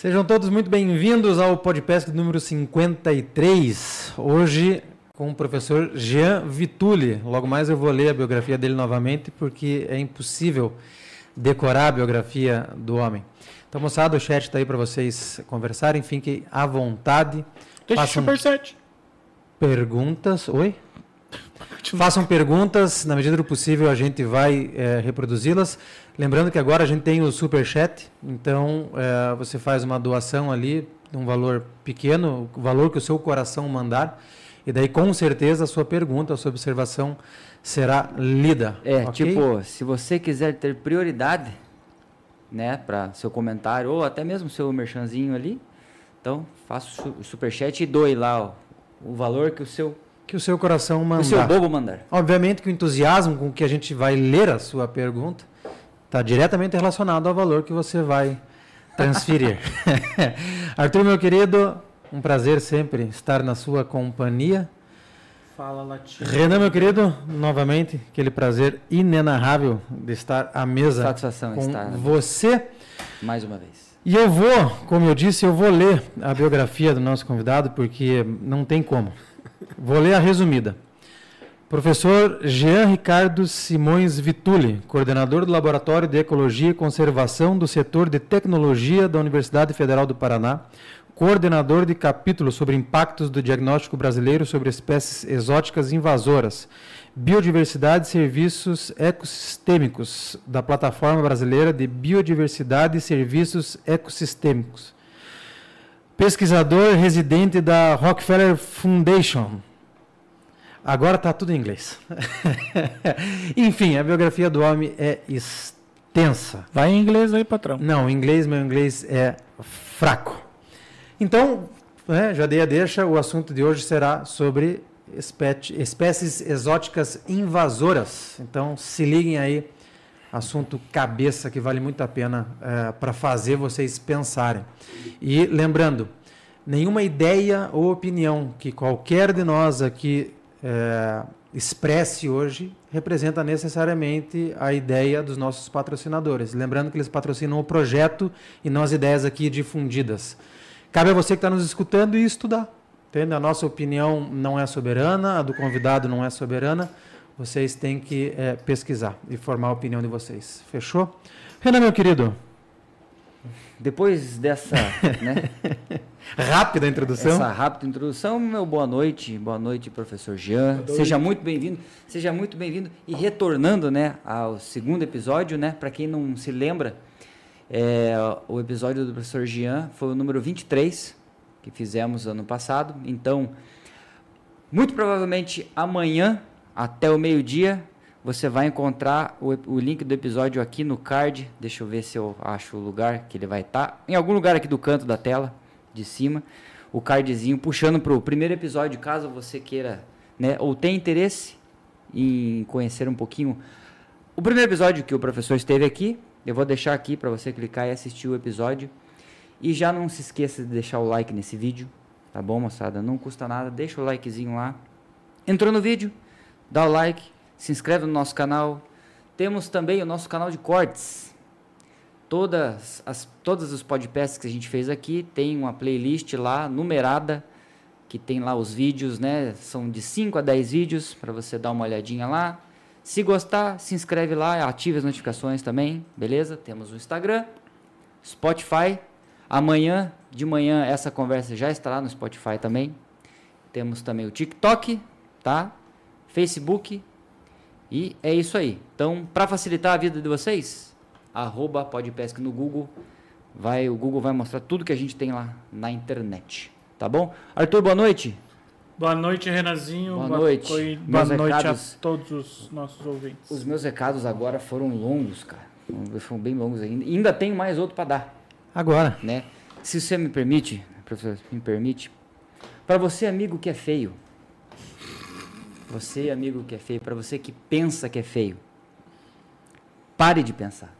Sejam todos muito bem-vindos ao Podpesc número 53. Hoje com o professor Jean Vitulli. Logo mais eu vou ler a biografia dele novamente, porque é impossível decorar a biografia do homem. Então, moçada, o chat está aí para vocês conversarem. Fiquem à vontade. Deixa Façam superchat. Perguntas. Oi? Façam perguntas, na medida do possível a gente vai é, reproduzi-las. Lembrando que agora a gente tem o super chat, então é, você faz uma doação ali, um valor pequeno, o valor que o seu coração mandar, e daí com certeza a sua pergunta, a sua observação será lida. É, okay? tipo, se você quiser ter prioridade, né, para seu comentário ou até mesmo seu merchanzinho ali, então faça o super chat e doe lá ó, o valor que o seu que o seu coração mandar. O seu bobo mandar. Obviamente que o entusiasmo com que a gente vai ler a sua pergunta está diretamente relacionado ao valor que você vai transferir. Arthur, meu querido, um prazer sempre estar na sua companhia. Fala, Latino. Renan, meu querido, novamente, aquele prazer inenarrável de estar à mesa Satisfação com estar, você. Mais uma vez. E eu vou, como eu disse, eu vou ler a biografia do nosso convidado, porque não tem como. Vou ler a resumida. Professor Jean Ricardo Simões Vituli, coordenador do Laboratório de Ecologia e Conservação do Setor de Tecnologia da Universidade Federal do Paraná, coordenador de capítulo sobre impactos do diagnóstico brasileiro sobre espécies exóticas invasoras, biodiversidade e serviços ecossistêmicos da Plataforma Brasileira de Biodiversidade e Serviços Ecossistêmicos pesquisador residente da Rockefeller Foundation. Agora está tudo em inglês. Enfim, a biografia do homem é extensa. Vai em inglês aí, patrão. Não, em inglês, meu inglês é fraco. Então, né, já dei a deixa, o assunto de hoje será sobre espécies exóticas invasoras. Então, se liguem aí, assunto cabeça que vale muito a pena é, para fazer vocês pensarem. E lembrando, nenhuma ideia ou opinião que qualquer de nós aqui é, expresse hoje representa necessariamente a ideia dos nossos patrocinadores. Lembrando que eles patrocinam o projeto e não as ideias aqui difundidas. Cabe a você que está nos escutando e estudar. Entende? A nossa opinião não é soberana, a do convidado não é soberana. Vocês têm que é, pesquisar e formar a opinião de vocês. Fechou? Renan, meu querido, depois dessa né, rápida introdução. Essa rápida introdução, meu boa noite, boa noite, professor Jean. Seja muito bem-vindo, seja muito bem-vindo e retornando, né, ao segundo episódio, né, para quem não se lembra, é, o episódio do professor Jean foi o número 23 que fizemos ano passado. Então, muito provavelmente amanhã até o meio-dia você vai encontrar o, o, link do episódio aqui no card. Deixa eu ver se eu acho o lugar que ele vai estar. Tá. Em algum lugar aqui do canto da tela, de cima. O cardzinho puxando para o primeiro episódio, caso você queira, né, ou tenha interesse em conhecer um pouquinho. O primeiro episódio que o professor esteve aqui, eu vou deixar aqui para você clicar e assistir o episódio. E já não se esqueça de deixar o like nesse vídeo, tá bom, moçada? Não custa nada, deixa o likezinho lá. Entrou no vídeo, dá o like, se inscreve no nosso canal. Temos também o nosso canal de cortes. Todas as todos os podcasts que a gente fez aqui tem uma playlist lá numerada que tem lá os vídeos, né? São de 5 a 10 vídeos para você dar uma olhadinha lá. Se gostar, se inscreve lá, ative as notificações também, beleza? Temos o Instagram, Spotify. Amanhã de manhã essa conversa já estará no Spotify também. Temos também o TikTok, tá? Facebook, e é isso aí. Então, para facilitar a vida de vocês, arroba podpesc no Google. Vai, o Google vai mostrar tudo que a gente tem lá na internet. Tá bom? Arthur, boa noite. Boa noite, Renazinho. Boa, boa noite. Boa meus noite recados, a todos os nossos ouvintes. Os meus recados agora foram longos, cara. Foram bem longos ainda. E ainda tem mais outro para dar. Agora. Né? Se você me permite, professor, me permite. Para você, amigo que é feio, você, amigo que é feio, para você que pensa que é feio, pare de pensar.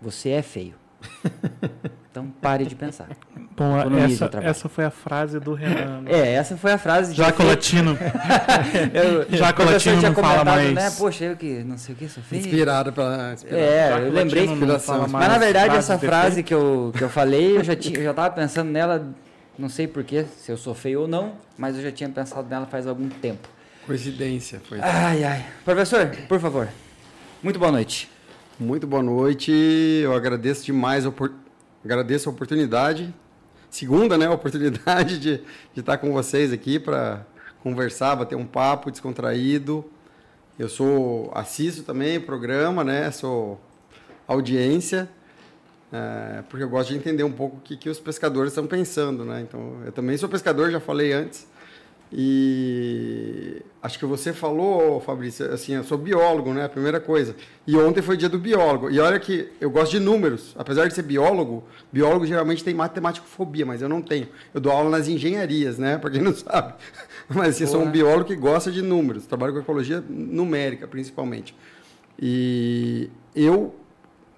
Você é feio. Então pare de pensar. Bom, essa, essa foi a frase do Renan. Né? É, essa foi a frase. Jaco Latino. Jaco Latino não fala mais. Né? Poxa, eu que não sei o que você fez. Inspirado pela É, Jaco eu lembrei que inspiração. Mas na verdade essa frase que eu, que eu falei, eu já tinha, eu já estava pensando nela, não sei porquê, se eu sou feio ou não, mas eu já tinha pensado nela faz algum tempo. Coincidência, foi. Ai, ai. Professor, por favor. Muito boa noite. Muito boa noite. Eu agradeço demais, agradeço a oportunidade segunda né, oportunidade de, de estar com vocês aqui para conversar, bater um papo descontraído. Eu sou assisto também o programa, né? Sou audiência, é, porque eu gosto de entender um pouco o que, que os pescadores estão pensando, né? Então, eu também sou pescador, já falei antes. E acho que você falou, Fabrício, assim, eu sou biólogo, né? A primeira coisa. E ontem foi dia do biólogo. E olha que eu gosto de números. Apesar de ser biólogo, biólogo geralmente tem matemático-fobia, mas eu não tenho. Eu dou aula nas engenharias, né? Para quem não sabe. Mas assim, eu sou um biólogo que gosta de números. Trabalho com ecologia numérica, principalmente. E eu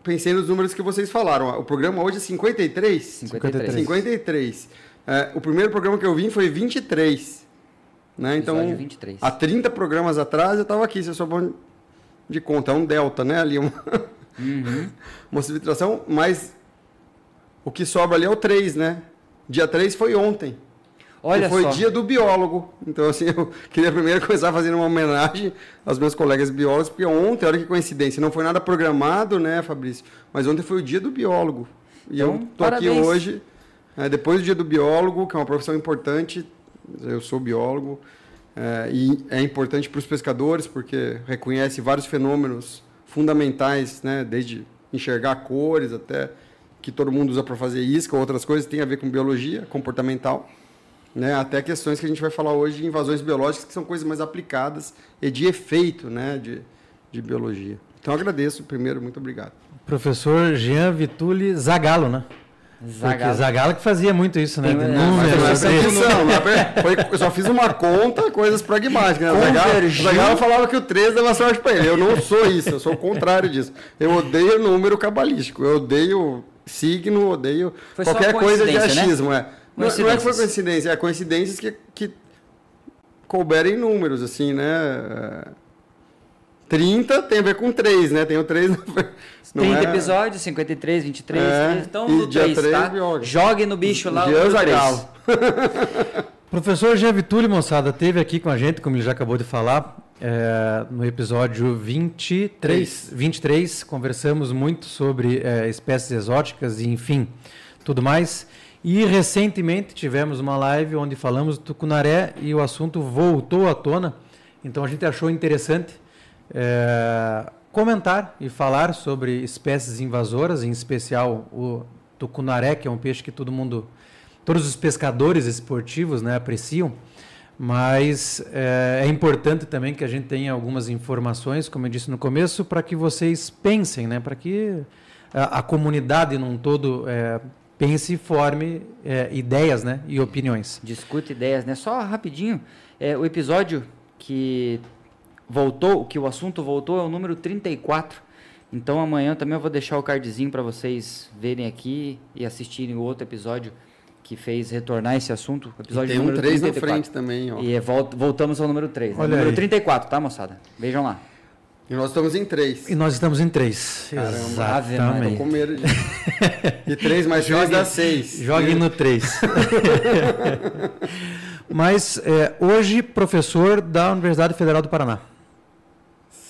pensei nos números que vocês falaram. O programa hoje é 53? 53. 53. É, o primeiro programa que eu vim foi 23. Né? Então, há 30 programas atrás eu estava aqui, se eu sou bom de conta. É um delta, né? Ali, uma, uhum. uma subtração, mas o que sobra ali é o 3, né? Dia 3 foi ontem. Olha foi só. dia do biólogo. Então, assim, eu queria primeiro começar fazendo uma homenagem aos meus colegas biólogos, porque ontem, olha que coincidência, não foi nada programado, né, Fabrício? Mas ontem foi o dia do biólogo. E então, eu tô parabéns. aqui hoje, é, depois do dia do biólogo, que é uma profissão importante, eu sou biólogo é, e é importante para os pescadores porque reconhece vários fenômenos fundamentais, né, desde enxergar cores até que todo mundo usa para fazer isca, outras coisas tem a ver com biologia comportamental, né, até questões que a gente vai falar hoje de invasões biológicas que são coisas mais aplicadas e de efeito, né, de, de biologia. Então agradeço primeiro, muito obrigado. Professor Jean Vituli Zagalo, né? Zagalo. Zagalo que fazia muito isso, né? Tem, de números, não, foi, eu só fiz uma conta, coisas pragmáticas. Né? Zagalo, Zagalo falava que o 13 dava sorte para ele. Eu não sou isso, eu sou o contrário disso. Eu odeio número cabalístico, eu odeio signo, odeio foi qualquer coisa de né? achismo. Né? É. Não, não, é que foi coincidência, é coincidências que, que couberem números, assim, né? 30 tem a ver com 3, né? Tem o 3 30 é... episódios, 53, 23. É, então, no 3, 3, tá? Jogue no bicho lá. Deus o 3. Professor Vituli, moçada, teve aqui com a gente, como ele já acabou de falar, é, no episódio 23, 23, conversamos muito sobre é, espécies exóticas e, enfim, tudo mais. E recentemente tivemos uma live onde falamos do tucunaré e o assunto voltou à tona. Então a gente achou interessante é, comentar e falar sobre espécies invasoras, em especial o tucunaré, que é um peixe que todo mundo, todos os pescadores esportivos né, apreciam, mas é, é importante também que a gente tenha algumas informações, como eu disse no começo, para que vocês pensem, né, para que a, a, comunidade num todo é, pense e forme é, ideias né, e opiniões. Discute ideias, né? Só rapidinho, é, o episódio que voltou, que o assunto voltou é o número 34. Então amanhã também eu vou deixar o cardzinho para vocês verem aqui e assistirem o outro episódio que fez retornar esse assunto. Episódio e tem um 3 na frente também, ó. E é, voltamos ao número 3. Né? Olha número aí. 34, tá, moçada? Vejam lá. E nós estamos em 3. E nós estamos em 3. Exatamente. Tô com medo de... E 3 mais 3 dá 6. Jogue no 3. Mas é, hoje, professor da Universidade Federal do Paraná.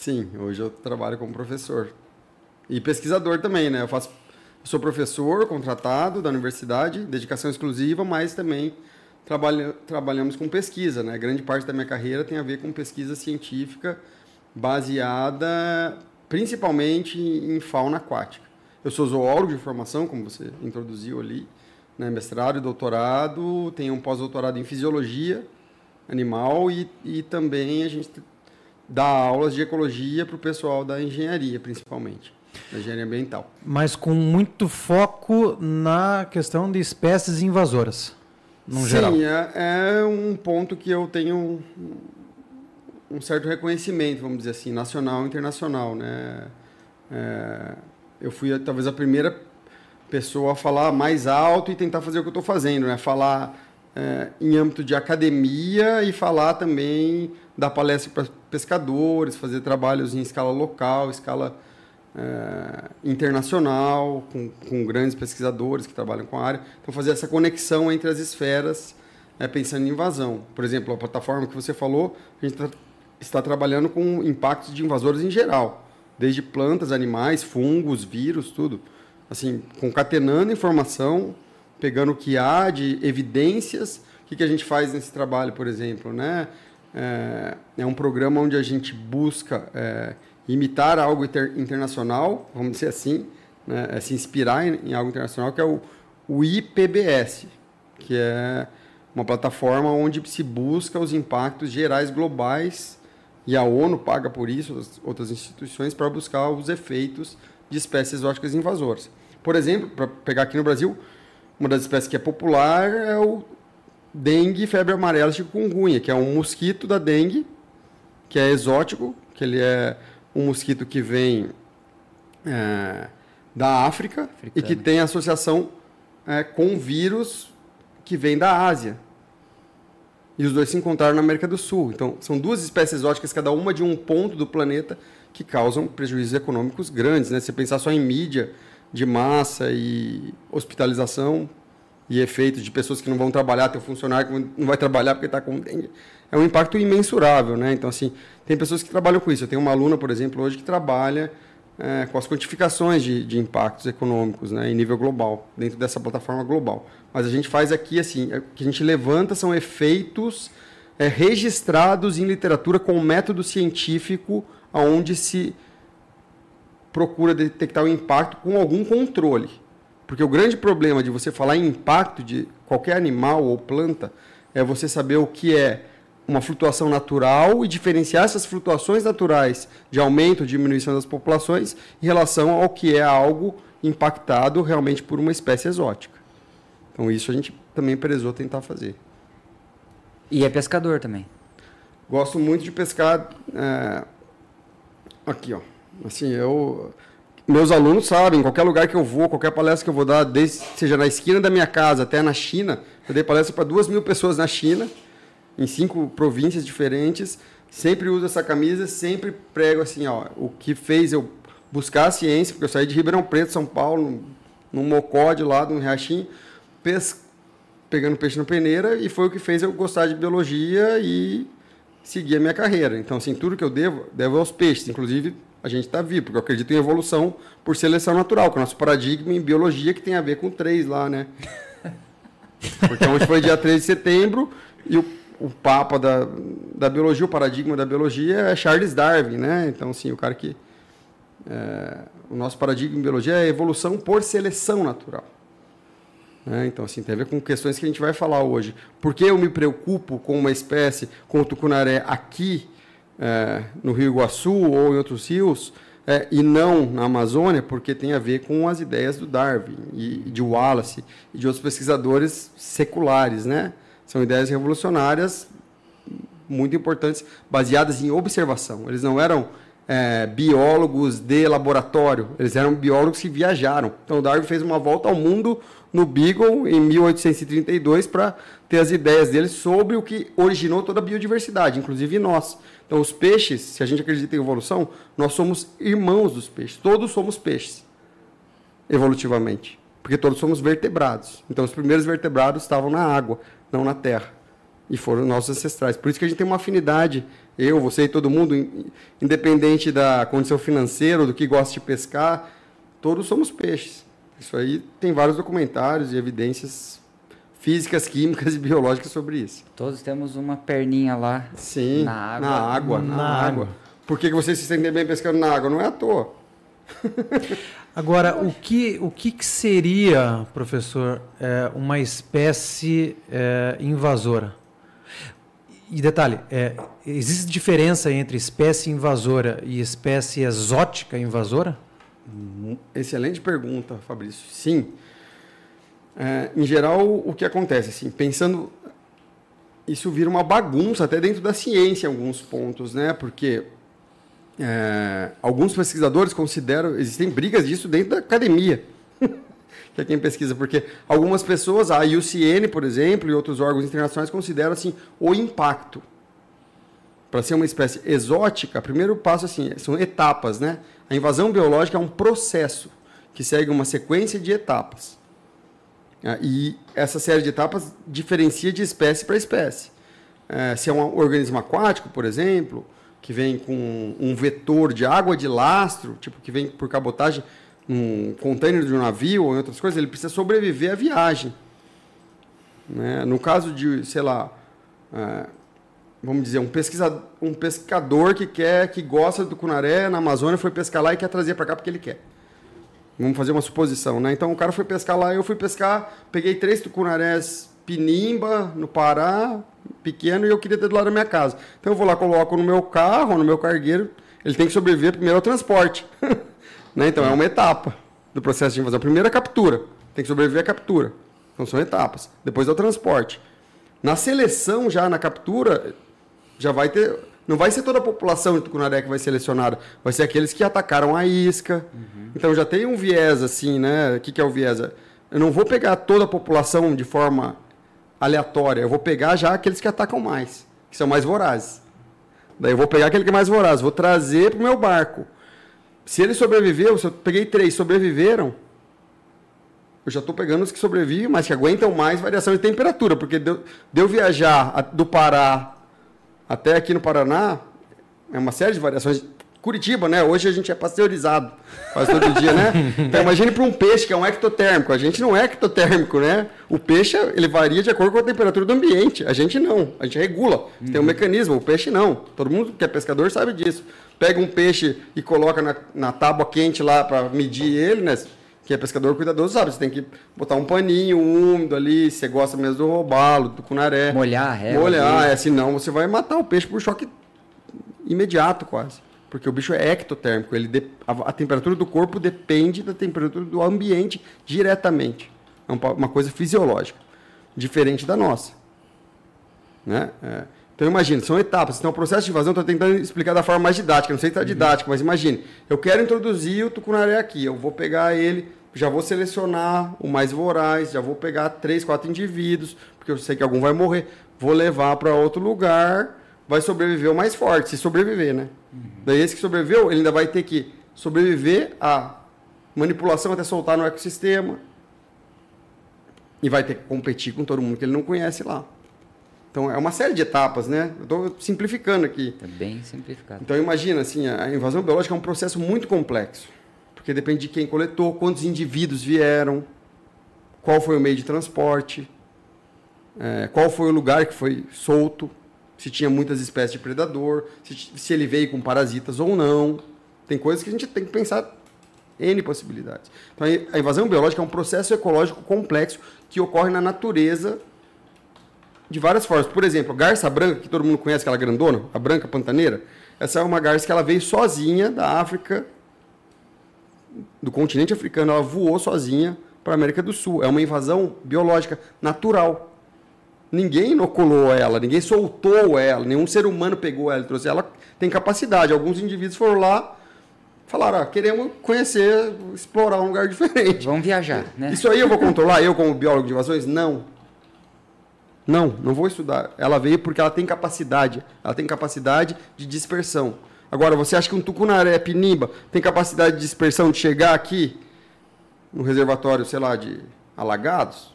Sim, hoje eu trabalho como professor. E pesquisador também, né? Eu faço sou professor contratado da universidade, dedicação exclusiva, mas também trabalha, trabalhamos com pesquisa, né? Grande parte da minha carreira tem a ver com pesquisa científica baseada principalmente em fauna aquática. Eu sou zoólogo de formação, como você introduziu ali, né? mestrado e doutorado, tenho um pós-doutorado em fisiologia animal e, e também a gente dar aulas de ecologia para o pessoal da engenharia, principalmente, da engenharia ambiental. Mas com muito foco na questão de espécies invasoras, no Sim, geral. Sim, é, é, um ponto que eu tenho um, certo reconhecimento, vamos dizer assim, nacional e internacional, né? É, eu fui talvez a primeira pessoa falar mais alto e tentar fazer o que eu estou fazendo, né? Falar é, em âmbito de academia e falar também dar palestra para pescadores, fazer trabalhos em escala local, escala é, internacional, com, com, grandes pesquisadores que trabalham com a área. Então, fazer essa conexão entre as esferas, é, pensando em invasão. Por exemplo, a plataforma que você falou, a gente tá, está trabalhando com impactos de invasores em geral, desde plantas, animais, fungos, vírus, tudo. Assim, concatenando informação, pegando o que há de evidências. O que, que a gente faz nesse trabalho, por exemplo? Né? É, é um programa onde a gente busca é, imitar algo inter, internacional, vamos dizer assim, né, é se inspirar em, em, algo internacional, que é o, o IPBS, que é uma plataforma onde se busca os impactos gerais globais e a ONU paga por isso, as outras instituições, para buscar os efeitos de espécies exóticas invasoras. Por exemplo, para pegar aqui no Brasil, uma das espécies que é popular é o dengue febre amarela chikungunya, que é um mosquito da dengue, que é exótico, que ele é um mosquito que vem é, da África Africano. e que tem associação é, com vírus que vem da Ásia. E os dois se encontraram na América do Sul. Então, são duas espécies exóticas, cada uma de um ponto do planeta, que causam prejuízos econômicos grandes. Né? Se pensar só em mídia de massa e hospitalização e efeitos de pessoas que não vão trabalhar, tem um funcionário que não vai trabalhar porque está com é um impacto imensurável. Né? Então, assim, tem pessoas que trabalham com isso. Eu tenho uma aluna, por exemplo, hoje que trabalha é, com as quantificações de, de impactos econômicos né, em nível global, dentro dessa plataforma global. Mas a gente faz aqui assim, é, o que a gente levanta são efeitos é, registrados em literatura com método científico, onde se procura detectar o impacto com algum controle. Porque o grande problema de você falar em impacto de qualquer animal ou planta é você saber o que é uma flutuação natural e diferenciar essas flutuações naturais de aumento ou diminuição das populações em relação ao que é algo impactado realmente por uma espécie exótica. Então isso a gente também prezou tentar fazer. E é pescador também? Gosto muito de pescar é... aqui, ó. Assim, eu meus alunos sabem, qualquer lugar que eu vou, qualquer palestra que eu vou dar, desde, seja na esquina da minha casa até na China, eu dei palestra para duas mil pessoas na China em cinco províncias diferentes, sempre uso essa camisa, sempre prego assim, ó, o que fez eu buscar a ciência, porque eu saí de Ribeirão Preto, São Paulo, num mocó de lá, num riachinho, pes... pegando peixe na peneira, e foi o que fez eu gostar de biologia e seguir a minha carreira. Então, assim, tudo que eu devo, devo aos peixes, inclusive a gente está vivo, porque eu acredito em evolução por seleção natural, que é o nosso paradigma em biologia que tem a ver com três lá, né? Porque ontem foi dia 3 de setembro e o o papa da, da biologia, o paradigma da biologia é Charles Darwin, né? Então, assim, o cara que... É, o nosso paradigma em biologia é evolução por seleção natural. Né? Então, assim, tem a ver com questões que a gente vai falar hoje. Por que eu me preocupo com uma espécie, com o tucunaré, aqui é, no Rio Iguaçu ou em outros rios, é, e não na Amazônia, porque tem a ver com as ideias do Darwin e de Wallace e de outros pesquisadores seculares, né? São ideias revolucionárias muito importantes, baseadas em observação. Eles não eram é, biólogos de laboratório, eles eram biólogos que viajaram. Então, Darwin fez uma volta ao mundo no Beagle em 1832 para ter as ideias dele sobre o que originou toda a biodiversidade, inclusive nós. Então, os peixes, se a gente acredita em evolução, nós somos irmãos dos peixes. Todos somos peixes, evolutivamente, porque todos somos vertebrados. Então, os primeiros vertebrados estavam na água não na terra. E foram nossos ancestrais. Por isso que a gente tem uma afinidade, eu, você e todo mundo, independente da condição financeira, do que gosta de pescar, todos somos peixes. Isso aí tem vários documentários e evidências físicas, químicas e biológicas sobre isso. Todos temos uma perninha lá Sim, na água. Na água, na, na água. Por que, que você se sente bem pescando na água? Não é à toa. Agora, o que, o que, seria, professor, é, uma espécie é, invasora? E detalhe, é, existe diferença entre espécie invasora e espécie exótica invasora? Excelente pergunta, Fabrício. Sim. É, em geral, o que acontece? Assim, pensando. Isso vira uma bagunça até dentro da ciência em alguns pontos, né? Porque é, alguns pesquisadores consideram existem brigas disso dentro da academia que é quem pesquisa, porque algumas pessoas, a IUCN, por exemplo, e outros órgãos internacionais consideram assim o impacto. Para ser uma espécie exótica, primeiro passo assim, são etapas, né? A invasão biológica é um processo que segue uma sequência de etapas. Ah, e essa série de etapas diferencia de espécie para espécie. É, se é um organismo aquático, por exemplo, que vem com um vetor de água de lastro, tipo que vem por cabotagem, num container de um navio ou em outras coisas, ele precisa sobreviver à viagem. Né? No caso de, sei lá, é, vamos dizer, um, pesquisador, um pescador que quer, que gosta do cunaré na Amazônia, foi pescar lá e quer trazer para cá porque ele quer. Vamos fazer uma suposição, né? Então o cara foi pescar lá, eu fui pescar, peguei três tucunarés pinimba no Pará, pequeno, e eu queria ter do lado da minha casa. Então eu vou lá, coloco no meu carro, no meu cargueiro, ele tem que sobreviver primeiro ao transporte. Né? Então, é uma etapa do processo de invasão. Primeiro, a captura. Tem que sobreviver à captura. Então, são etapas. Depois é o transporte. Na seleção, já na captura, já vai ter... Não vai ser toda a população de Tucunaré que vai ser selecionada. Vai ser aqueles que atacaram a isca. Uhum. Então, já tem um viés, assim, né? O que, que é o viés? Eu não vou pegar toda a população de forma aleatória. Eu vou pegar já aqueles que atacam mais, que são mais vorazes. Daí eu vou pegar aquele que é mais voraz, vou trazer para o meu barco. Se ele sobreviveu, se eu peguei três sobreviveram, eu já estou pegando os que sobrevivem, mas que aguentam mais variação de temperatura, porque deu, deu viajar do Pará até aqui no Paraná, é uma série de variações. Curitiba, né? Hoje a gente é pasteurizado quase todo dia, né? Então imagine para um peixe que é um ectotérmico. A gente não é ectotérmico, né? O peixe ele varia de acordo com a temperatura do ambiente. A gente não. A gente regula. Uhum. Tem um mecanismo. O peixe não. Todo mundo que é pescador sabe disso pega um peixe e coloca na, na tábua quente lá para medir ele, né? Que é pescador cuidadoso, sabe? Você tem que botar um paninho úmido ali, você gosta mesmo do robalo, do cunaré. Molhar régua. Molhar, é, senão você vai matar o peixe por choque imediato quase. Porque o bicho é ectotérmico, ele de, a, temperatura do corpo depende da temperatura do ambiente diretamente. É uma, coisa fisiológica, diferente da nossa. Né? É. Então imagine, são etapas. Então o processo de invasão, estou tentando explicar da forma mais didática. Não sei se está uhum. didático, mas imagine, eu quero introduzir o tucunaré aqui. Eu vou pegar ele, já vou selecionar o mais voraz, já vou pegar três, quatro indivíduos, porque eu sei que algum vai morrer. Vou levar para outro lugar, vai sobreviver o mais forte, se sobreviver, né? Uhum. Daí esse que sobreviveu, ele ainda vai ter que sobreviver à manipulação até soltar no ecossistema. E vai ter que competir com todo mundo que ele não conhece lá. Então é uma série de etapas, né? Eu estou simplificando aqui. É bem simplificado. Então imagina assim, a invasão biológica é um processo muito complexo, porque depende de quem coletou, quantos indivíduos vieram, qual foi o meio de transporte, é, qual foi o lugar que foi solto, se tinha muitas espécies de predador, se, se ele veio com parasitas ou não. Tem coisas que a gente tem que pensar N possibilidades. Então, a invasão biológica é um processo ecológico complexo que ocorre na natureza de várias formas. Por exemplo, a garça branca, que todo mundo conhece, aquela grandona, a branca pantaneira, essa é uma garça que ela veio sozinha da África, do continente africano, ela voou sozinha para a América do Sul. É uma invasão biológica natural. Ninguém inoculou ela, ninguém soltou ela, nenhum ser humano pegou ela e trouxe. Ela tem capacidade. Alguns indivíduos foram lá, falaram: ah, queremos conhecer, explorar um lugar diferente. Vamos viajar, né? Isso aí eu vou controlar, eu como biólogo de invasões? Não. Não, não vou estudar. Ela veio porque ela tem capacidade. Ela tem capacidade de dispersão. Agora, você acha que um tucunaré pinimba tem capacidade de dispersão de chegar aqui no reservatório, sei lá, de alagados?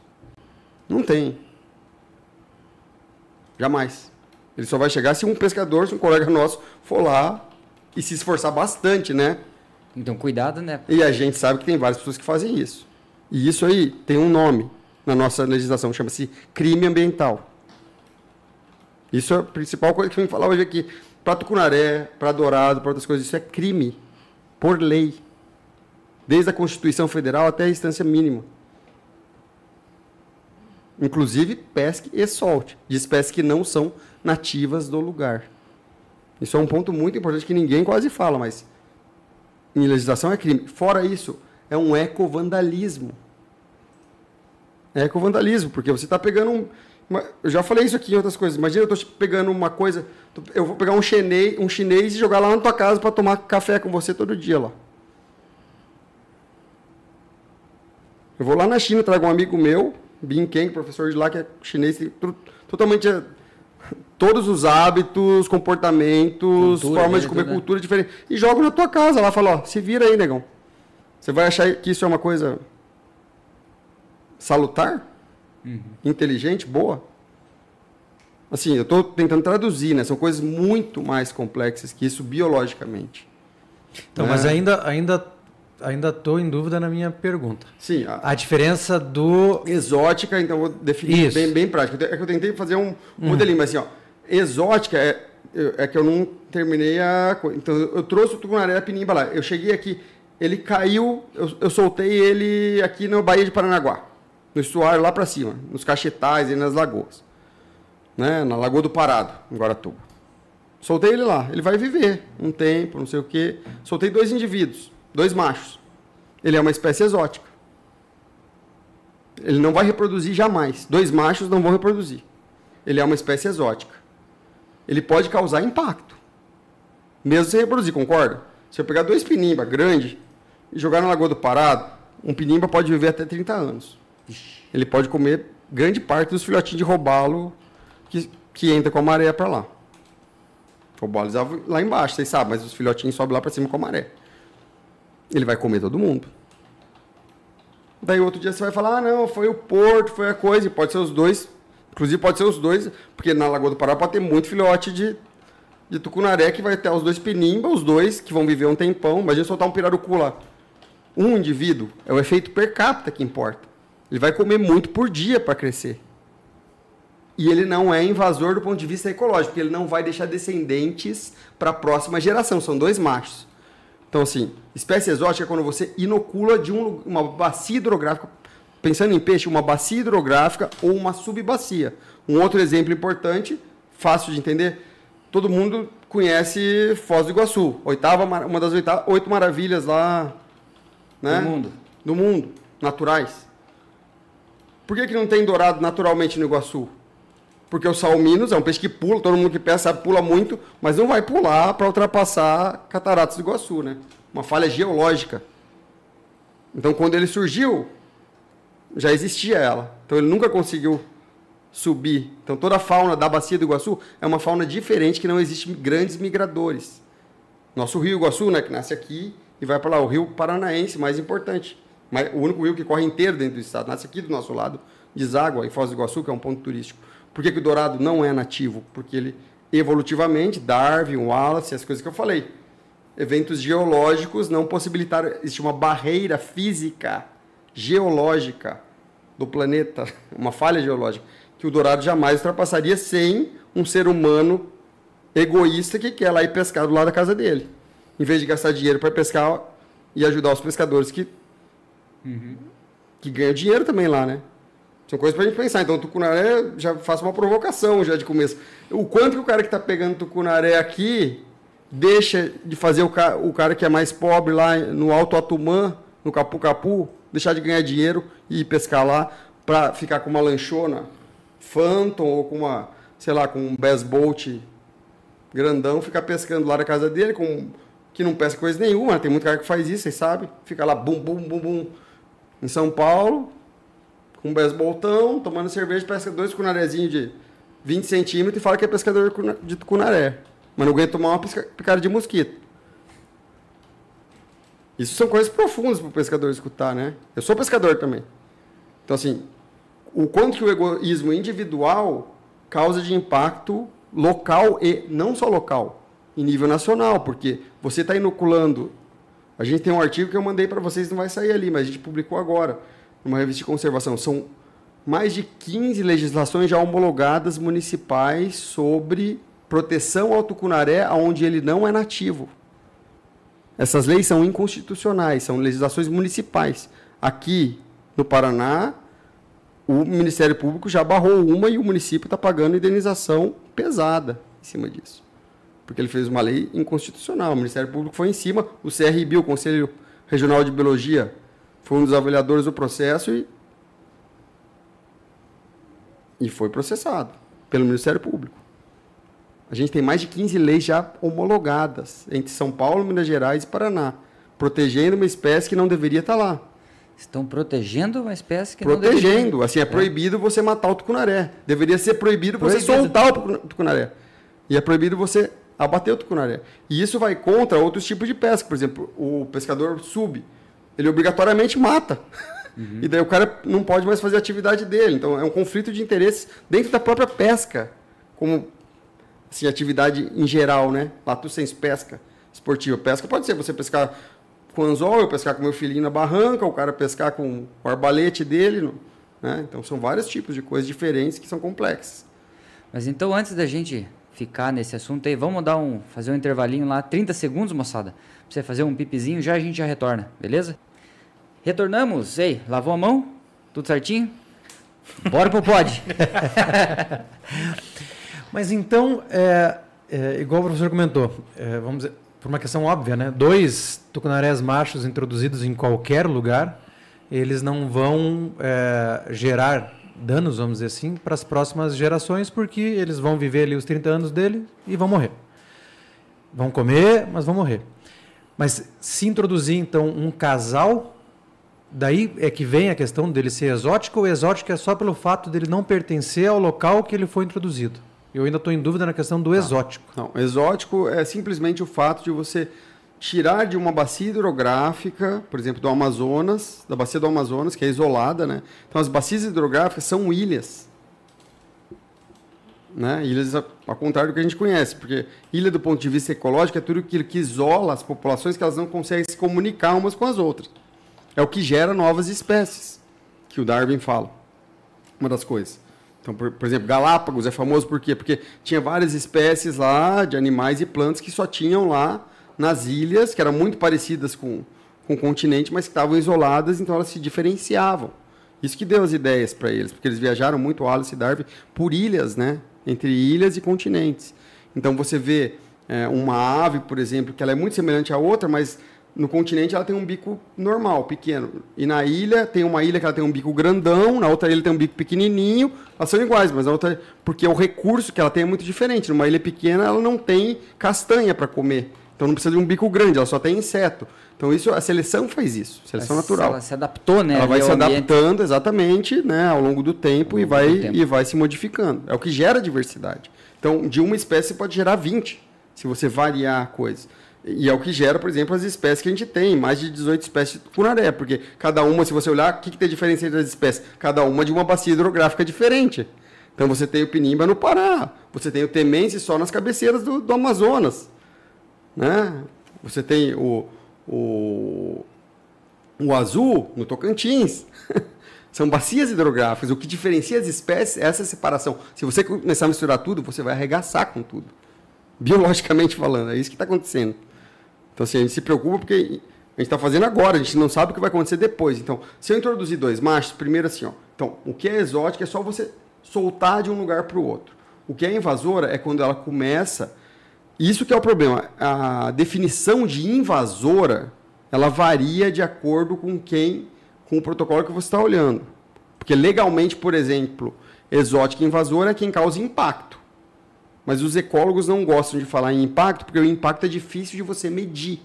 Não tem. Jamais. Ele só vai chegar se um pescador, se um colega nosso for lá e se esforçar bastante, né? Então, cuidado, né? E a gente sabe que tem várias pessoas que fazem isso. E isso aí tem um nome na nossa legislação, chama-se crime ambiental. Isso é a principal coisa que eu vim falar hoje aqui. Para Tucunaré, para Dourado, para outras coisas, isso é crime, por lei. Desde a Constituição Federal até a instância mínima. Inclusive pesque e solte, de espécies que não são nativas do lugar. Isso é um ponto muito importante que ninguém quase fala, mas em legislação é crime. Fora isso, é um ecovandalismo. É ecovandalismo, porque você está pegando um. Eu já falei isso aqui em outras coisas. Imagina eu estou pegando uma coisa. Eu vou pegar um chinês, um chinês e jogar lá na tua casa para tomar café com você todo dia lá. Eu vou lá na China, trago um amigo meu, Bin Keng, professor de lá, que é chinês, totalmente é, todos os hábitos, comportamentos, cultura, formas de comer, né? cultura diferente. E jogo na tua casa lá, fala, ó, se vira aí, negão. Você vai achar que isso é uma coisa salutar? Uhum. Inteligente? Boa? Assim, eu estou tentando traduzir, né? São coisas muito mais complexas que isso biologicamente. Então, né? mas ainda ainda ainda estou em dúvida na minha pergunta. Sim. A, a diferença do exótica, então vou definir isso. bem bem prático. É que eu tentei fazer um uhum. modelinho, mas assim, ó, exótica é é que eu não terminei a então eu trouxe o tucunaré da pinimba lá. Eu cheguei aqui, ele caiu, eu, eu soltei ele aqui na Baía de Paranaguá, no estuário lá para cima, nos cachetais e nas lagoas né, na Lagoa do Parado, em Guaratuba. Soltei ele lá, ele vai viver um tempo, não sei o quê. Soltei dois indivíduos, dois machos. Ele é uma espécie exótica. Ele não vai reproduzir jamais. Dois machos não vão reproduzir. Ele é uma espécie exótica. Ele pode causar impacto. Mesmo sem reproduzir, concorda? Se eu pegar dois pinimba grandes e jogar na Lagoa do Parado, um pinimba pode viver até 30 anos. Ele pode comer grande parte dos filhotinhos de robalo que, que entra com a maré para lá. O bolis lá embaixo, vocês sabem, mas os filhotinhos sobem lá para cima com a maré. Ele vai comer todo mundo. Daí outro dia você vai falar, ah, não, foi o porto, foi a coisa, e pode ser os dois. Inclusive pode ser os dois, porque na Lagoa do Pará pode ter muito filhote de, de tucunaré que vai ter os dois penimba, os dois que vão viver um tempão. Imagina soltar um pirarucu lá. Um indivíduo, é o efeito per capita que importa. Ele vai comer muito por dia para crescer. E ele não é invasor do ponto de vista ecológico, porque ele não vai deixar descendentes para a próxima geração. São dois machos. Então, assim, espécie exótica é quando você inocula de um, uma bacia hidrográfica, pensando em peixe, uma bacia hidrográfica ou uma subbacia. Um outro exemplo importante, fácil de entender, todo mundo conhece Foz do Iguaçu, oitava, uma das oitava, oito maravilhas lá né? do mundo. Do mundo, naturais. Por que, que não tem dourado naturalmente no Iguaçu? porque o salminos é um peixe que pula, todo mundo que pesca sabe pula muito, mas não vai pular para ultrapassar Cataratas do Iguaçu, né? Uma falha geológica. Então, quando ele surgiu, já existia ela. Então, ele nunca conseguiu subir. Então, toda a fauna da bacia do Iguaçu é uma fauna diferente que não existe grandes migradores. Nosso rio Iguaçu, né, que nasce aqui e vai para lá, o rio Paranaense, mais importante. O único rio que corre inteiro dentro do estado, nasce aqui do nosso lado, deságua em Foz do Iguaçu, que é um ponto turístico. Por que, que o dourado não é nativo? Porque ele, evolutivamente, Darwin, Wallace, as coisas que eu falei, eventos geológicos não possibilitaram, existe uma barreira física, geológica do planeta, uma falha geológica, que o dourado jamais ultrapassaria sem um ser humano egoísta que quer lá ir pescar do lado da casa dele. Em vez de gastar dinheiro para pescar e ajudar os pescadores que, uhum. que ganham dinheiro também lá, né? São coisas para a gente pensar. Então, tucunaré já faço uma provocação já de começo. O quanto que o cara que está pegando tucunaré aqui deixa de fazer o, ca o cara que é mais pobre lá no Alto Atumã, no Capu Capu, deixar de ganhar dinheiro e ir pescar lá para ficar com uma lanchona Phantom ou com uma, sei lá, com um Bass Bolt grandão, ficar pescando lá na casa dele, com, que não pesca coisa nenhuma. Tem muito cara que faz isso, vocês sabem. Fica lá, bum, bum, bum, bum, em São Paulo, com um besboltão, tomando cerveja, pesca dois cunarezinhos de 20 centímetros e fala que é pescador de cunaré. Mas não aguenta tomar uma picada de mosquito. Isso são coisas profundas para o pescador escutar, né? Eu sou pescador também. Então, assim, o quanto que o egoísmo individual causa de impacto local e não só local, em nível nacional, porque você está inoculando. A gente tem um artigo que eu mandei para vocês, não vai sair ali, mas a gente publicou agora numa revista de conservação. São mais de 15 legislações já homologadas municipais sobre proteção ao tucunaré onde ele não é nativo. Essas leis são inconstitucionais, são legislações municipais. Aqui no Paraná, o Ministério Público já barrou uma e o município está pagando indenização pesada em cima disso. Porque ele fez uma lei inconstitucional. O Ministério Público foi em cima, o CRB, o Conselho Regional de Biologia, foi um dos avaliadores do processo e, e foi processado pelo Ministério Público. A gente tem mais de 15 leis já homologadas entre São Paulo, Minas Gerais e Paraná, protegendo uma espécie que não deveria estar lá. Estão protegendo uma espécie que protegendo. não Protegendo. Assim, é, é, proibido você matar o tucunaré. Deveria ser proibido, proibido. você soltar o tucunaré. E é proibido você abater o tucunaré. E isso vai contra outros tipos de pesca. Por exemplo, o pescador sub, ele obrigatoriamente mata. Uhum. E daí o cara não pode mais fazer a atividade dele. Então é um conflito de interesses dentro da própria pesca. Como assim, atividade em geral, né? Lato sem pesca esportiva. Pesca pode ser você pescar com anzol, eu pescar com meu filhinho na barranca, o cara pescar com o arbalete dele. Né? Então são vários tipos de coisas diferentes que são complexas. Mas então antes da gente ficar nesse assunto aí, vamos dar um, fazer um intervalinho lá, 30 segundos, moçada. Pra você fazer um pipizinho, já a gente já retorna, beleza? Retornamos. Ei, lavou a mão? Tudo certinho? Bora pro pod. Mas então, é, é, igual o professor comentou, é, vamos dizer, por uma questão óbvia, né? Dois tucunarés machos introduzidos em qualquer lugar, eles não vão é, gerar danos, vamos dizer assim, para as próximas gerações, porque eles vão viver ali os 30 anos dele e vão morrer. Vão comer, mas vão morrer. Mas se introduzir, então, um casal, daí é que vem a questão dele ser exótico, ou exótico é só pelo fato dele não pertencer ao local que ele foi introduzido. Eu ainda estou em dúvida na questão do exótico. Não, exótico é simplesmente o fato de você tirar de uma bacia hidrográfica, por exemplo, do Amazonas, da bacia do Amazonas, que é isolada, né? Então as bacias hidrográficas são ilhas. Né? Ilhas ao contrário do que a gente conhece, porque ilha do ponto de vista ecológico é tudo aquilo que isola as populações que elas não conseguem se comunicar umas com as outras. É o que gera novas espécies, que o Darwin fala. Uma das coisas. Então, por, por, exemplo, Galápagos é famoso por quê? Porque tinha várias espécies lá de animais e plantas que só tinham lá nas ilhas, que eram muito parecidas com, com o continente, mas que estavam isoladas, então elas se diferenciavam. Isso que deu as ideias para eles, porque eles viajaram muito, Wallace e Darwin, por ilhas, né? Entre ilhas e continentes. Então você vê é, uma ave, por exemplo, que ela é muito semelhante à outra, mas no continente ela tem um bico normal, pequeno. E na ilha tem uma ilha que ela tem um bico grandão, na outra ilha tem um bico pequenininho. Elas são iguais, mas a outra porque o recurso que ela tem é muito diferente. Numa ilha pequena ela não tem castanha para comer. Então não precisa de um bico grande, ela só tem inseto. Então isso a seleção faz isso, seleção Mas natural. Ela se adaptou, né? Ela vai se ambiente. adaptando exatamente, né, ao longo do tempo longo e vai tempo. e vai se modificando. É o que gera diversidade. Então, de uma espécie pode gerar 20, se você variar a coisa. E é o que gera, por exemplo, as espécies que a gente tem, mais de 18 espécies de tucunaré, porque cada uma, se você olhar, o que, que tem diferença entre as espécies? Cada uma de uma bacia hidrográfica diferente. Então você tem o pinimba no Pará, você tem o temense só nas cabeceiras do, do Amazonas. Né? Você tem o, o, o azul no Tocantins. São bacias hidrográficas. O que diferencia as espécies é essa separação. Se você começar a misturar tudo, você vai arregaçar com tudo. Biologicamente falando, é isso que está acontecendo. Então, assim, a gente se preocupa porque a gente está fazendo agora, a gente não sabe o que vai acontecer depois. Então, se eu introduzir dois machos, primeiro assim, ó. Então, o que é exótico é só você soltar de um lugar para o outro. O que é invasora é quando ela começa isso que é o problema. A definição de invasora, ela varia de acordo com quem, com o protocolo que você está olhando. Porque legalmente, por exemplo, exótica invasora é quem causa impacto. Mas os ecólogos não gostam de falar em impacto, porque o impacto é difícil de você medir.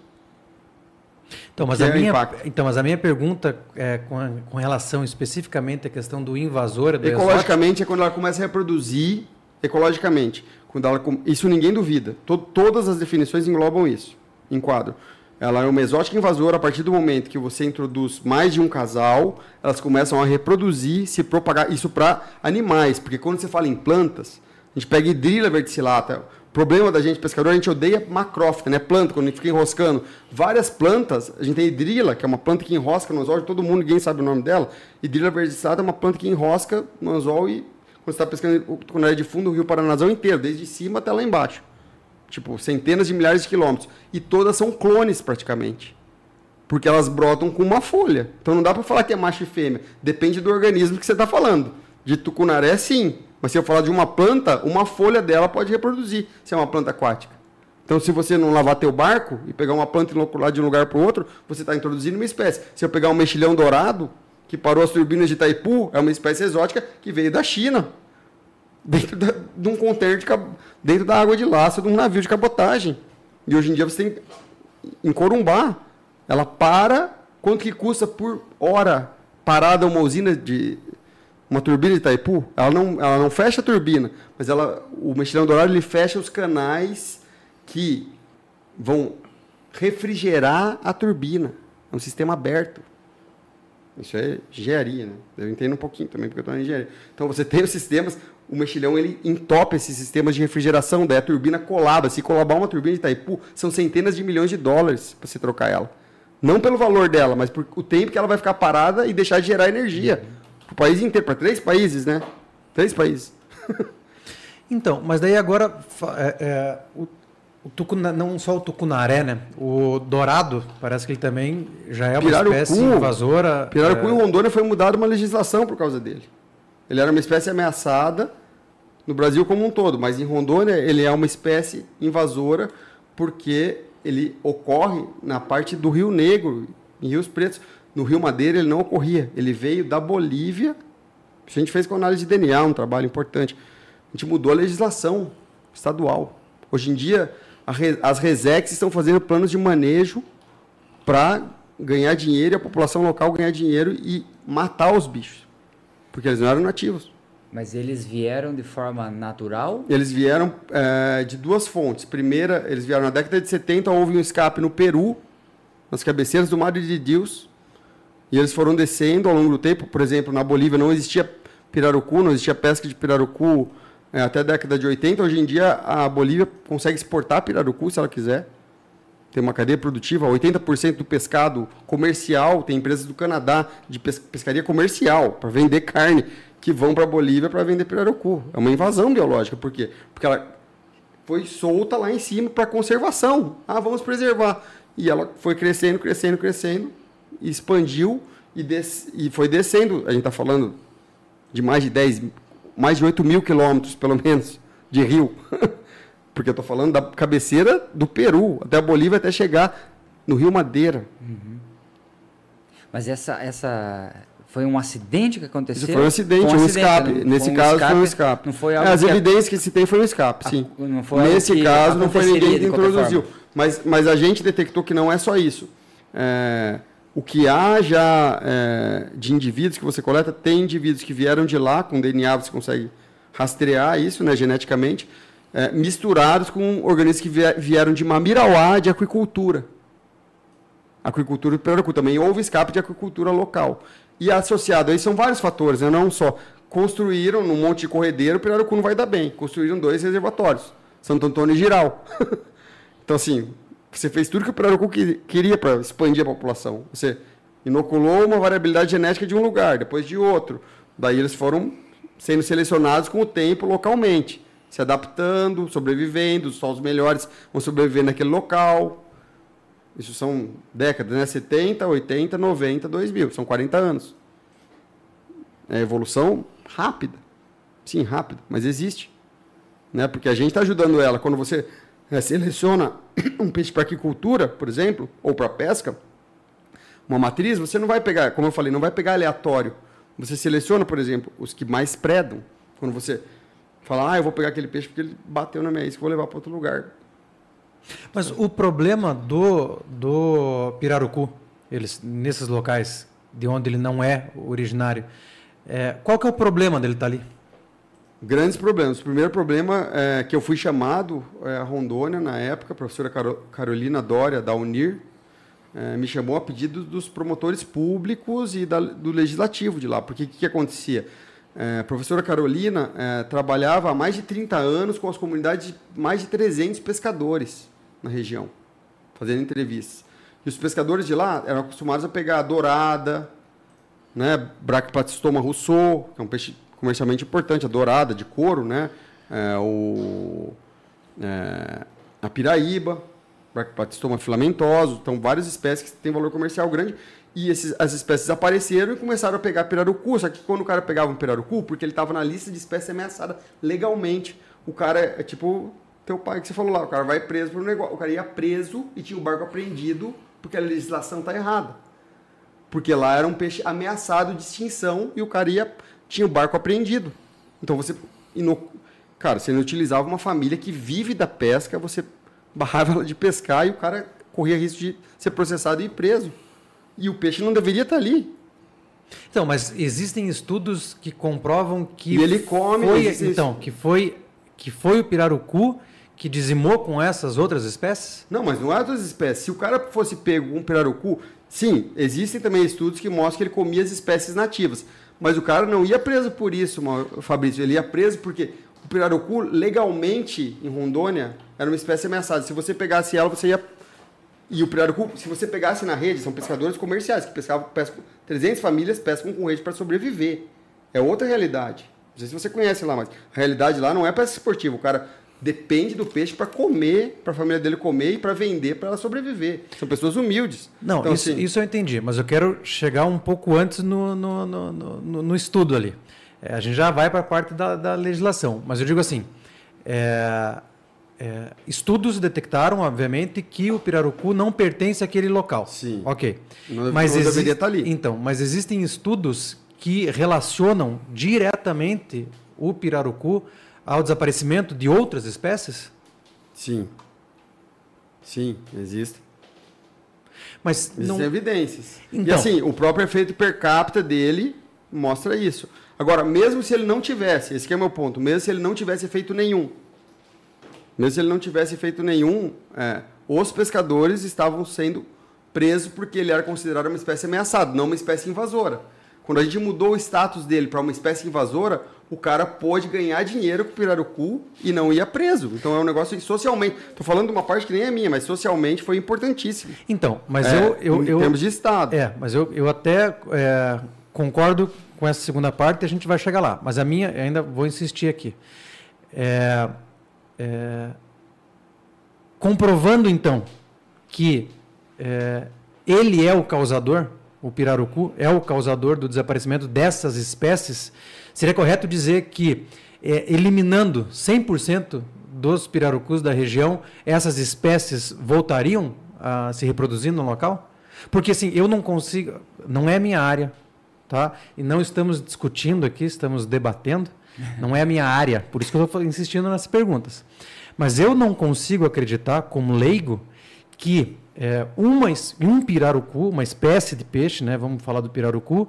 Então, mas, a, é minha, então mas a minha pergunta é com, a, com relação especificamente à questão do invasor. Ecologicamente é quando ela começa a reproduzir ecologicamente. Quando ela, isso ninguém duvida. todas as definições englobam isso, enquadram. Ela é uma exótica invasora a partir do momento que você introduz mais de um casal, elas começam a reproduzir, se propagar. Isso para animais, porque quando você fala em plantas, a gente pega hidrila verticillata. O problema da gente pescador, a gente odeia macrófita, né? Planta, quando a gente fica enroscando. Várias plantas, a gente tem hidrila, que é uma planta que enrosca no anzol, todo mundo, ninguém sabe o nome dela. Hidrila verticillata é uma planta que enrosca no anzol e você está pescando quando é de fundo, o rio Paranazão inteiro, desde cima até lá embaixo. Tipo, centenas de milhares de quilômetros. E todas são clones, praticamente. Porque elas brotam com uma folha. Então não dá para falar que é macho e fêmea. Depende do organismo que você está falando. De tucunaré, sim. Mas se eu falar de uma planta, uma folha dela pode reproduzir, se é uma planta aquática. Então, se você não lavar teu barco e pegar uma planta e inocular de um lugar para o outro, você está introduzindo uma espécie. Se eu pegar um mexilhão dourado, que parou as turbinas de Itaipu, é uma espécie exótica que veio da China, dentro da, de um container de, dentro da água de laço de um navio de cabotagem. E hoje em dia você tem em Corumbá, ela para quanto que custa por hora parada uma usina de uma turbina de Itaipu? Ela não, ela não fecha a turbina, mas ela, o mexilhão dourado ele fecha os canais que vão refrigerar a turbina. É um sistema aberto. Isso é engenharia, né? Eu entendo um pouquinho também, porque eu estou na engenharia. Então, você tem os sistemas, o mexilhão, ele entope esses sistemas de refrigeração, daí a turbina colaba. Se colabar uma turbina de Itaipu, são centenas de milhões de dólares para você trocar ela. Não pelo valor dela, mas por o tempo que ela vai ficar parada e deixar de gerar energia. Para o país inteiro, para três países, né? Três países. então, mas daí agora, é, é, o tucuna, não só o tucunaré, né? O dourado, parece que ele também já é uma Pirarucu, espécie invasora. Pirarucu é... em Rondônia foi mudada uma legislação por causa dele. Ele era uma espécie ameaçada no Brasil como um todo, mas em Rondônia ele é uma espécie invasora porque ele ocorre na parte do Rio Negro, em Rios Pretos. No Rio Madeira ele não ocorria, ele veio da Bolívia. A gente fez com análise de DNA, um trabalho importante. A gente mudou a legislação estadual. Hoje em dia, as Resex estão fazendo planos de manejo para ganhar dinheiro e a população local ganhar dinheiro e matar os bichos. Porque eles não eram nativos. Mas eles vieram de forma natural? Eles vieram é, de duas fontes. Primeira, eles vieram na década de 70, houve um escape no Peru, nas cabeceiras do Mar de Deus, e eles foram descendo ao longo do tempo. Por exemplo, na Bolívia não existia pirarucu, não existia pesca de pirarucu é, até a década de 80. Hoje em dia, a Bolívia consegue exportar pirarucu se ela quiser. Tem uma cadeia produtiva, 80% do pescado comercial, tem empresas do Canadá de pescaria comercial, para vender carne, que vão para a Bolívia para vender pirarucu. É uma invasão biológica. Por quê? Porque ela foi solta lá em cima para conservação. Ah, vamos preservar. E ela foi crescendo, crescendo, crescendo, expandiu e, des e foi descendo. A gente está falando de mais de 10, mais de 8 mil quilômetros, pelo menos, de rio. Porque eu estou falando da cabeceira do Peru, até a Bolívia, até chegar no Rio Madeira. Uhum. Mas essa, essa, foi um acidente que aconteceu? Isso foi um acidente, foi um, um acidente, escape. Né? Nesse um caso escape, foi um escape. Não foi é, As evidências que se tem foi um escape, sim. Nesse caso não foi ninguém que introduziu. Mas, mas a gente detectou que não é só isso. É, o que há já é, de indivíduos que você coleta, tem indivíduos que vieram de lá, com DNA você consegue rastrear isso né, geneticamente, é, misturados com organismos que vieram de Mamirauá, de aquicultura. Aquicultura do Pirarucu. Também houve escape de aquicultura local. E associado aí são vários fatores, né? não só construíram num monte de corredeiro, o Pirarucu não vai dar bem. Construíram dois reservatórios, Santo Antônio e Giral. então, assim, você fez tudo que o Pirarucu queria para expandir a população. Você inoculou uma variabilidade genética de um lugar, depois de outro. Daí eles foram sendo selecionados com o tempo localmente se adaptando, sobrevivendo, só os melhores vão sobreviver naquele local. Isso são décadas, né? 70, 80, 90, 2000, são 40 anos. É evolução rápida. Sim, rápida, mas existe. Né? Porque a gente está ajudando ela. Quando você é, seleciona um peixe para aquicultura, por exemplo, ou para pesca, uma matriz, você não vai pegar, como eu falei, não vai pegar aleatório. Você seleciona, por exemplo, os que mais predam. Quando você falar, ah, eu vou pegar aquele peixe porque ele bateu na minha isca, vou levar para outro lugar. Mas o problema do, do pirarucu, eles, nesses locais de onde ele não é originário, é, qual que é o problema dele estar tá ali? Grandes problemas. O primeiro problema é que eu fui chamado é, a Rondônia, na época, a professora Carolina Dória, da UNIR, é, me chamou a pedido dos promotores públicos e da, do legislativo de lá. Porque o que, que acontecia? É, a professora Carolina é, trabalhava há mais de 30 anos com as comunidades de mais de 300 pescadores na região, fazendo entrevistas. E os pescadores de lá eram acostumados a pegar a dourada, né, Brachplatystoma rousseau, que é um peixe comercialmente importante, a dourada de couro, né, é, o, é, a piraíba, Brachplatystoma filamentoso, então várias espécies que têm valor comercial grande e esses, as espécies apareceram e começaram a pegar pirarucu. Só que quando o cara pegava um pirarucu, porque ele estava na lista de espécie ameaçada legalmente, o cara é tipo teu pai que você falou lá, o cara vai preso por um negócio. O cara ia preso e tinha o barco apreendido porque a legislação tá errada. Porque lá era um peixe ameaçado de extinção e o cara ia, tinha o barco apreendido. Então você. Cara, você não utilizava uma família que vive da pesca, você barrava ela de pescar e o cara corria risco de ser processado e preso. E o peixe não deveria estar ali. Então, mas existem estudos que comprovam que e ele come, foi, então, que foi que foi o pirarucu que dizimou com essas outras espécies? Não, mas não é outras espécies. Se o cara fosse pego um pirarucu, sim, existem também estudos que mostram que ele comia as espécies nativas. Mas o cara não ia preso por isso, Fabrício. Ele ia preso porque o pirarucu, legalmente, em Rondônia, era uma espécie ameaçada. Se você pegasse ela, você ia e o pirarucu, se você pegasse na rede, são pescadores comerciais que pescavam, pescam 300 famílias pescam com rede para sobreviver. É outra realidade. Não sei se você conhece lá, mas a realidade lá não é pesca esportiva. O cara depende do peixe para comer, para a família dele comer e para vender para ela sobreviver. São pessoas humildes. Não, então, isso, assim... isso eu entendi, mas eu quero chegar um pouco antes no, no, no, no, no estudo ali. É, a gente já vai para a parte da, da legislação, mas eu digo assim: é, é, estudos detectaram, obviamente, que o pirarucu não pertence àquele local. Sim. Ok. Não, mas não deveria estar ali. Então, mas existem estudos que relacionam diretamente o pirarucu ao desaparecimento de outras espécies? Sim. Sim, existem. Mas Existem não... evidências. Então... E assim, o próprio efeito per capita dele mostra isso. Agora, mesmo se ele não tivesse, esse é o meu ponto, mesmo se ele não tivesse efeito nenhum, mesmo se ele não tivesse feito nenhum, é, os pescadores estavam sendo presos porque ele era considerado uma espécie ameaçada, não uma espécie invasora. Quando a gente mudou o status dele para uma espécie invasora, o cara pôde ganhar dinheiro com o pirarucu e não ia preso. Então é um negócio socialmente. Estou falando de uma parte que nem é minha, mas socialmente foi importantíssimo. Então, mas é, eu, eu. Em eu, termos de Estado. É, mas eu, eu até é, concordo com essa segunda parte e a gente vai chegar lá. Mas a minha, ainda vou insistir aqui. É, é, comprovando então que é, ele é o causador, o pirarucu é o causador do desaparecimento dessas espécies, seria correto dizer que é, eliminando 100% dos pirarucus da região, essas espécies voltariam a se reproduzir no local? Porque assim, eu não consigo, não é minha área, tá? E não estamos discutindo aqui, estamos debatendo. Não é a minha área, por isso que eu estou insistindo nessas perguntas. Mas eu não consigo acreditar, como leigo, que é, uma, um pirarucu, uma espécie de peixe, né, vamos falar do pirarucu,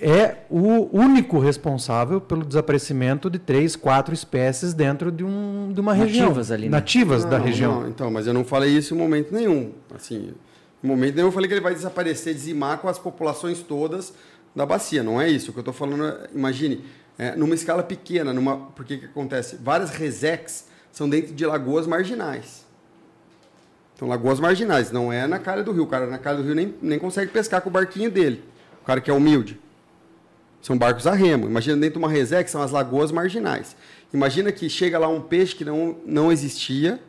é o único responsável pelo desaparecimento de três, quatro espécies dentro de, um, de uma nativas região. Nativas ali, né? Nativas não, da região. Não, então, mas eu não falei isso em momento nenhum. Assim, em momento nenhum eu falei que ele vai desaparecer, dizimar com as populações todas da bacia. Não é isso. O que eu estou falando, é, imagine, é, numa escala pequena, numa, porque que acontece? Várias resex são dentro de lagoas marginais. Então, lagoas marginais, não é na cara do rio. O cara na cara do rio nem, nem consegue pescar com o barquinho dele. O cara que é humilde. São barcos a remo. Imagina dentro de uma resex, são as lagoas marginais. Imagina que chega lá um peixe que não, não existia.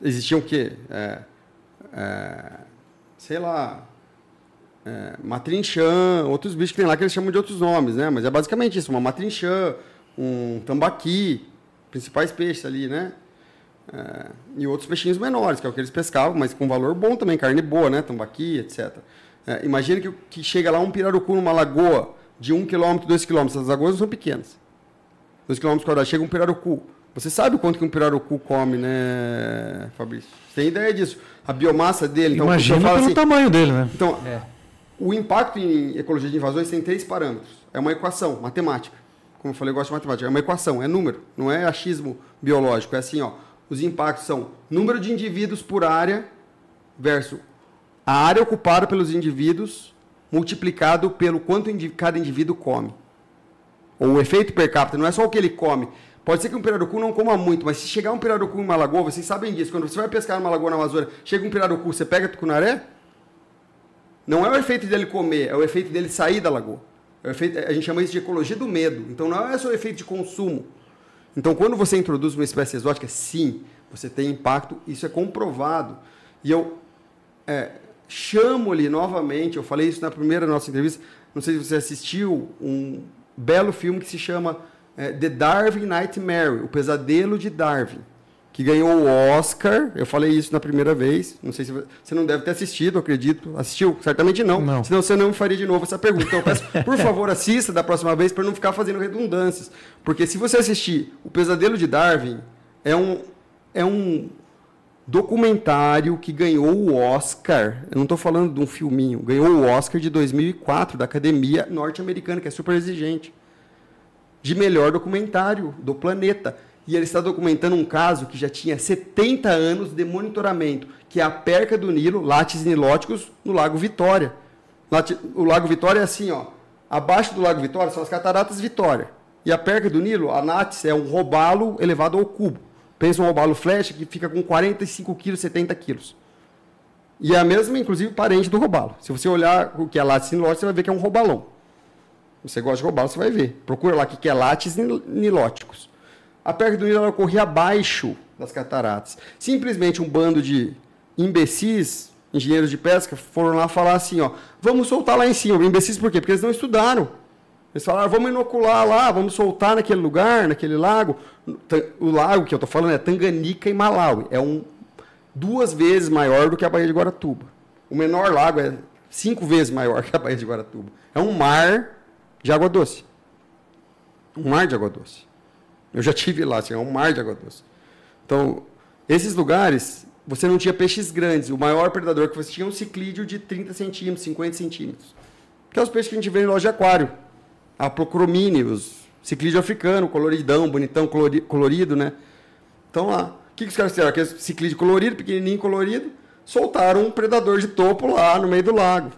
Existiam o quê? É, é, sei lá, é, matrinchã, outros bichos que tem lá que eles chamam de outros nomes, né? Mas é basicamente isso, uma matrinchã, um tambaqui, principais peixes ali, né? É, e outros peixinhos menores, que é o que eles pescavam, mas com valor bom também, carne boa, né? Tambaqui, etc. É, imagina que, que chega lá um pirarucu numa lagoa de 1 km, 2 km, as lagoas não são pequenas. 2 km quadrados, chega um pirarucu. Você sabe quanto que um pirarucu come, né, Fabrício? Você tem ideia disso? A biomassa dele... Então, Imagina pelo assim, tamanho dele, né? Então, é. O impacto em ecologia de invasões tem três parâmetros. É uma equação matemática. Como eu falei, eu gosto de matemática. É uma equação, é número, não é achismo biológico. É assim, ó. Os impactos são número de indivíduos por área versus a área ocupada pelos indivíduos multiplicado pelo quanto cada indivíduo come. Ou o efeito per capita, não é só o que ele come. Pode ser que um pirarucu não coma muito, mas se chegar um pirarucu em uma lagoa, vocês sabem disso, quando você vai pescar numa lagoa na Amazônia, chega um pirarucu, você pega tucunaré? Não é o efeito dele comer, é o efeito dele sair da lagoa. É efeito, a gente chama isso de ecologia do medo. Então não é só o efeito de consumo. Então quando você introduz uma espécie exótica, sim, você tem impacto, isso é comprovado. E eu é, chamo-lhe novamente, eu falei isso na primeira nossa entrevista, não sei se você assistiu, um belo filme que se chama é, The Darwin Nightmare, o pesadelo de Darwin que ganhou o Oscar. Eu falei isso na primeira vez. Não sei se você não deve ter assistido, acredito. Assistiu? Certamente não. não. Senão você não me faria de novo essa pergunta. Então eu peço, por favor, assista da próxima vez para não ficar fazendo redundâncias. Porque se você assistir O Pesadelo de Darwin, é um, é um documentário que ganhou o Oscar. Eu não estou falando de um filminho, ganhou o Oscar de 2004 da Academia Norte-Americana, que é super exigente, de melhor documentário do planeta. E ele está documentando um caso que já tinha 70 anos de monitoramento, que é a perca do Nilo, látis nilóticos, no Lago Vitória. O Lago Vitória é assim, ó. Abaixo do Lago Vitória são as cataratas Vitória. E a perca do Nilo, a látis, é um robalo elevado ao cubo. Pensa um robalo flecha que fica com 45 quilos, 70 quilos. E é a mesma, inclusive, parente do robalo. Se você olhar o que é látis nilótico, você vai ver que é um robalão. Você gosta de robalo, você vai ver. Procura lá o que é látis nilóticos. A perca do ela ocorria abaixo das cataratas. Simplesmente um bando de imbecis, engenheiros de pesca, foram lá falar assim, ó, vamos soltar lá em cima. Imbecis por quê? Porque eles não estudaram. Eles falaram, vamos inocular lá, vamos soltar naquele lugar, naquele lago. O lago que eu estou falando é Tanganica e Malawi. É um, duas vezes maior do que a Baía de Guaratuba. O menor lago é cinco vezes maior que a Baía de Guaratuba. É um mar de água doce. Um mar de água doce. Eu já tive lá, assim, é um mar de água doce. Então, esses lugares, você não tinha peixes grandes. O maior predador que você tinha é um ciclídeo de 30 centímetros, 50 centímetros. Que é os peixes que a gente vê em loja de aquário a Procromíneos, ciclídeo africano, coloridão, bonitão, colorido, né? Então lá, o que, que os caras fizeram? Aquele ciclídeo colorido, pequenininho, colorido, soltaram um predador de topo lá no meio do lago.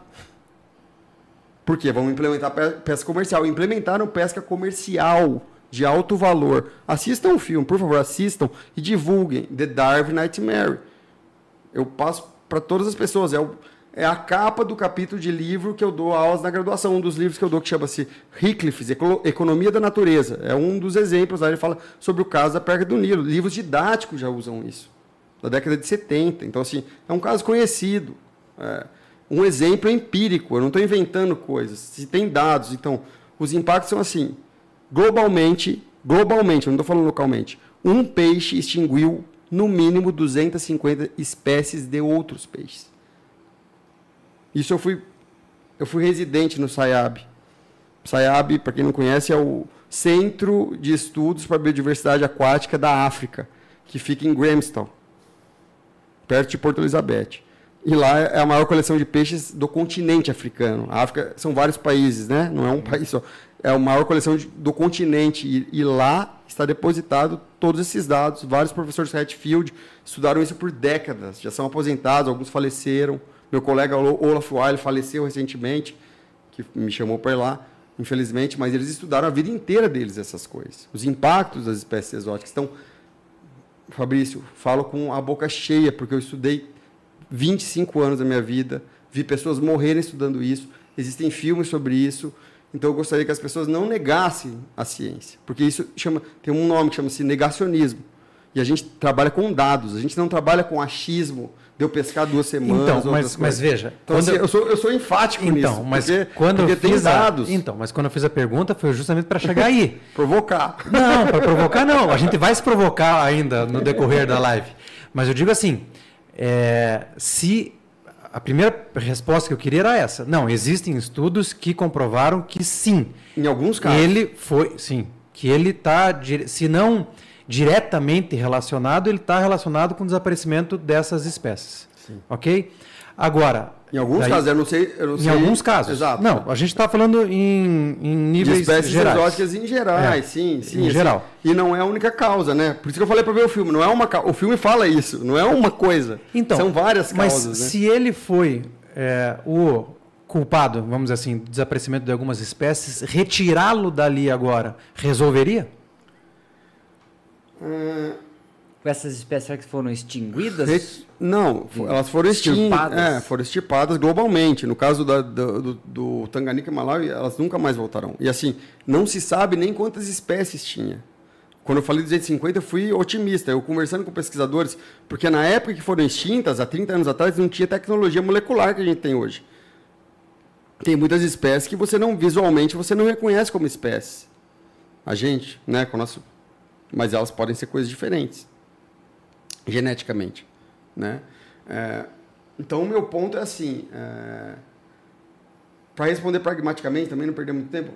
Por quê? Vamos implementar pesca comercial. Implementaram pesca comercial de alto valor. Assistam o filme, por favor, assistam e divulguem The Darwin Nightmare. Eu passo para todas as pessoas. É o, é a capa do capítulo de livro que eu dou aulas na graduação. Um dos livros que eu dou que chama-se Hickliff's, Economia da Natureza. É um dos exemplos. Lá ele fala sobre o caso da perca do Nilo. Livros didáticos já usam isso, da década de 70. Então, assim, é um caso conhecido. É um exemplo empírico. Eu não estou inventando coisas. Se tem dados. Então, os impactos são assim. Globalmente, globalmente, eu não estou falando localmente, um peixe extinguiu no mínimo 250 espécies de outros peixes. Isso eu fui, eu fui residente no SAIAB. SAIAB, para quem não conhece, é o Centro de Estudos para a Biodiversidade Aquática da África, que fica em Grahamstown, perto de Porto Elizabeth. E lá é a maior coleção de peixes do continente africano. A África são vários países, né? Não é um país só. É a maior coleção de, do continente. E, e, lá está depositado todos esses dados. Vários professores Hatfield estudaram isso por décadas. Já são aposentados, alguns faleceram. Meu colega Olaf Weil faleceu recentemente, que me chamou para ir lá, infelizmente, mas eles estudaram a vida inteira deles essas coisas. Os impactos das espécies exóticas. Então, Fabrício, falo com a boca cheia, porque eu estudei 25 anos da minha vida, vi pessoas morrerem estudando isso, existem filmes sobre isso. Então, eu gostaria que as pessoas não negassem a ciência, porque isso chama, tem um nome que chama-se negacionismo. E a gente trabalha com dados, a gente não trabalha com achismo, deu pescar duas semanas. Então, mas, mas veja. Então, assim, eu, eu, sou, eu sou enfático então, nisso. Mas porque, quando porque eu tem fiz dados. A, então, mas quando eu fiz a pergunta foi justamente para chegar aí. provocar. Não, para provocar não. A gente vai se provocar ainda no decorrer da live. Mas eu digo assim: é, se. A primeira resposta que eu queria era essa. Não, existem estudos que comprovaram que sim. Em alguns casos. Ele foi, sim, que ele está, se não diretamente relacionado, ele está relacionado com o desaparecimento dessas espécies. Sim. Ok? Agora. Em alguns daí, casos, eu não sei. Eu não em sei, alguns casos. Exato. Não, a gente está falando em, em níveis. De espécies gerais. exóticas em gerais, é, sim, sim. Em assim, geral. E não é a única causa, né? Por isso que eu falei para ver o filme. Não é uma O filme fala isso, não é uma coisa. Então, São várias causas. Mas né? se ele foi é, o culpado, vamos dizer assim, do desaparecimento de algumas espécies, retirá-lo dali agora resolveria? Com essas espécies que foram extinguidas? Não, elas foram extirpadas. É, foram extirpadas globalmente. No caso da, do, do, do Tanganica e Malawi, elas nunca mais voltarão. E assim, não se sabe nem quantas espécies tinha. Quando eu falei 250, eu fui otimista. Eu conversando com pesquisadores, porque na época que foram extintas, há 30 anos atrás, não tinha tecnologia molecular que a gente tem hoje. Tem muitas espécies que você não, visualmente, você não reconhece como espécie. A gente, né, com nosso mas elas podem ser coisas diferentes geneticamente, né? É, então o meu ponto é assim, é, para responder pragmaticamente, também não perder muito tempo,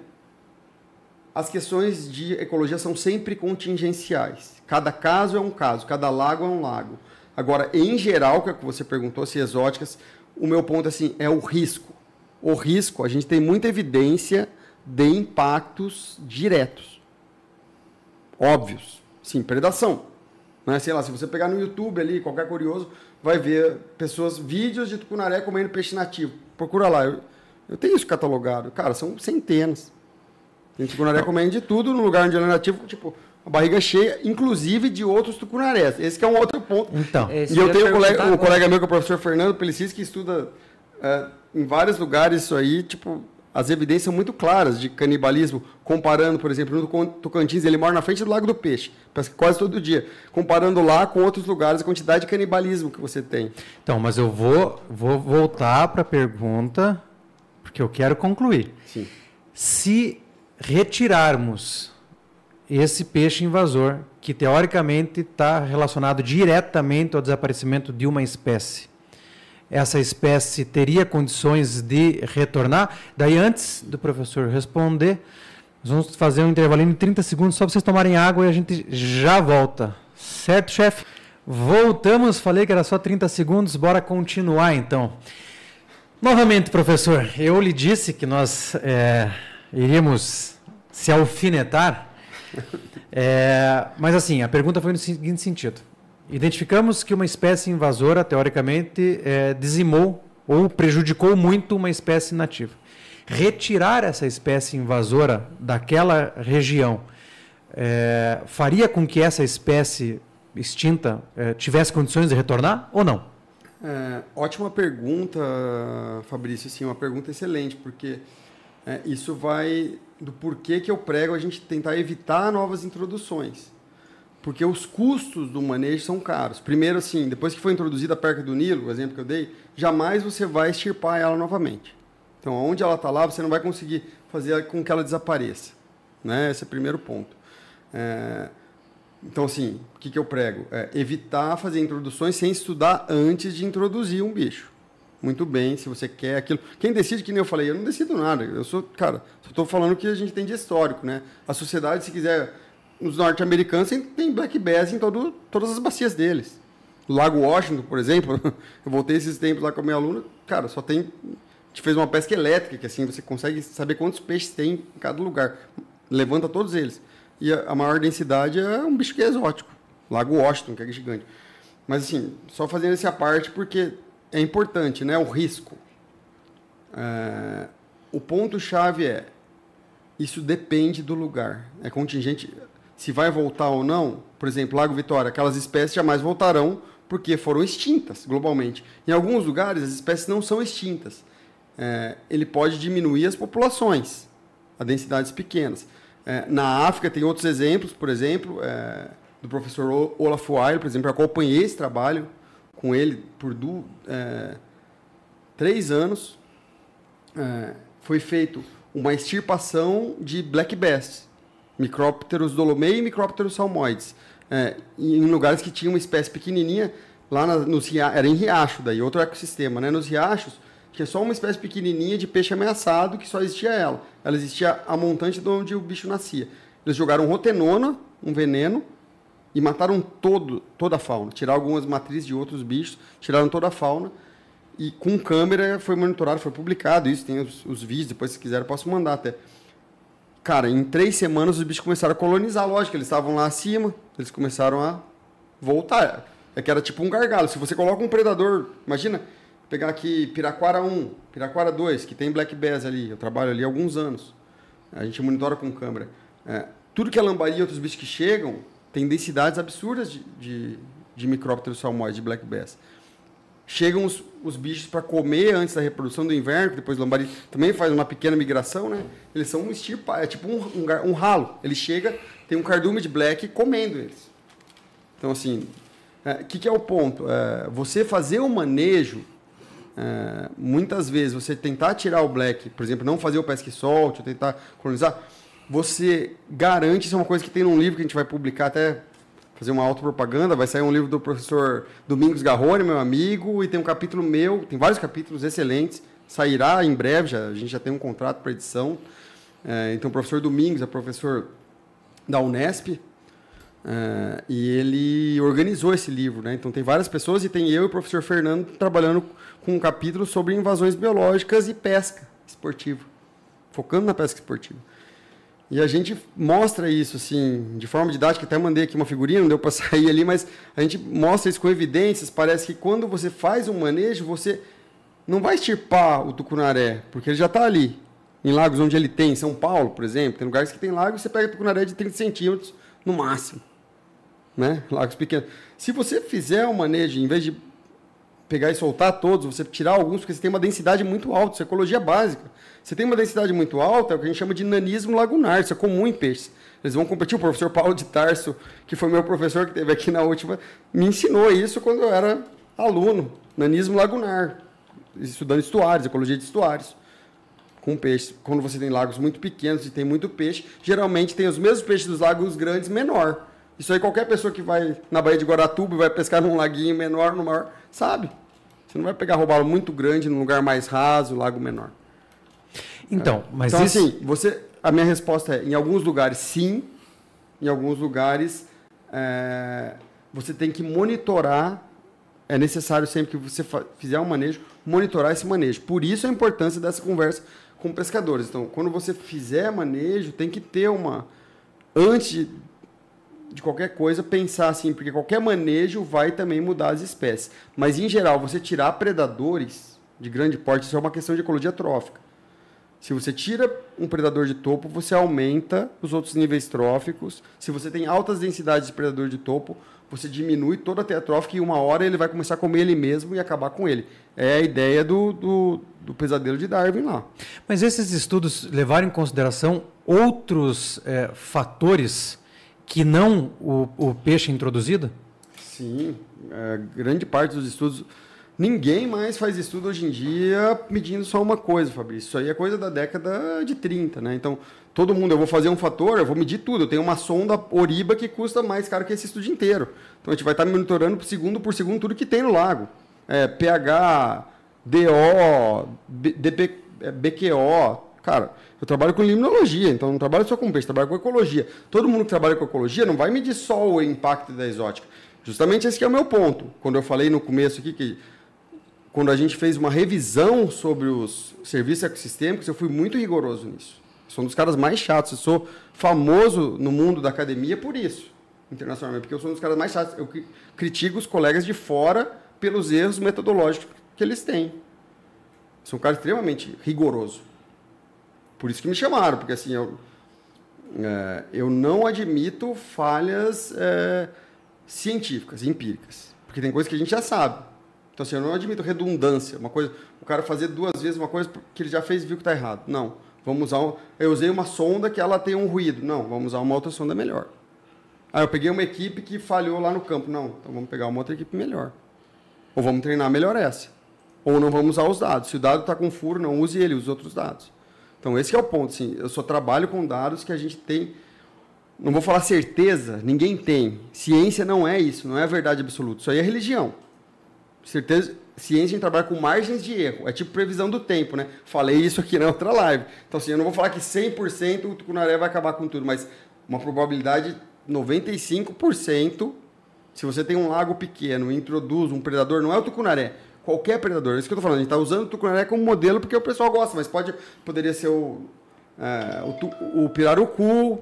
as questões de ecologia são sempre contingenciais. Cada caso é um caso, cada lago é um lago. Agora, em geral, que é você perguntou, se exóticas, o meu ponto assim, é o risco. O risco, a gente tem muita evidência de impactos diretos. Óbvios. Sim, predação. Né? Sei lá, se você pegar no YouTube ali, qualquer curioso, vai ver pessoas, vídeos de tucunaré comendo peixe nativo. Procura lá. Eu, eu tenho isso catalogado. Cara, são centenas. Tem tucunaré comendo de tudo no lugar onde ele é nativo, tipo, a barriga cheia, inclusive de outros tucunarés. Esse é um outro ponto. Então, e eu tenho um colega, um colega meu, que é o professor Fernando Pelicis, que estuda é, em vários lugares isso aí, tipo, as evidências são muito claras de canibalismo, comparando, por exemplo, no Tocantins, ele mora na frente do Lago do Peixe, quase todo dia, comparando lá com outros lugares, a quantidade de canibalismo que você tem. Então, mas eu vou, vou voltar para a pergunta, porque eu quero concluir. Sim. Se retirarmos esse peixe invasor, que teoricamente está relacionado diretamente ao desaparecimento de uma espécie, essa espécie teria condições de retornar? Daí, antes do professor responder, nós vamos fazer um intervalinho de 30 segundos só para vocês tomarem água e a gente já volta. Certo, chefe? Voltamos, falei que era só 30 segundos, bora continuar então. Novamente, professor, eu lhe disse que nós é, iríamos se alfinetar, é, mas assim, a pergunta foi no seguinte sentido. Identificamos que uma espécie invasora, teoricamente, é, dizimou ou prejudicou muito uma espécie nativa. Retirar essa espécie invasora daquela região é, faria com que essa espécie extinta é, tivesse condições de retornar ou não? É, ótima pergunta, Fabrício. Sim, uma pergunta excelente, porque é, isso vai do porquê que eu prego a gente tentar evitar novas introduções porque os custos do manejo são caros. Primeiro, assim, depois que foi introduzida a perca do Nilo, o exemplo que eu dei, jamais você vai extirpar ela novamente. Então, onde ela está lá, você não vai conseguir fazer com que ela desapareça. Né? Esse é o primeiro ponto. É... Então, assim, o que, que eu prego? É evitar fazer introduções sem estudar antes de introduzir um bicho. Muito bem, se você quer aquilo. Quem decide, que nem eu falei, eu não decido nada. Eu sou, cara, só estou falando que a gente tem de histórico, né? A sociedade, se quiser os norte-americanos tem black bass em todo, todas as bacias deles. O Lago Washington, por exemplo, eu voltei esses tempos lá com a minha aluna, cara, só tem. A gente fez uma pesca elétrica, que assim você consegue saber quantos peixes tem em cada lugar. Levanta todos eles. E a, a maior densidade é um bicho que é exótico. Lago Washington, que é gigante. Mas assim, só fazendo essa parte porque é importante, né? O risco. É, o ponto-chave é isso depende do lugar. É contingente se vai voltar ou não, por exemplo, Lago Vitória, aquelas espécies jamais voltarão porque foram extintas globalmente. Em alguns lugares, as espécies não são extintas. É, ele pode diminuir as populações a densidades pequenas. É, na África, tem outros exemplos, por exemplo, é, do professor Olaf Weil, por exemplo, eu acompanhei esse trabalho com ele por do, é, três anos. É, foi feito uma extirpação de black bass Micrópteros dolomei e Micrópteros salmoides. É, em lugares que tinha uma espécie pequenininha, lá na, nos era em riacho, daí outro ecossistema, né? Nos riachos tinha só uma espécie pequenininha de peixe ameaçado que só existia ela. Ela existia a montante de onde o bicho nascia. Eles jogaram rotenona, um veneno, e mataram todo, toda a fauna. Tiraram algumas matrizes de outros bichos, tiraram toda a fauna. E com câmera foi monitorado, foi publicado isso, tem os, os vídeos, depois se quiser posso mandar até. Cara, em três semanas os bichos começaram a colonizar, lógico, eles estavam lá acima, eles começaram a voltar. É que era tipo um gargalo. Se você coloca um predador, imagina, pegar aqui Piraquara 1, Piraquara 2, que tem Black Bass ali, eu trabalho ali há alguns anos. A gente monitora com câmera. É, tudo que é lambari e outros bichos que chegam, tem densidades absurdas de, de, de micrópteros salmóides, de Black Bass chegam os, os bichos para comer antes da reprodução do inverno, depois o lambari também faz uma pequena migração, né? Eles são um estirpa, é tipo um, um, um, ralo. Ele chega, tem um cardume de black comendo eles. Então, assim, o é, que, que, é o ponto? É, você fazer o manejo, é, muitas vezes, você tentar tirar o black, por exemplo, não fazer o pesque solte, tentar colonizar, você garante, isso é uma coisa que tem num livro que a gente vai publicar até fazer uma autopropaganda. Vai sair um livro do professor Domingos Garrone, meu amigo, e tem um capítulo meu, tem vários capítulos excelentes. Sairá em breve, já, a gente já tem um contrato para edição. É, então, o professor Domingos é professor da Unesp. É, e ele organizou esse livro, né? Então tem várias pessoas e tem eu e o professor Fernando trabalhando com um capítulo sobre invasões biológicas e pesca esportiva, focando na pesca esportiva. E a gente mostra isso assim, de forma didática, até mandei aqui uma figurinha, não deu para sair ali, mas a gente mostra isso com evidências, parece que quando você faz um manejo, você não vai extirpar o tucunaré, porque ele já está ali. Em lagos onde ele tem, em São Paulo, por exemplo, tem lugares que tem lagos, você pega tucunaré de 30 centímetros no máximo né? Lagos pequenos. Se você fizer um manejo, em vez de pegar e soltar todos, você tirar alguns, porque você tem uma densidade muito alta, isso é ecologia básica. Você tem uma densidade muito alta, é o que a gente chama de nanismo lagunar, isso é comum em peixes. Eles vão competir. O professor Paulo de Tarso, que foi meu professor que teve aqui na última, me ensinou isso quando eu era aluno. Nanismo lagunar, estudando estuários, ecologia de estuários, com peixes. Quando você tem lagos muito pequenos e tem muito peixe, geralmente tem os mesmos peixes dos lagos grandes menor. Isso aí qualquer pessoa que vai na Baía de Guaratuba e vai pescar num laguinho menor, no maior, sabe. Você não vai pegar robalo muito grande num lugar mais raso, lago menor. Então, é. mas então, isso... assim, você, a minha resposta é, em alguns lugares sim, em alguns lugares é, você tem que monitorar, é necessário sempre que você fizer um manejo, monitorar esse manejo. Por isso a importância dessa conversa com pescadores. Então, quando você fizer manejo, tem que ter uma antes de qualquer coisa, pensar assim, porque qualquer manejo vai também mudar as espécies. Mas, em geral, você tirar predadores de grande porte, isso é uma questão de ecologia trófica. Se você tira um predador de topo, você aumenta os outros níveis tróficos. Se você tem altas densidades de predador de topo, você diminui toda a teia trófica e uma hora ele vai começar a comer ele mesmo e acabar com ele. É a ideia do, do, do pesadelo de Darwin lá. Mas esses estudos levaram em consideração outros é, fatores que não o, o peixe introduzido? Sim, é, grande parte dos estudos. Ninguém mais faz estudo hoje em dia medindo só uma coisa, Fabrício. Isso aí é coisa da década de 30, né? Então, todo mundo, eu vou fazer um fator, eu vou medir tudo. Eu tenho uma sonda Oriba que custa mais caro que esse estudo inteiro. Então, a gente vai estar monitorando segundo por segundo tudo que tem no lago. É, pH, DO, BQO. Cara, eu trabalho com limnologia, então não trabalho só com peixe, trabalho com ecologia. Todo mundo que trabalha com ecologia não vai medir só o impacto da exótica. Justamente esse é o meu ponto. Quando eu falei no começo aqui que quando a gente fez uma revisão sobre os serviços ecossistêmicos, eu fui muito rigoroso nisso. Sou um dos caras mais chatos. Eu sou famoso no mundo da academia por isso, internacionalmente, porque eu sou um dos caras mais chatos. Eu critico os colegas de fora pelos erros metodológicos que eles têm. Sou um cara extremamente rigoroso. Por isso que me chamaram, porque assim, eu, é, eu não admito falhas é, científicas, empíricas. Porque tem coisas que a gente já sabe. Então, assim, eu não admito redundância. Uma coisa, o cara fazer duas vezes uma coisa que ele já fez e viu que está errado. Não. Vamos usar. Um, eu usei uma sonda que ela tem um ruído. Não, vamos usar uma outra sonda melhor. Aí eu peguei uma equipe que falhou lá no campo. Não, então vamos pegar uma outra equipe melhor. Ou vamos treinar melhor essa. Ou não vamos usar os dados. Se o dado está com furo, não use ele, use outros dados. Então, esse é o ponto. Assim, eu só trabalho com dados que a gente tem. Não vou falar certeza, ninguém tem. Ciência não é isso, não é a verdade absoluta. Isso aí é religião. Certeza, ciência a gente trabalha com margens de erro. É tipo previsão do tempo, né? Falei isso aqui na outra live. Então, assim, eu não vou falar que 100% o tucunaré vai acabar com tudo, mas uma probabilidade 95%. Se você tem um lago pequeno e introduz um predador, não é o tucunaré, qualquer predador. É isso que eu estou falando. A gente está usando o tucunaré como modelo porque o pessoal gosta, mas pode, poderia ser o, é, o, o, pirarucu,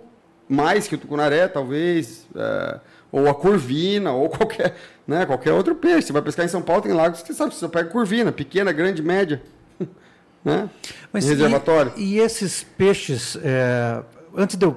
mais que o tucunaré, talvez, é, ou a curvina, ou qualquer, né, qualquer outro peixe. Você vai pescar em São Paulo, tem lagos que você sabe, você pega curvina, pequena, grande, média. né? Mas reservatório. E, e esses peixes, é, antes de eu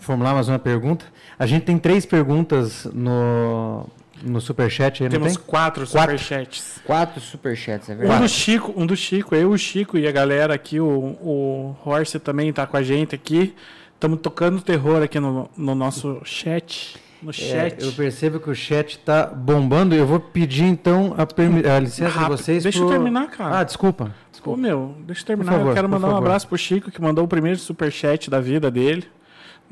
formular mais uma pergunta, a gente tem três perguntas no, no superchat aí, Temos tem? quatro, superchats. Quatro superchats, é verdade. Um do Chico, um do Chico, eu, o Chico e a galera aqui, o, o Horse também está com a gente aqui. Estamos tocando terror aqui no, no nosso chat. No é, chat. É, eu percebo que o chat está bombando. Eu vou pedir então a, a licença Rápido. de vocês. Deixa pro... eu terminar, cara. Ah, desculpa. desculpa. Ô, meu, deixa eu terminar. Favor, eu quero mandar um abraço pro Chico, que mandou o primeiro superchat da vida dele.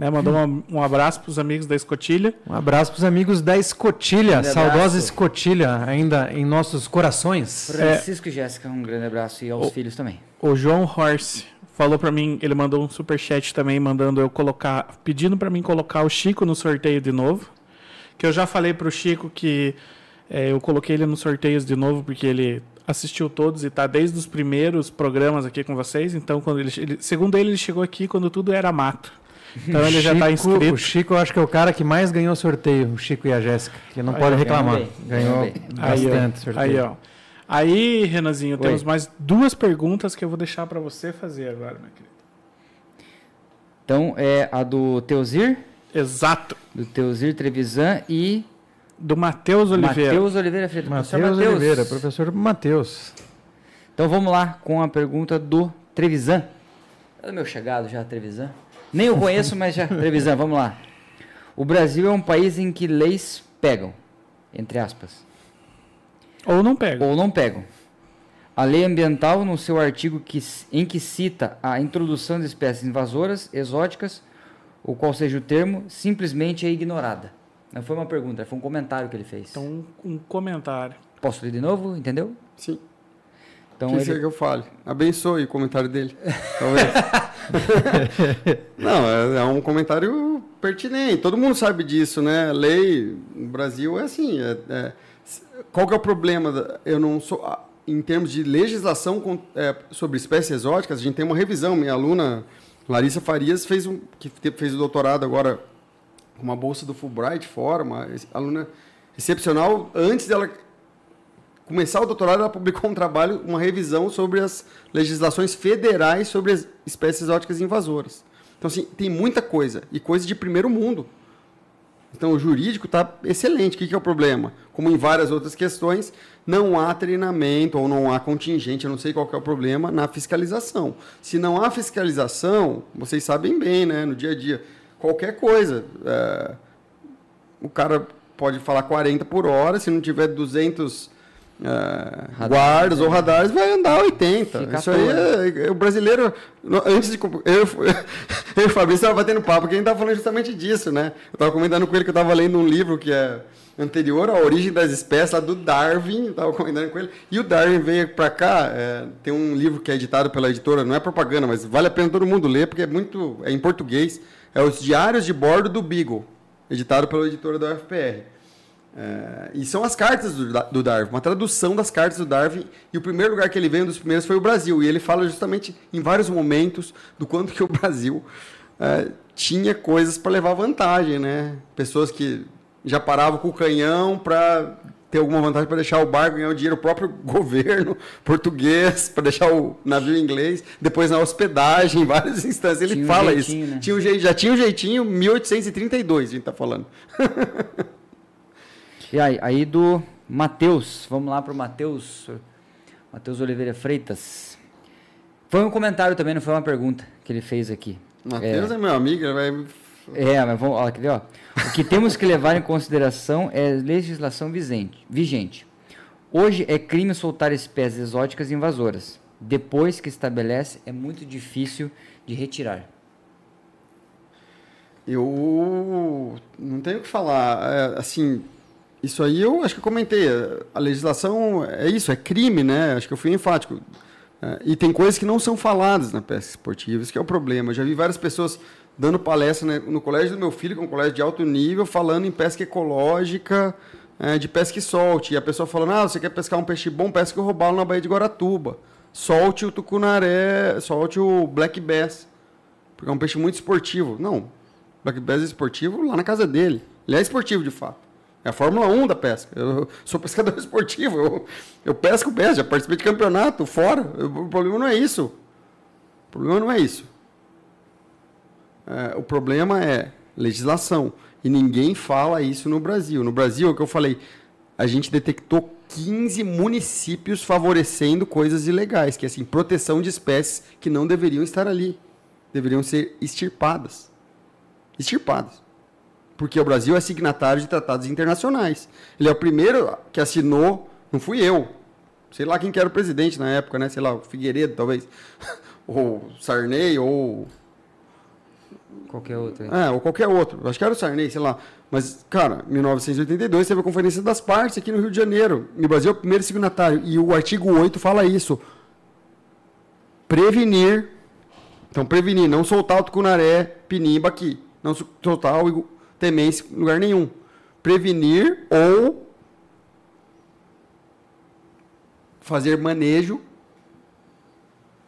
Né, mandou uma, um abraço para os amigos da Escotilha. Um abraço para os amigos da Escotilha, saudosa Escotilha, ainda em nossos corações. Francisco é, e Jéssica, um grande abraço e aos o, filhos também. O João Horse falou para mim, ele mandou um super chat também, mandando eu colocar, pedindo para mim colocar o Chico no sorteio de novo. que eu já falei para o Chico que é, eu coloquei ele nos sorteios de novo porque ele assistiu todos e está desde os primeiros programas aqui com vocês. Então, quando ele, ele, segundo ele, ele chegou aqui quando tudo era mato. Então ele já está inscrito. O Chico, eu acho que é o cara que mais ganhou sorteio, o Chico e a Jéssica, que não aí, pode reclamar. Ganhou bem. bastante aí, sorteio. Aí, ó. Aí, Renanzinho, Oi. temos mais duas perguntas que eu vou deixar para você fazer agora, meu querido. Então, é a do Teuzir? Exato. Do Teuzir Trevisan e... Do Matheus Oliveira. Matheus Oliveira Freitas. Matheus Oliveira, professor Matheus. Então vamos lá com a pergunta do Trevisan. É o meu chegado já, Trevisan. Nem eu conheço, mas já. Trevisan, vamos lá. O Brasil é um país em que leis pegam, entre aspas. Ou não pegam. Ou não pegam. A lei ambiental, no seu artigo que, em que cita a introdução de espécies invasoras, exóticas, ou qual seja o termo, simplesmente é ignorada. Não foi uma pergunta, foi um comentário que ele fez. Então, um, um comentário. Posso ler de novo? Entendeu? Sim. Então, que ele... que eu fale? Abençoe o comentário dele, talvez. Não, é, é, um comentário pertinente. Todo mundo sabe disso, né? Lei no Brasil é assim. É, é, qual que é o problema? Eu não sou em termos de legislação com, é, sobre espécies exóticas. A gente tem uma revisão. Minha aluna Larissa Farias fez um que fez o doutorado agora com uma bolsa do Fulbright fora, uma aluna excepcional. Antes dela começar o doutorado, ela publicou um trabalho, uma revisão sobre as legislações federais sobre as espécies exóticas invasoras. Então, assim, tem muita coisa, e coisa de primeiro mundo. Então, o jurídico está excelente. O que, que, é o problema? Como em várias outras questões, não há treinamento ou não há contingente, eu não sei qual é o problema, na fiscalização. Se não há fiscalização, vocês sabem bem, né, no dia a dia, qualquer coisa. É, o cara pode falar 40 por hora, se não tiver 200 é, guardas ou radares, vai andar 80. Fica Isso aí é, é, o brasileiro. Antes de. Eu, eu e o Fabrício estava batendo papo, porque a gente estava falando justamente disso, né? Eu estava comentando com ele que eu estava lendo um livro que é anterior à origem das espécies, lá do Darwin, estava comentando com ele. E o Darwin veio para cá, é, tem um livro que é editado pela editora, não é propaganda, mas vale a pena todo mundo ler, porque é muito. é em português. É Os Diários de Bordo do Beagle, editado pela editora da UFPR. É, e são as cartas do, do, Darwin, uma tradução das cartas do Darwin. E o primeiro lugar que ele veio, um dos primeiros, foi o Brasil. E ele fala justamente em vários momentos do quanto que o Brasil é, tinha coisas para levar vantagem, né? Pessoas que já paravam com o canhão para ter alguma vantagem para deixar o barco ganhar o dinheiro, o próprio governo português, para deixar o navio inglês, depois na hospedagem, em várias instâncias. Ele tinha fala um isso. Né? Tinha um, já tinha um jeitinho, 1832, a gente está falando. E aí, aí do Matheus, vamos lá para o Matheus, Matheus Oliveira Freitas. Foi um comentário também, não foi uma pergunta que ele fez aqui. Matheus é, é meu amigo, ele vai... É, mas vamos, ó, ó. O que temos que levar em consideração é a legislação vigente. Hoje é crime soltar espécies exóticas invasoras. Depois que estabelece, é muito difícil de retirar. Eu não tenho o que falar. É, assim, isso aí eu acho que eu comentei. A legislação é isso, é crime, né? Acho que eu fui enfático. É, e tem coisas que não são faladas na pesca esportiva, isso que é o problema. Eu já vi várias pessoas dando palestra né, no colégio do meu filho, que é um colégio de alto nível, falando em pesca ecológica, é, de pesca e solte. E a pessoa falando, ah, você quer pescar um peixe bom, pesca o robalo na Baía de Guaratuba. Solte o tucunaré, solte o black bass, porque é um peixe muito esportivo. Não, black bass é esportivo lá na casa dele. Ele é esportivo, de fato. É a Fórmula 1 da pesca. Eu sou pescador esportivo, eu, eu pesco pesca, já participei de campeonato fora. O problema não é isso. O problema não é isso. É, o problema é legislação. E ninguém fala isso no Brasil. No Brasil, é o que eu falei, a gente detectou 15 municípios favorecendo coisas ilegais, que é assim, proteção de espécies que não deveriam estar ali. Deveriam ser extirpadas. Extirpadas porque o Brasil é signatário de tratados internacionais. Ele é o primeiro que assinou, não fui eu, sei lá quem que era o presidente na época, né? Sei lá, o Figueiredo, talvez, ou Sarney, ou qualquer outro. É, ou qualquer outro. Acho que era o Sarney, sei lá. Mas, cara, 1982 teve a Conferência das Partes aqui no Rio de Janeiro. E o Brasil é o primeiro signatário. E o artigo 8 fala isso. Prevenir. Então, prevenir, não soltar o tucunaré, pinimba aqui. Não soltar o temência em lugar nenhum. prevenir ou fazer manejo,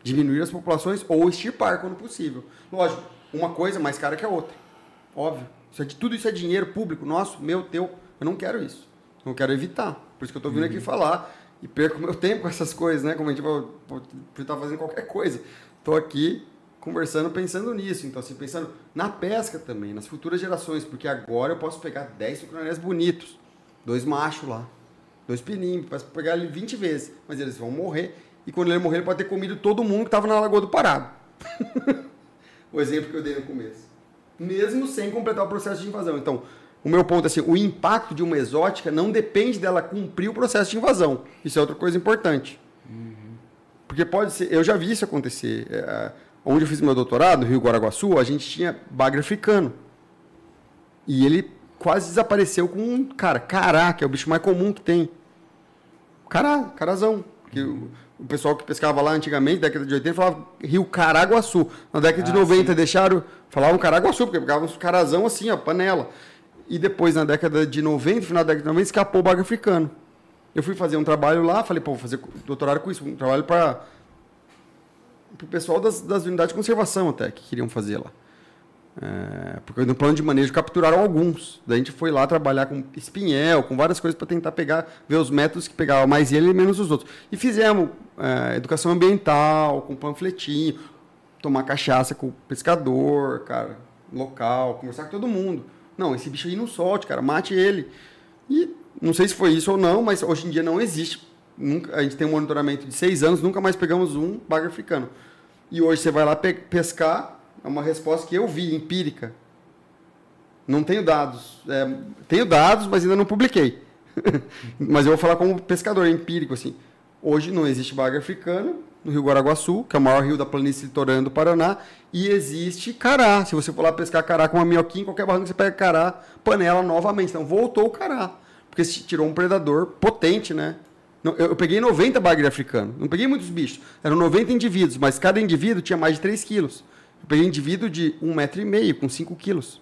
diminuir as populações ou extirpar quando possível. Lógico, uma coisa mais cara que a outra. Óbvio. Isso é tudo isso é dinheiro público, nosso, meu, teu. Eu não quero isso. Eu quero evitar. Por isso que eu estou vindo uhum. aqui falar e perco meu tempo com essas coisas, né? Como a gente vai estar fazendo qualquer coisa. Estou aqui conversando, pensando nisso. Então, assim, pensando na pesca também, nas futuras gerações, porque agora eu posso pegar 10 tucunarés bonitos, dois machos lá, dois pininhos, posso pegar ele 20 vezes, mas eles vão morrer. E quando ele morrer, ele pode ter comido todo mundo que estava na Lagoa do Parado. o exemplo que eu dei no começo. Mesmo sem completar o processo de invasão. Então, o meu ponto é assim, o impacto de uma exótica não depende dela cumprir o processo de invasão. Isso é outra coisa importante. Uhum. Porque pode ser, eu já vi isso acontecer. É, onde eu fiz meu doutorado, no Rio Guaraguaçu, a gente tinha bagre africano. E ele quase desapareceu com um cara, cará, que é o bicho mais comum que tem. Cará, carazão. Que o, o, pessoal que pescava lá antigamente, década de 80, falava Rio Caraguaçu. Na década ah, de 90 sim. deixaram, falavam Caraguaçu, porque pegavam uns carazão assim, ó, panela. E depois, na década de 90, final da década de 90, escapou o bagre africano. Eu fui fazer um trabalho lá, falei, pô, vou fazer doutorado com isso, um trabalho para o pessoal das, das unidades de conservação até, que queriam fazer lá. É, porque no plano de manejo capturaram alguns. Daí a gente foi lá trabalhar com espinhel, com várias coisas para tentar pegar, ver os métodos que pegava mais ele e menos os outros. E fizemos é, educação ambiental, com panfletinho, tomar cachaça com o pescador, cara, local, conversar com todo mundo. Não, esse bicho aí não solte, cara, mate ele. E não sei se foi isso ou não, mas hoje em dia não existe Nunca, a gente tem um monitoramento de seis anos, nunca mais pegamos um bagre africano. E hoje você vai lá pe pescar, é uma resposta que eu vi, empírica. Não tenho dados. É, tenho dados, mas ainda não publiquei. mas eu vou falar como pescador empírico, assim. Hoje não existe bagre africano no Rio Guaraguaçu, que é o maior rio da planície litorânea do Paraná, e existe cará. Se você for lá pescar cará com uma minhoquinha, qualquer barranco você pega cará, panela novamente. Então voltou o cará, porque se tirou um predador potente, né? Eu peguei 90 bagre africano. Não peguei muitos bichos. Eram 90 indivíduos, mas cada indivíduo tinha mais de 3 quilos. Eu peguei indivíduo de 1,5 metro e meio, com 5 quilos.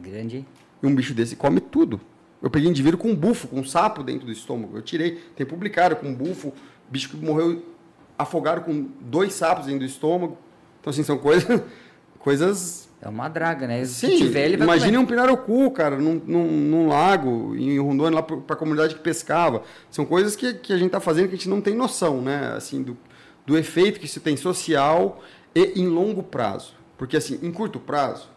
Grande, hein? E um bicho desse come tudo. Eu peguei indivíduo com um bufo, com um sapo dentro do estômago. Eu tirei. Tem publicado com um bufo. Bicho que morreu afogado com dois sapos dentro do estômago. Então, assim, são coisas, coisas é uma draga, né? Se Sim, tiver, ele vai imagine comer. um pirarucu, cara, num, num, num, lago, em Rondônia, lá para a comunidade que pescava. São coisas que, que a gente está fazendo que a gente não tem noção, né? Assim, do, do efeito que isso tem social e em longo prazo. Porque, assim, em curto prazo,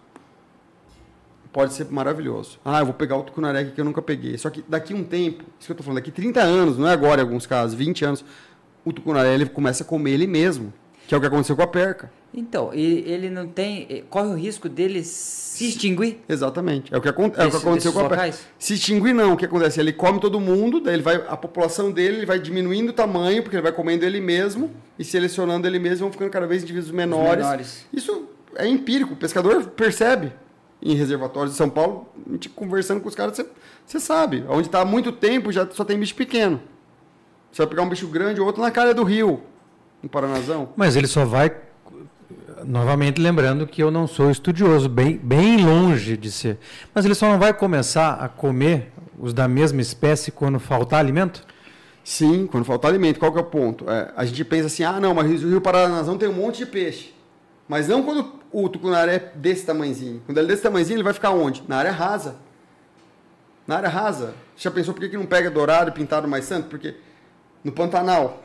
pode ser maravilhoso. Ah, eu vou pegar o tucunaré que eu nunca peguei. Só que daqui um tempo, isso que eu estou falando, daqui 30 anos, não é agora em alguns casos, 20 anos, o tucunaré ele começa a comer ele mesmo. Que é o que aconteceu com a perca. Então, ele não tem. Corre o risco dele se extinguir? Exatamente. É o que, aconte, é o que aconteceu com a. Se extinguir, não. O que acontece? Ele come todo mundo, daí ele vai, a população dele ele vai diminuindo o tamanho, porque ele vai comendo ele mesmo e selecionando ele mesmo, vão ficando cada vez indivíduos menores. menores. Isso é empírico. O pescador percebe em reservatórios de São Paulo, a gente conversando com os caras, você, você sabe. Onde está há muito tempo já só tem bicho pequeno. Você vai pegar um bicho grande ou outro na calha do rio no Paranazão. Mas ele só vai, novamente lembrando que eu não sou estudioso, bem, bem longe de ser. Mas ele só não vai começar a comer os da mesma espécie quando faltar alimento? Sim, quando faltar alimento. Qual que é o ponto? É, a gente pensa assim, ah, não, mas o Rio Paranazão tem um monte de peixe. Mas não quando o tucunaré é desse tamanhozinho. Quando ele é desse tamanhozinho, ele vai ficar onde? Na área rasa. Na área rasa. Já pensou por que, que não pega dourado e pintado mais santo? Porque no Pantanal,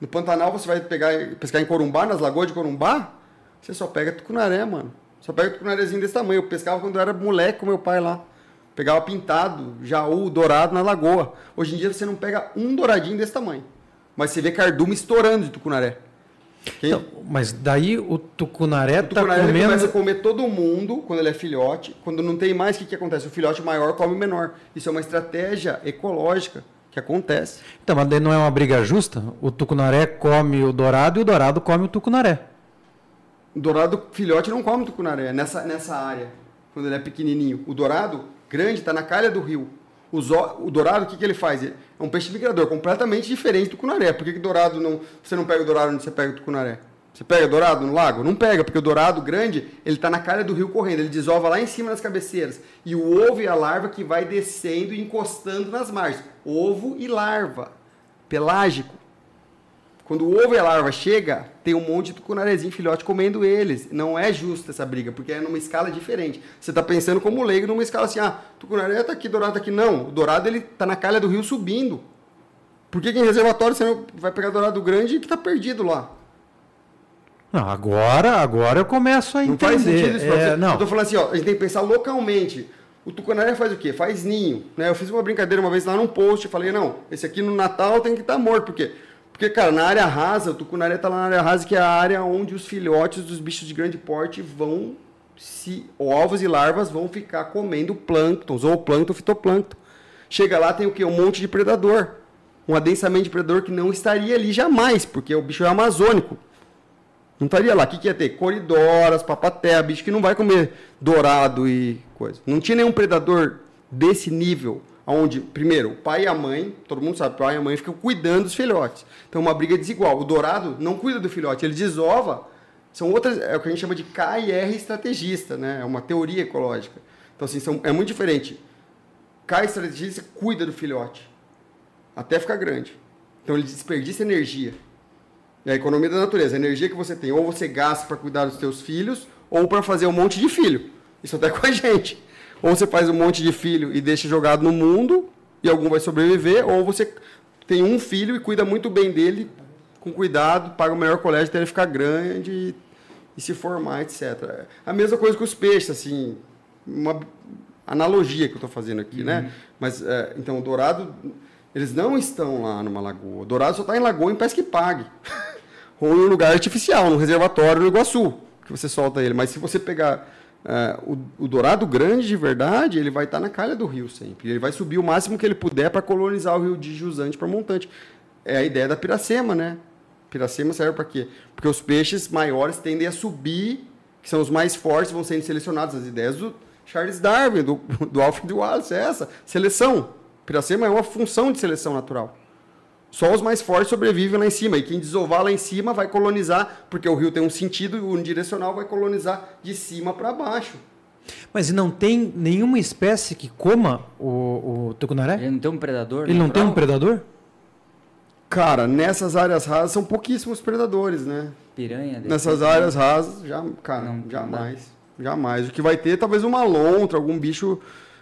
no Pantanal você vai pegar, pescar em Corumbá, nas lagoas de Corumbá, você só pega tucunaré, mano. Só pega tucunarézinho desse tamanho. Eu pescava quando eu era moleque com meu pai lá. Pegava pintado, jaú, dourado na lagoa. Hoje em dia você não pega um douradinho desse tamanho. Mas você vê cardume estourando de tucunaré. Então, mas daí o tucunaré, o tá tucunaré tá comendo... começa a comer todo mundo quando ele é filhote. Quando não tem mais, o que, que acontece? O filhote maior come o menor. Isso é uma estratégia ecológica que acontece. Então, mas não é uma briga justa? O tucunaré come o dourado e o dourado come o tucunaré. O dourado filhote não come o tucunaré nessa, nessa área, quando ele é pequenininho. O dourado grande está na calha do rio. O, dourado, o que, que ele faz? É um peixe migrador, completamente diferente do tucunaré. Por que, que dourado não, você não pega o dourado onde você pega o tucunaré? Você pega dourado no lago? Não pega, porque o dourado grande, ele está na calha do rio correndo, ele desova lá em cima nas cabeceiras. E o ovo e a larva que vai descendo e encostando nas margens. Ovo e larva. Pelágico. Quando o ovo e a larva chega, tem um monte de tucunarezinho filhote comendo eles. Não é justa essa briga, porque é numa escala diferente. Você está pensando como leigo numa escala assim, ah, tucunaré está aqui, dourado está aqui. Não, o dourado ele está na calha do rio subindo. Por que, que em reservatório você não vai pegar dourado grande que está perdido lá? Não, agora, agora eu começo a entender. Não faz sentido isso é, não. Eu tô falando assim, ó, a gente tem que pensar localmente. O tucunaré faz o quê? Faz ninho. Né? Eu fiz uma brincadeira uma vez lá num post, falei, não, esse aqui no Natal tem que estar tá morto. Por quê? Porque, cara, na área rasa, o tucunaré está lá na área rasa, que é a área onde os filhotes dos bichos de grande porte vão se ovos e larvas vão ficar comendo plâncton, fitoplâncton. Chega lá, tem o quê? Um monte de predador. Um adensamento de predador que não estaria ali jamais, porque o bicho é amazônico. Não estaria lá. O que, que ia ter? Coridoras, papaté, bicho que não vai comer dourado e coisa. Não tinha nenhum predador desse nível, onde, primeiro, o pai e a mãe, todo mundo sabe, o pai e a mãe ficam cuidando dos filhotes. Então, uma briga desigual. O dourado não cuida do filhote, ele desova. São outras, é o que a gente chama de K e R estrategista, né? É uma teoria ecológica. Então, assim, são, é muito diferente. K estrategista cuida do filhote, até ficar grande. Então, ele desperdiça energia. É a economia da natureza, a energia que você tem, ou você gasta para cuidar dos seus filhos, ou para fazer um monte de filho. Isso até com a gente. Ou você faz um monte de filho e deixa jogado no mundo, e algum vai sobreviver, ou você tem um filho e cuida muito bem dele, com cuidado, paga o melhor colégio até ele ficar grande e, e se formar, etc. A mesma coisa com os peixes, assim, uma analogia que eu estou fazendo aqui, né? uhum. né? Mas, é, então, o dourado, eles não estão lá numa lagoa. Dourado só está em lagoa em pesca que pague. ou em um lugar artificial, no reservatório no Iguaçu, que você solta ele. Mas se você pegar uh, o, o, dourado grande de verdade, ele vai estar tá na calha do rio sempre. Ele vai subir o máximo que ele puder para colonizar o rio de jusante para montante. É a ideia da piracema, né? Piracema serve para quê? Porque os peixes maiores tendem a subir, que são os mais fortes, vão sendo selecionados. As ideias do Charles Darwin, do, do Alfred Wallace, é essa. Seleção. Piracema é uma função de seleção natural. Só os mais fortes sobrevivem lá em cima. E quem desovar lá em cima vai colonizar, porque o rio tem um sentido e o unidirecional vai colonizar de cima para baixo. Mas não tem nenhuma espécie que coma o, o tucunaré? Ele não tem um predador? Ele natural? não tem um predador? Cara, nessas áreas rasas são pouquíssimos predadores, né? Piranha? Nessas áreas rasas, já, cara, não, jamais. Não jamais. O que vai ter talvez uma lontra, algum bicho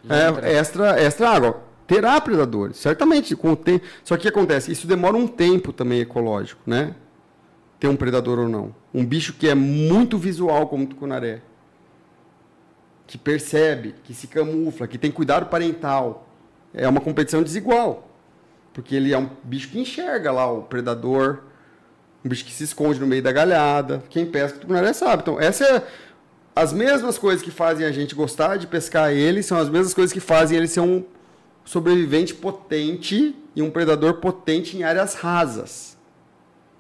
é, extra, extra água terá predadores, certamente. Com o tempo. Só que o que acontece? Isso demora um tempo também ecológico, né? Ter um predador ou não. Um bicho que é muito visual, como o tucunaré, que percebe, que se camufla, que tem cuidado parental, é uma competição desigual. Porque ele é um bicho que enxerga lá o predador, um bicho que se esconde no meio da galhada. Quem pesca tucunaré sabe. Então, essa é as mesmas coisas que fazem a gente gostar de pescar ele, são as mesmas coisas que fazem ele ser um sobrevivente potente e um predador potente em áreas rasas,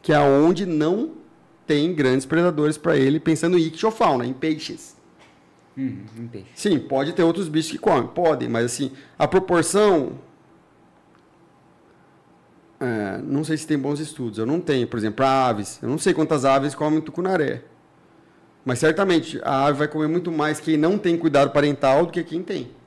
que é onde não tem grandes predadores para ele, pensando em ictiofauna, em peixes. Hum, em peixe. Sim, pode ter outros bichos que comem, podem, mas assim, a proporção é, não sei se tem bons estudos. Eu não tenho, por exemplo, aves. Eu não sei quantas aves comem tucunaré. Mas certamente a ave vai comer muito mais quem não tem cuidado parental do que quem tem.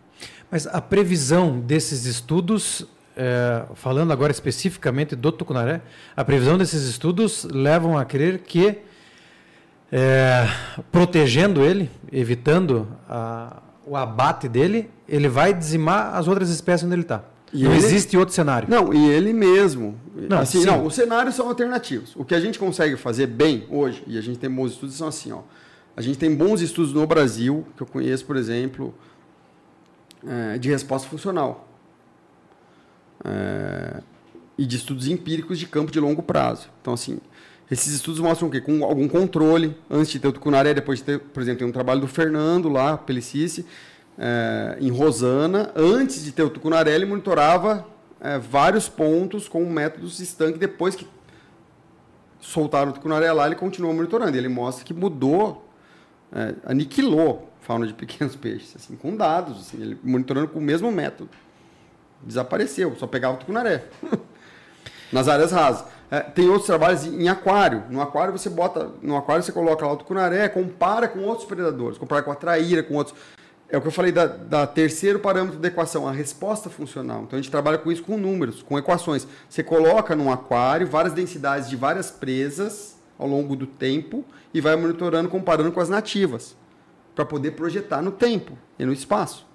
Mas a previsão desses estudos, é, falando agora especificamente do tucunaré, a previsão desses estudos levam a crer que, é, protegendo ele, evitando a, o abate dele, ele vai dizimar as outras espécies onde ele está. não ele... existe outro cenário. Não, e ele mesmo. Não, assim, não, os cenários são alternativos. O que a gente consegue fazer bem hoje, e a gente tem bons estudos, são assim, ó. A gente tem bons estudos no Brasil, que eu conheço, por exemplo, é, de resposta funcional é, e de estudos empíricos de campo de longo prazo. Então, assim, esses estudos mostram o quê? Com algum controle, antes de ter o tucunaré, depois de ter, por exemplo, tem um trabalho do Fernando lá, Pelicice, é, em Rosana. Antes de ter o tucunaré, ele monitorava é, vários pontos com métodos estanque. Depois que soltaram o tucunaré lá, ele continuou monitorando. Ele mostra que mudou, é, aniquilou fauna de pequenos peixes, assim, com dados, assim, ele monitorando com o mesmo método. Desapareceu, só pegava o tucunaré. Nas áreas rasas. É, tem outros trabalhos em aquário. No aquário você bota, no aquário você coloca lá o tucunaré, compara com outros predadores, compara com a traíra, com outros. É o que eu falei da, da terceiro parâmetro da equação, a resposta funcional. Então a gente trabalha com isso com números, com equações. Você coloca num aquário várias densidades de várias presas ao longo do tempo e vai monitorando, comparando com as nativas, para poder projetar no tempo e no espaço.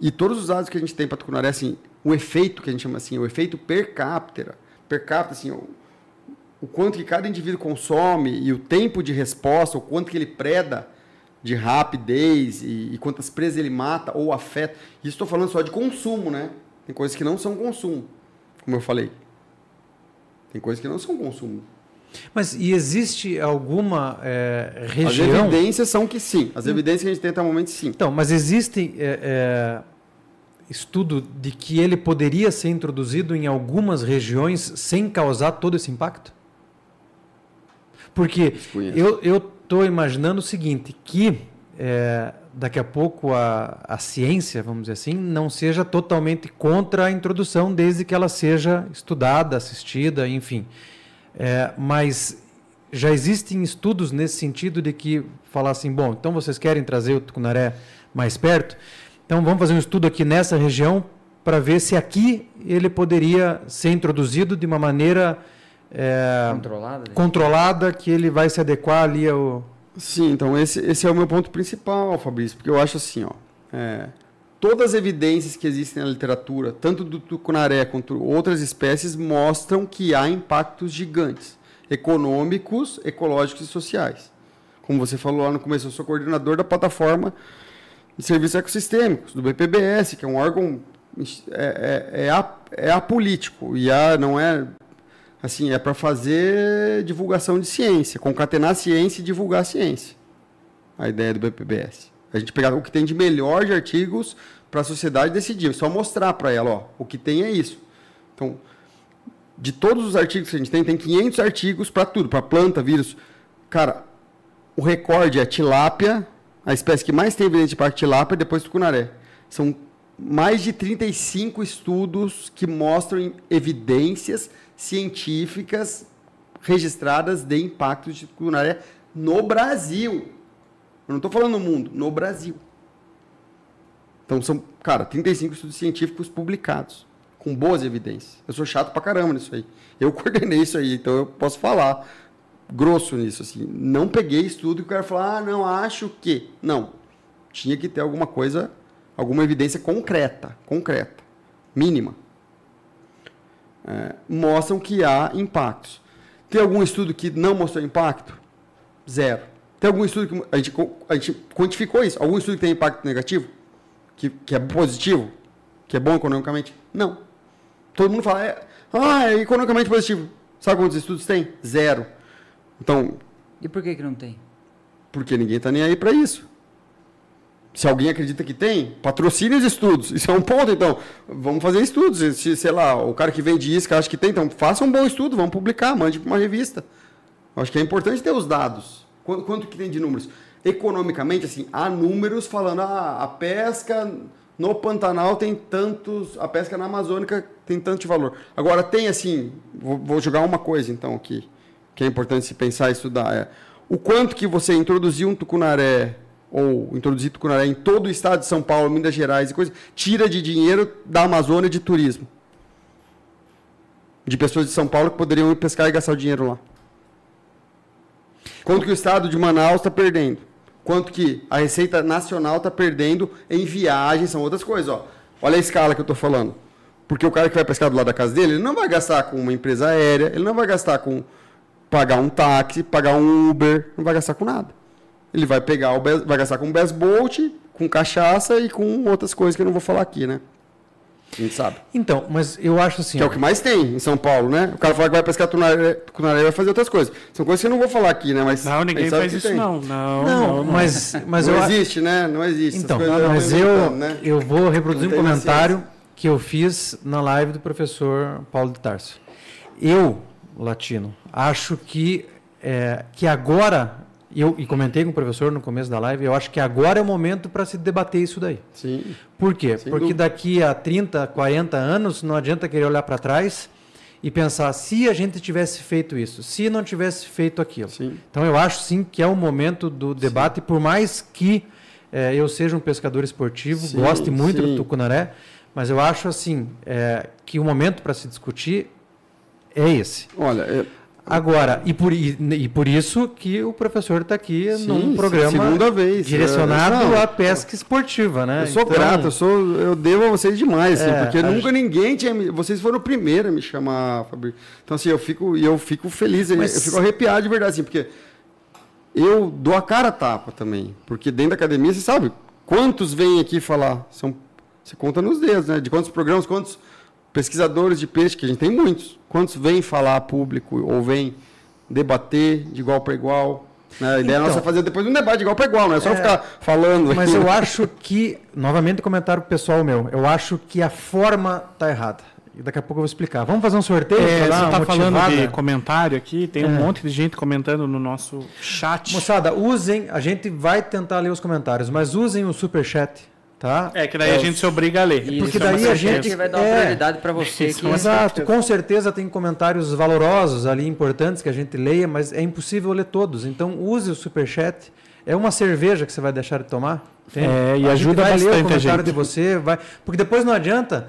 E todos os dados que a gente tem para tucunaré, assim, o efeito que a gente chama assim, o efeito per capita, per capita, assim, o, o quanto que cada indivíduo consome e o tempo de resposta, o quanto que ele preda de rapidez e, e quantas presas ele mata ou afeta. Isso estou falando só de consumo, né? Tem coisas que não são consumo, como eu falei. Tem coisas que não são consumo. Mas e existe alguma é, região? As evidências são que sim. As evidências que a gente tem até o momento, sim. Então, mas existe é, é, estudo de que ele poderia ser introduzido em algumas regiões sem causar todo esse impacto? Porque eu, eu estou imaginando o seguinte, que é, daqui a pouco a, a ciência, vamos dizer assim, não seja totalmente contra a introdução, desde que ela seja estudada, assistida, enfim. É, mas já existem estudos nesse sentido de que falar assim, bom, então vocês querem trazer o tucunaré mais perto, então vamos fazer um estudo aqui nessa região para ver se aqui ele poderia ser introduzido de uma maneira é, controlada, né? controlada que ele vai se adequar ali ao. Sim, então esse, esse é o meu ponto principal, Fabrício, porque eu acho assim, ó, é, todas as evidências que existem na literatura, tanto do tucunaré quanto outras espécies, mostram que há impactos gigantes, econômicos, ecológicos e sociais. Como você falou lá no começo, eu sou coordenador da plataforma de serviços ecossistêmicos, do BPBS, que é um órgão é, é, é, é apolítico e a, não é assim, é para fazer divulgação de ciência, concatenar ciência e divulgar a ciência. A ideia do BPBS. A gente pegar o que tem de melhor de artigos para a sociedade decidir, é só mostrar para ela, ó, o que tem é isso. Então, de todos os artigos que a gente tem, tem 500 artigos para tudo, para planta, vírus. Cara, o recorde é tilápia, a espécie que mais tem evidência de impacto tilápia, depois tucunaré. São mais de 35 estudos que mostram evidências científicas registradas de impactos de tucunaré no Brasil. Eu não estou falando no mundo, no Brasil. Então são, cara, 35 estudos científicos publicados, com boas evidências. Eu sou chato pra caramba nisso aí. Eu coordenei isso aí, então eu posso falar grosso nisso, assim. Não peguei estudo que o cara falar, ah, não, acho que. Não. Tinha que ter alguma coisa, alguma evidência concreta, concreta, mínima é, mostram que há impactos. Tem algum estudo que não mostrou impacto? Zero. Tem algum estudo que a gente, a gente quantificou isso? Algum estudo que tem impacto negativo? Que, que é positivo? Que é bom economicamente? Não. Todo mundo fala, é, ah, é economicamente positivo. Sabe quantos estudos tem? Zero. Então. E por que, que não tem? Porque ninguém está nem aí para isso. Se alguém acredita que tem, patrocine os estudos. Isso é um ponto, então. Vamos fazer estudos. Se, sei lá, o cara que vende isca acha que tem, então faça um bom estudo, vamos publicar, mande para uma revista. Acho que é importante ter os dados. Quanto, quanto, que tem de números? Economicamente, assim, há números falando, ah, a pesca no Pantanal tem tantos, a pesca na Amazônica tem tanto de valor. Agora, tem assim, vou, vou jogar uma coisa então aqui, que é importante se pensar e estudar. É, o quanto que você introduziu um tucunaré ou introduzir tucunaré em todo o estado de São Paulo, Minas Gerais e coisa, tira de dinheiro da Amazônia de turismo. De pessoas de São Paulo que poderiam ir pescar e gastar o dinheiro lá. Quanto que o estado de Manaus está perdendo? Quanto que a Receita Nacional está perdendo em viagens, são outras coisas. Ó. Olha a escala que eu estou falando. Porque o cara que vai pescar do lado da casa dele, ele não vai gastar com uma empresa aérea, ele não vai gastar com pagar um táxi, pagar um Uber, não vai gastar com nada. Ele vai pegar o vai gastar com Best Bolt, com cachaça e com outras coisas que eu não vou falar aqui, né? A gente sabe. Então, mas eu acho assim. Que é o que mais tem em São Paulo, né? O cara fala que vai pescar tunaré, e vai fazer outras coisas. São coisas que eu não vou falar aqui, né? Mas não, ninguém faz isso, não. Não, não, não. Mas, mas não eu... existe, né? Não existe. Então, mas eu, né? eu vou reproduzir um comentário que eu fiz na live do professor Paulo de Tarso. Eu, latino, acho que, é, que agora eu e comentei com o professor no começo da live, eu acho que agora é o momento para se debater isso daí. Sim. Por quê? Sem Porque dúvida. daqui a 30, 40 anos não adianta querer olhar para trás e pensar se a gente tivesse feito isso, se não tivesse feito aquilo. Sim. Então eu acho sim que é o momento do debate, sim. por mais que é, eu seja um pescador esportivo, sim, goste muito do tucunaré, mas eu acho assim é, que o momento para se discutir é esse. Olha, é, Agora, e por, e, e, por isso que o professor está aqui sim, num programa segunda vez, direcionado é, à pesca esportiva, né? Eu sou então, grato, eu, sou, eu devo a vocês demais, assim, é, porque nunca ninguém tinha. Vocês foram o primeiro a me chamar, Fabrício. Então, assim, eu fico, eu fico feliz, Mas... eu fico arrepiado de verdade, assim, porque eu dou a cara a tapa também. Porque dentro da academia, você sabe quantos vêm aqui falar? São, você conta nos dedos, né? De quantos programas, quantos pesquisadores de peixe, que a gente tem muitos, quantos vêm falar público ou vêm debater de igual para igual? Né? A ideia então, nossa é fazer depois um debate de igual para igual, não é só é, ficar falando. Mas eu acho que, novamente, comentário pessoal meu, eu acho que a forma está errada. E daqui a pouco eu vou explicar. Vamos fazer um sorteio? É, você está falando de comentário aqui, tem é. um monte de gente comentando no nosso chat. Moçada, usem, a gente vai tentar ler os comentários, mas usem o super chat Tá? É que daí é, a gente se obriga a ler. Isso, porque daí a gente vai dar uma é, prioridade para você. Isso, que exato, com certeza tem comentários valorosos ali, importantes que a gente leia, mas é impossível ler todos. Então use o super chat. É uma cerveja que você vai deixar de tomar. É, e a ajuda vai bastante ler o comentário de você, vai, porque depois não adianta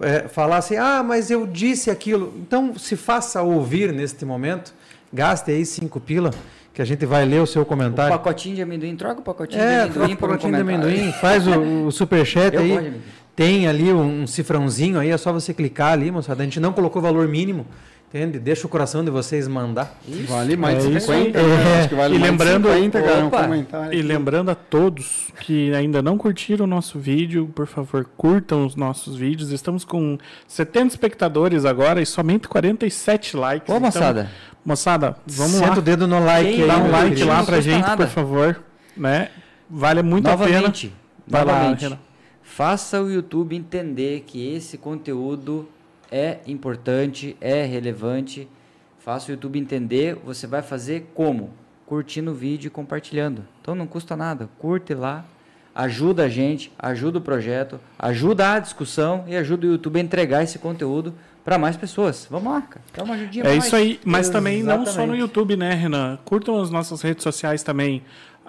é, falar assim, ah, mas eu disse aquilo. Então se faça ouvir neste momento, gaste aí cinco pila que a gente vai ler o seu comentário. O pacotinho de amendoim, troca o pacotinho é, de amendoim por um pacotinho de amendoim, faz o, o superchat aí. Tem ali um, um cifrãozinho aí, é só você clicar ali, moçada. A gente não colocou valor mínimo. Entende? Deixa o coração de vocês mandar. Isso. Vale mais é de 50. É. Acho que vale e mais lembrando, 50, cara, um comentário. E lembrando a todos que ainda não curtiram o nosso vídeo, por favor, curtam os nossos vídeos. Estamos com 70 espectadores agora e somente 47 likes. Ô, então, moçada. Moçada, vamos Senta lá. o dedo no like. Quem, dá um like lá pra gente, nada. por favor. Né? Vale muito novamente, a pena. Novamente, lá, faça o YouTube entender que esse conteúdo é importante, é relevante. Faça o YouTube entender. Você vai fazer como? Curtindo o vídeo e compartilhando. Então não custa nada. Curte lá, ajuda a gente, ajuda o projeto, ajuda a discussão e ajuda o YouTube a entregar esse conteúdo para mais pessoas. Vamos lá, cara. Dá uma ajudinha É mais. isso aí, mas também não só no YouTube, né, Renan? Curtam as nossas redes sociais também.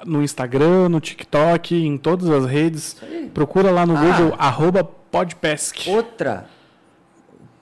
No Instagram, no TikTok, em todas as redes. Procura lá no ah, Google, arroba podpesc. Outra.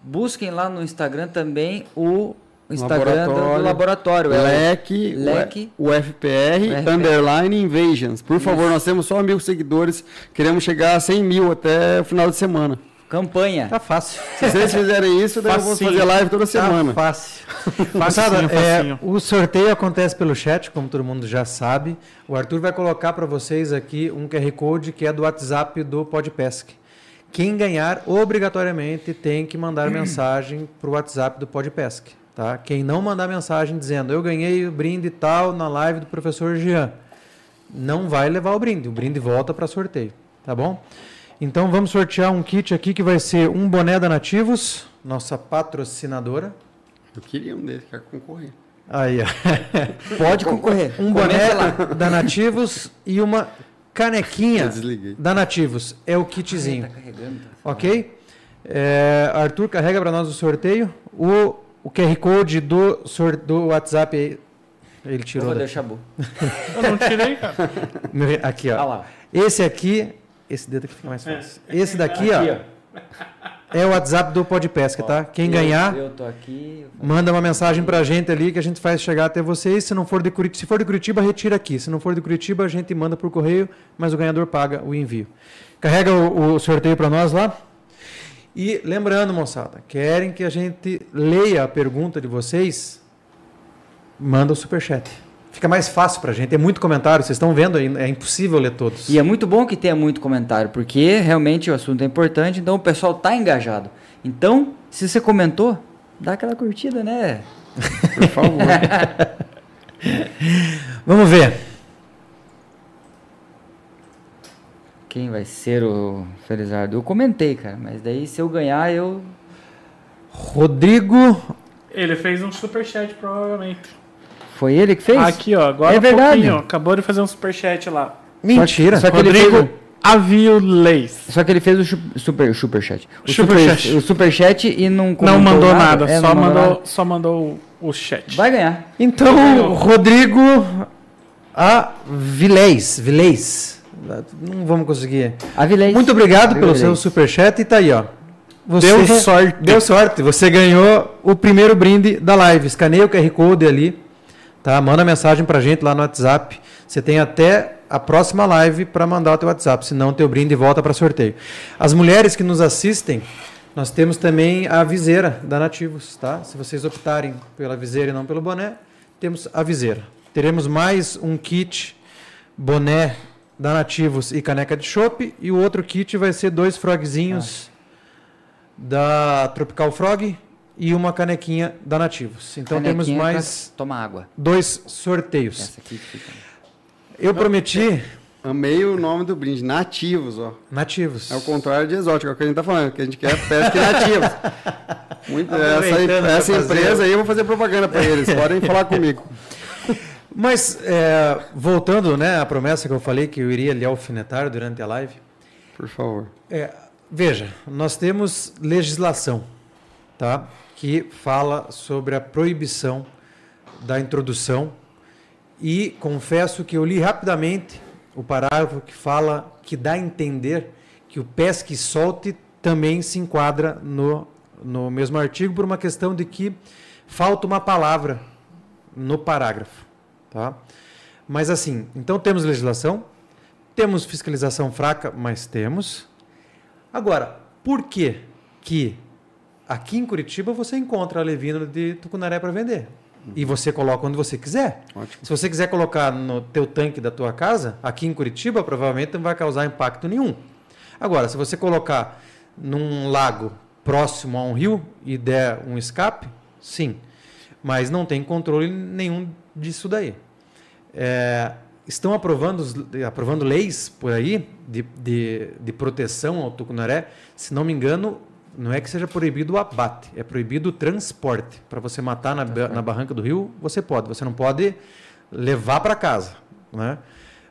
Busquem lá no Instagram também o Instagram laboratório, do laboratório. É leque, Leque UFPR, UFPR, underline Invasions. Por favor, nós temos só mil seguidores. Queremos chegar a 100 mil até o final de semana. Campanha. Tá fácil. Se vocês fizerem isso, daí eu vou fazer live toda tá semana. Tá fácil. facinho, é, o sorteio acontece pelo chat, como todo mundo já sabe. O Arthur vai colocar para vocês aqui um QR Code que é do WhatsApp do Podpesc. Quem ganhar, obrigatoriamente, tem que mandar mensagem para o WhatsApp do Podpesc. Tá? Quem não mandar mensagem dizendo eu ganhei o brinde tal na live do professor Jean, não vai levar o brinde. O brinde volta para sorteio. Tá bom? Então vamos sortear um kit aqui que vai ser um boné da Nativos, nossa patrocinadora. Eu queria um desse, quero concorrer. Aí, Pode concorrer. Um boné da Nativos e uma canequinha da Nativos. É o kitzinho. Ai, tá carregando, tá ok? É, Arthur, carrega para nós o sorteio. O, o QR Code do, do WhatsApp ele tirou. Eu vou deixar bom. Eu não tirei, cara. Aqui, ó. Ah Esse aqui esse dedo aqui fica mais fácil. É. Esse daqui, aqui, ó, ó, é o WhatsApp do Podpesca, tá? Quem eu, ganhar, eu aqui, manda uma mensagem pra gente ali que a gente faz chegar até vocês. Se não for de Curitiba, se for de Curitiba, retira aqui. Se não for de Curitiba, a gente manda por correio, mas o ganhador paga o envio. Carrega o, o sorteio para nós lá. E lembrando, moçada, querem que a gente leia a pergunta de vocês? Manda o superchat fica mais fácil para a gente. É muito comentário, vocês estão vendo é impossível ler todos. E é muito bom que tenha muito comentário, porque realmente o assunto é importante, então o pessoal está engajado. Então, se você comentou, dá aquela curtida, né? Por favor. Vamos ver. Quem vai ser o Felizardo? Eu comentei, cara, mas daí se eu ganhar, eu. Rodrigo. Ele fez um superchat, provavelmente. Foi ele que fez? Aqui, ó. Agora é verdade. acabou de fazer um superchat lá. Mentira. Só que, só que Rodrigo Aviolês. Só que ele fez o super, superchat. O superchat. Super, o superchat e não Não mandou nada, nada. É, só, mandou, mandou nada. só mandou o chat. Vai ganhar. Então, Rodrigo Avilés. Vilés. Não vamos conseguir. Avilés. Muito obrigado Avilés. pelo seu superchat e tá aí, ó. Você deu sorte. Deu sorte. Você ganhou o primeiro brinde da live. Escaneia o QR Code ali. Tá? Manda mensagem pra gente lá no WhatsApp. Você tem até a próxima live para mandar o teu WhatsApp, senão o teu brinde volta para sorteio. As mulheres que nos assistem, nós temos também a viseira da Nativos, tá? Se vocês optarem pela viseira e não pelo boné, temos a viseira. Teremos mais um kit boné da Nativos e caneca de chopp e o outro kit vai ser dois frogzinhos ah. da Tropical Frog e uma canequinha da Nativos. Então canequinha temos mais toma água. Dois sorteios. Essa aqui fica eu prometi. Amei o nome do brinde, nativos, ó. Nativos. É o contrário de exótico, é o que a gente tá falando, que a gente quer pesca nativos. Muito, essa, essa empresa aí eu vou fazer propaganda para eles, podem falar comigo. Mas, é, voltando né, à promessa que eu falei que eu iria lhe alfinetar durante a live. Por favor. É, veja, nós temos legislação tá, que fala sobre a proibição da introdução e confesso que eu li rapidamente o parágrafo que fala, que dá a entender que o pesque e solte também se enquadra no, no mesmo artigo por uma questão de que falta uma palavra no parágrafo. Tá? Mas assim, então temos legislação, temos fiscalização fraca, mas temos. Agora, por que que aqui em Curitiba você encontra a Levino de Tucunaré para vender? E você coloca onde você quiser. Ótimo. Se você quiser colocar no teu tanque da tua casa, aqui em Curitiba, provavelmente não vai causar impacto nenhum. Agora, se você colocar num lago próximo a um rio e der um escape, sim. Mas não tem controle nenhum disso daí. É, estão aprovando, aprovando leis por aí de, de, de proteção ao tucunaré. Se não me engano, não é que seja proibido o abate, é proibido o transporte. Para você matar na, na barranca do rio, você pode. Você não pode levar para casa. Né?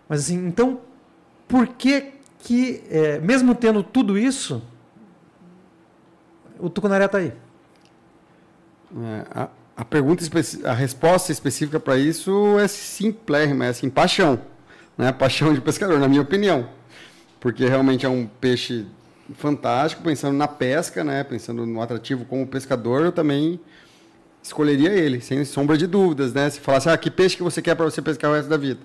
Mas assim, então, por que que, é, mesmo tendo tudo isso, o tucunaré está aí? É, a, a, pergunta, a resposta específica para isso é simplérrima, é assim, paixão. Né? Paixão de pescador, na minha opinião. Porque realmente é um peixe fantástico, pensando na pesca, né? Pensando no atrativo como pescador, eu também escolheria ele, sem sombra de dúvidas, né? Se falasse, ah, que peixe que você quer para você pescar o resto da vida?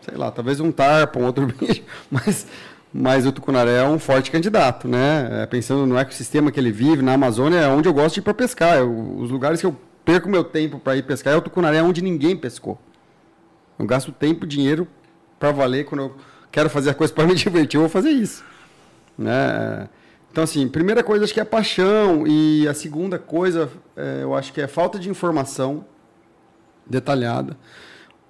Sei lá, talvez um tarpa, um outro bicho, mas, mas o tucunaré é um forte candidato, né? É, pensando no ecossistema que ele vive, na Amazônia, é onde eu gosto de ir para pescar. Eu, os lugares que eu perco meu tempo para ir pescar é o tucunaré, onde ninguém pescou. Eu gasto tempo, dinheiro para valer quando eu quero fazer a coisa para me divertir, eu vou fazer isso. Né? Então, assim, primeira coisa acho que é paixão e a segunda coisa é, eu acho que é falta de informação detalhada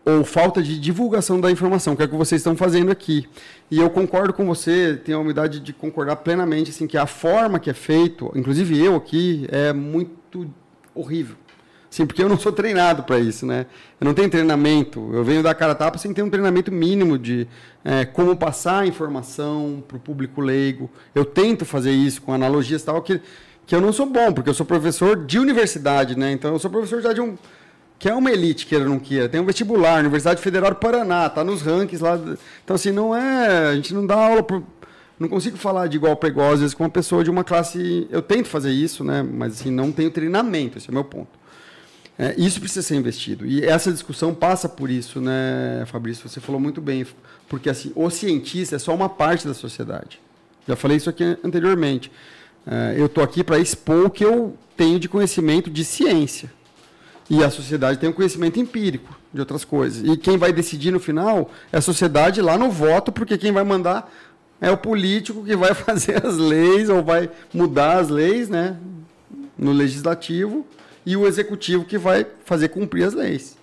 ou falta de divulgação da informação, que é o que vocês estão fazendo aqui. E eu concordo com você, tenho a humildade de concordar plenamente, assim, que a forma que é feito, inclusive eu aqui, é muito horrível. Sim, porque eu não sou treinado para isso, né? Eu não tenho treinamento. Eu venho da cara tapa sem ter um treinamento mínimo de é, como passar a informação para o público leigo. Eu tento fazer isso com analogias tal, que, que eu não sou bom, porque eu sou professor de universidade, né? Então eu sou professor já de um. que é uma elite, queira ou não queira. Tem um vestibular, Universidade Federal do Paraná, tá nos rankings lá. Então, assim, não é. A gente não dá aula. Não consigo falar de igual para com uma pessoa de uma classe. Eu tento fazer isso, né? Mas assim, não tenho treinamento, esse é o meu ponto. É, isso precisa ser investido. E essa discussão passa por isso, né, Fabrício? Você falou muito bem. Porque assim, o cientista é só uma parte da sociedade. Já falei isso aqui anteriormente. É, eu estou aqui para expor o que eu tenho de conhecimento de ciência. E a sociedade tem um conhecimento empírico de outras coisas. E quem vai decidir no final é a sociedade lá no voto, porque quem vai mandar é o político que vai fazer as leis ou vai mudar as leis né, no legislativo e o executivo que vai fazer cumprir as leis.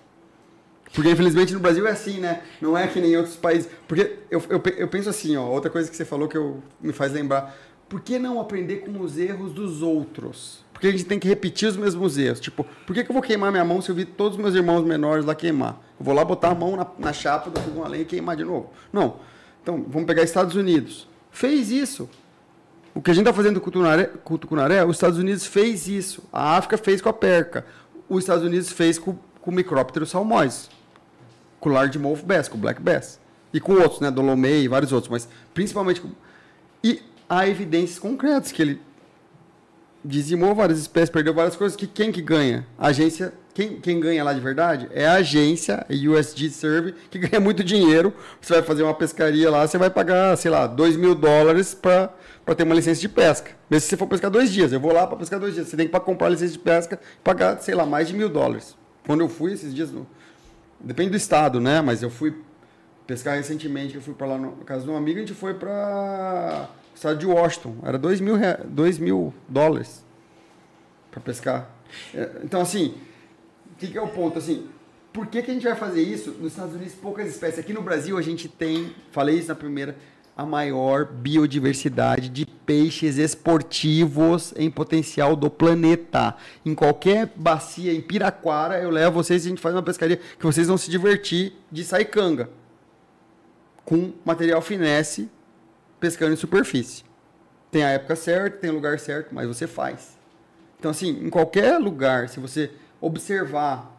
Porque, infelizmente, no Brasil é assim, né? Não é que nem em outros países. Porque eu, eu, eu penso assim, ó, outra coisa que você falou que eu, me faz lembrar. Por que não aprender com os erros dos outros? Porque a gente tem que repetir os mesmos erros. Tipo, por que, que eu vou queimar minha mão se eu vi todos os meus irmãos menores lá queimar? Eu vou lá botar a mão na, na chapa do fogão a lenha e queimar de novo. Não. Então, vamos pegar Estados Unidos. Fez isso. O que a gente está fazendo com o, tucunaré, com o tucunaré, os Estados Unidos fez isso. A África fez com a perca. Os Estados Unidos fez com, com o micróptero salmóis. Com o largemouth bass, com o black bass. E com outros, né? Dolomei e vários outros. Mas principalmente com... E há evidências concretas que ele dizimou várias espécies, perdeu várias coisas. Que quem que ganha? A agência quem, quem ganha lá de verdade é a agência, a USG Serve, que ganha muito dinheiro. Você vai fazer uma pescaria lá, você vai pagar, sei lá, 2 mil dólares para ter uma licença de pesca. Mesmo se você for pescar dois dias, eu vou lá para pescar dois dias. Você tem que para comprar licença de pesca pagar, sei lá, mais de mil dólares. Quando eu fui esses dias, no... depende do estado, né? Mas eu fui pescar recentemente, eu fui para lá na casa de um amigo, a gente foi para o estado de Washington. Era 2 mil, rea... mil dólares para pescar. É, então, assim, que, que é o ponto? Assim, por que, que a gente vai fazer isso? Nos Estados Unidos, poucas espécies. Aqui no Brasil, a gente tem, falei isso na primeira, a maior biodiversidade de peixes esportivos em potencial do planeta. Em qualquer bacia, em Piraquara, eu levo vocês e a gente faz uma pescaria que vocês vão se divertir de saicanga. Com material finesse, pescando em superfície. Tem a época certa, tem o lugar certo, mas você faz. Então, assim, em qualquer lugar, se você observar.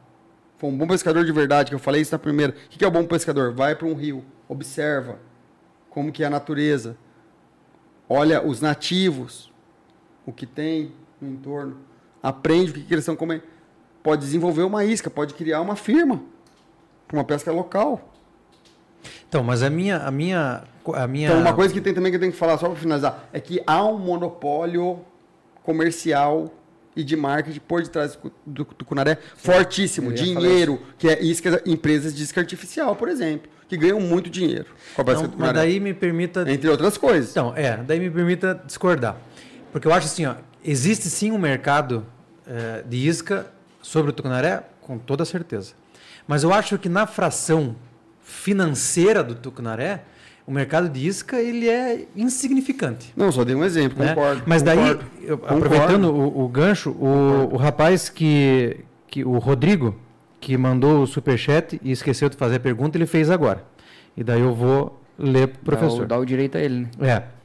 Foi um bom pescador de verdade, que eu falei isso na primeira. O que é o bom pescador? Vai para um rio, observa como que é a natureza. Olha os nativos, o que tem no entorno. Aprende o que, que eles estão comendo. Pode desenvolver uma isca, pode criar uma firma para uma pesca local. Então, mas a minha, a minha, a minha. Então, uma coisa que tem também que eu tenho que falar só para finalizar é que há um monopólio comercial e de marketing por detrás do, do, Cunaré fortíssimo. Dinheiro, que é isca, empresas de isca artificial, por exemplo, que ganham muito dinheiro com a pesca do Cunaré. Daí me permita. Entre outras coisas. Então, é, daí me permita discordar. Porque eu acho assim, ó, existe sim um mercado é, de isca sobre o tucunaré, com toda certeza. Mas eu acho que na fração financeira do tucunaré, o mercado de isca ele é insignificante. Não, só dei um exemplo, né? concordo. Mas daí, concordo, aproveitando o, o, gancho, o, o, rapaz que, que. O Rodrigo, que mandou o superchat e esqueceu de fazer a pergunta, ele fez agora. E daí eu vou ler para o professor. Dá o direito a ele, né? É.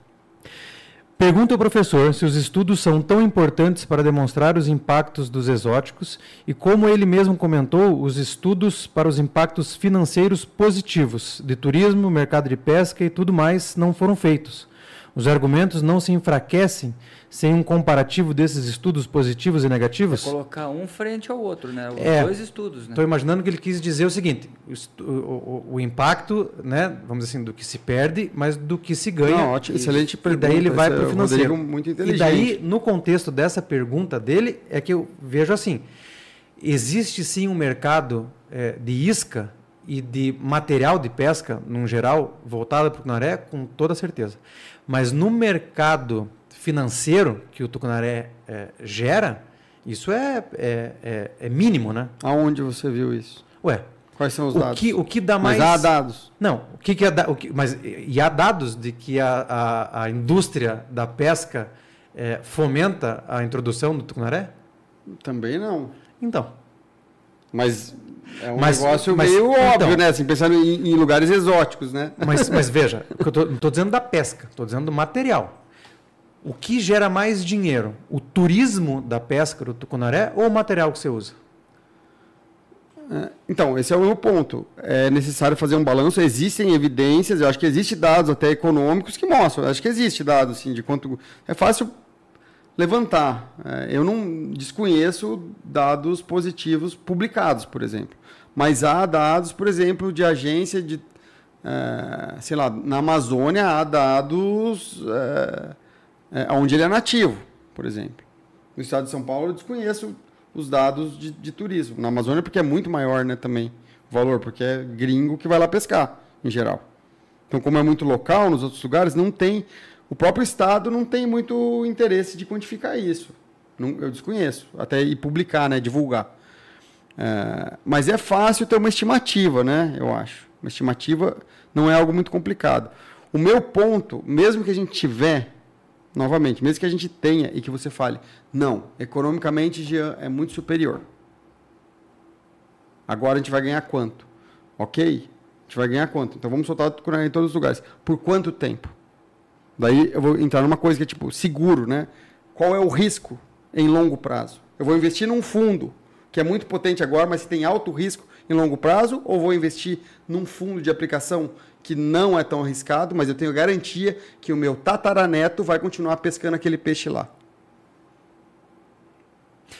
Pergunta ao professor se os estudos são tão importantes para demonstrar os impactos dos exóticos e como ele mesmo comentou, os estudos para os impactos financeiros positivos de turismo, mercado de pesca e tudo mais não foram feitos. Os argumentos não se enfraquecem sem um comparativo desses estudos positivos e negativos? É colocar um frente ao outro, né? Os é, dois estudos, né? Estou imaginando que ele quis dizer o seguinte: o, o, o, impacto, né? Vamos dizer assim, do que se perde, mas do que se ganha. Não, ótimo, excelente pergunta. E daí ele vai para o financeiro. muito inteligente. E daí, no contexto dessa pergunta dele, é que eu vejo assim: existe sim um mercado é, de isca e de material de pesca, num geral, voltado para o Cunaré, com toda certeza. Mas no mercado financeiro que o Tucunaré é, gera, isso é, é, é, é, mínimo, né? Aonde você viu isso? Ué. Quais são os o dados? Que, o que dá mais. Mas há dados. Não, o que, que é. O que, mas e há dados de que a, a, a indústria da pesca é, fomenta a introdução do tucunaré? Também não. Então. Mas é um mas, negócio mas, meio então, óbvio, né? Assim, pensando em, em, lugares exóticos, né? Mas, mas veja, eu tô, não estou dizendo da pesca, estou dizendo do material. O que gera mais dinheiro? O turismo da pesca do tucunaré ou o material que você usa? É, então, esse é o meu ponto. É necessário fazer um balanço. Existem evidências, eu acho que existem dados até econômicos que mostram. Eu acho que existe dados assim, de quanto. É fácil levantar. É, eu não desconheço dados positivos publicados, por exemplo. Mas há dados, por exemplo, de agência de. É, sei lá, na Amazônia há dados é, é, onde ele é nativo, por exemplo. No estado de São Paulo eu desconheço os dados de, de turismo. Na Amazônia, porque é muito maior né, também o valor, porque é gringo que vai lá pescar, em geral. Então, como é muito local, nos outros lugares, não tem o próprio Estado não tem muito interesse de quantificar isso. Não, eu desconheço, até e publicar, né, divulgar. É, mas é fácil ter uma estimativa, né, eu acho. Uma estimativa não é algo muito complicado. O meu ponto, mesmo que a gente tiver, novamente, mesmo que a gente tenha e que você fale, não, economicamente Jean é muito superior. Agora a gente vai ganhar quanto? Ok? gente vai ganhar quanto? Então vamos soltar em todos os lugares. Por quanto tempo? Daí eu vou entrar numa coisa que é tipo seguro, né? Qual é o risco em longo prazo? Eu vou investir num fundo que é muito potente agora, mas que tem alto risco em longo prazo, ou vou investir num fundo de aplicação que não é tão arriscado, mas eu tenho garantia que o meu tataraneto vai continuar pescando aquele peixe lá.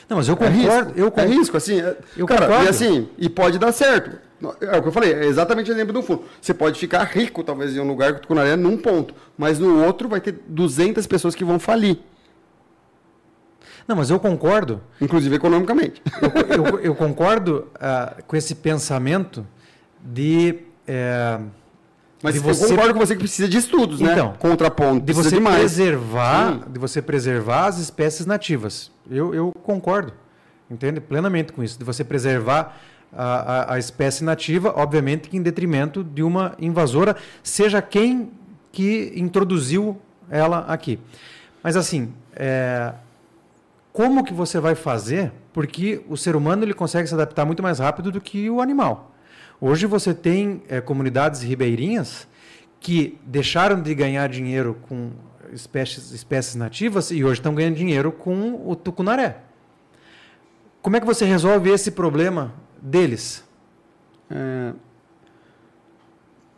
Não, mas eu concordo. É risco, eu concordo. É risco assim. É, eu cara, concordo. e assim, e pode dar certo. É o que eu falei, é exatamente o exemplo do fundo. Você pode ficar rico, talvez, em um lugar com tucunaré num ponto, mas no outro vai ter 200 pessoas que vão falir. Não, mas eu concordo. Inclusive economicamente. Eu, eu, eu concordo uh, com esse pensamento de. Uh, mas de você... eu concordo com você que precisa de estudos, né? então, né? Contraponto. De você preservar, de você preservar as espécies nativas. Eu, eu concordo, entende plenamente com isso. De você preservar a, a, a, espécie nativa, obviamente que em detrimento de uma invasora, seja quem que introduziu ela aqui. Mas assim, é, como que você vai fazer? Porque o ser humano ele consegue se adaptar muito mais rápido do que o animal. Hoje você tem é, comunidades ribeirinhas que deixaram de ganhar dinheiro com espécies, espécies nativas e hoje estão ganhando dinheiro com o tucunaré. Como é que você resolve esse problema deles? É,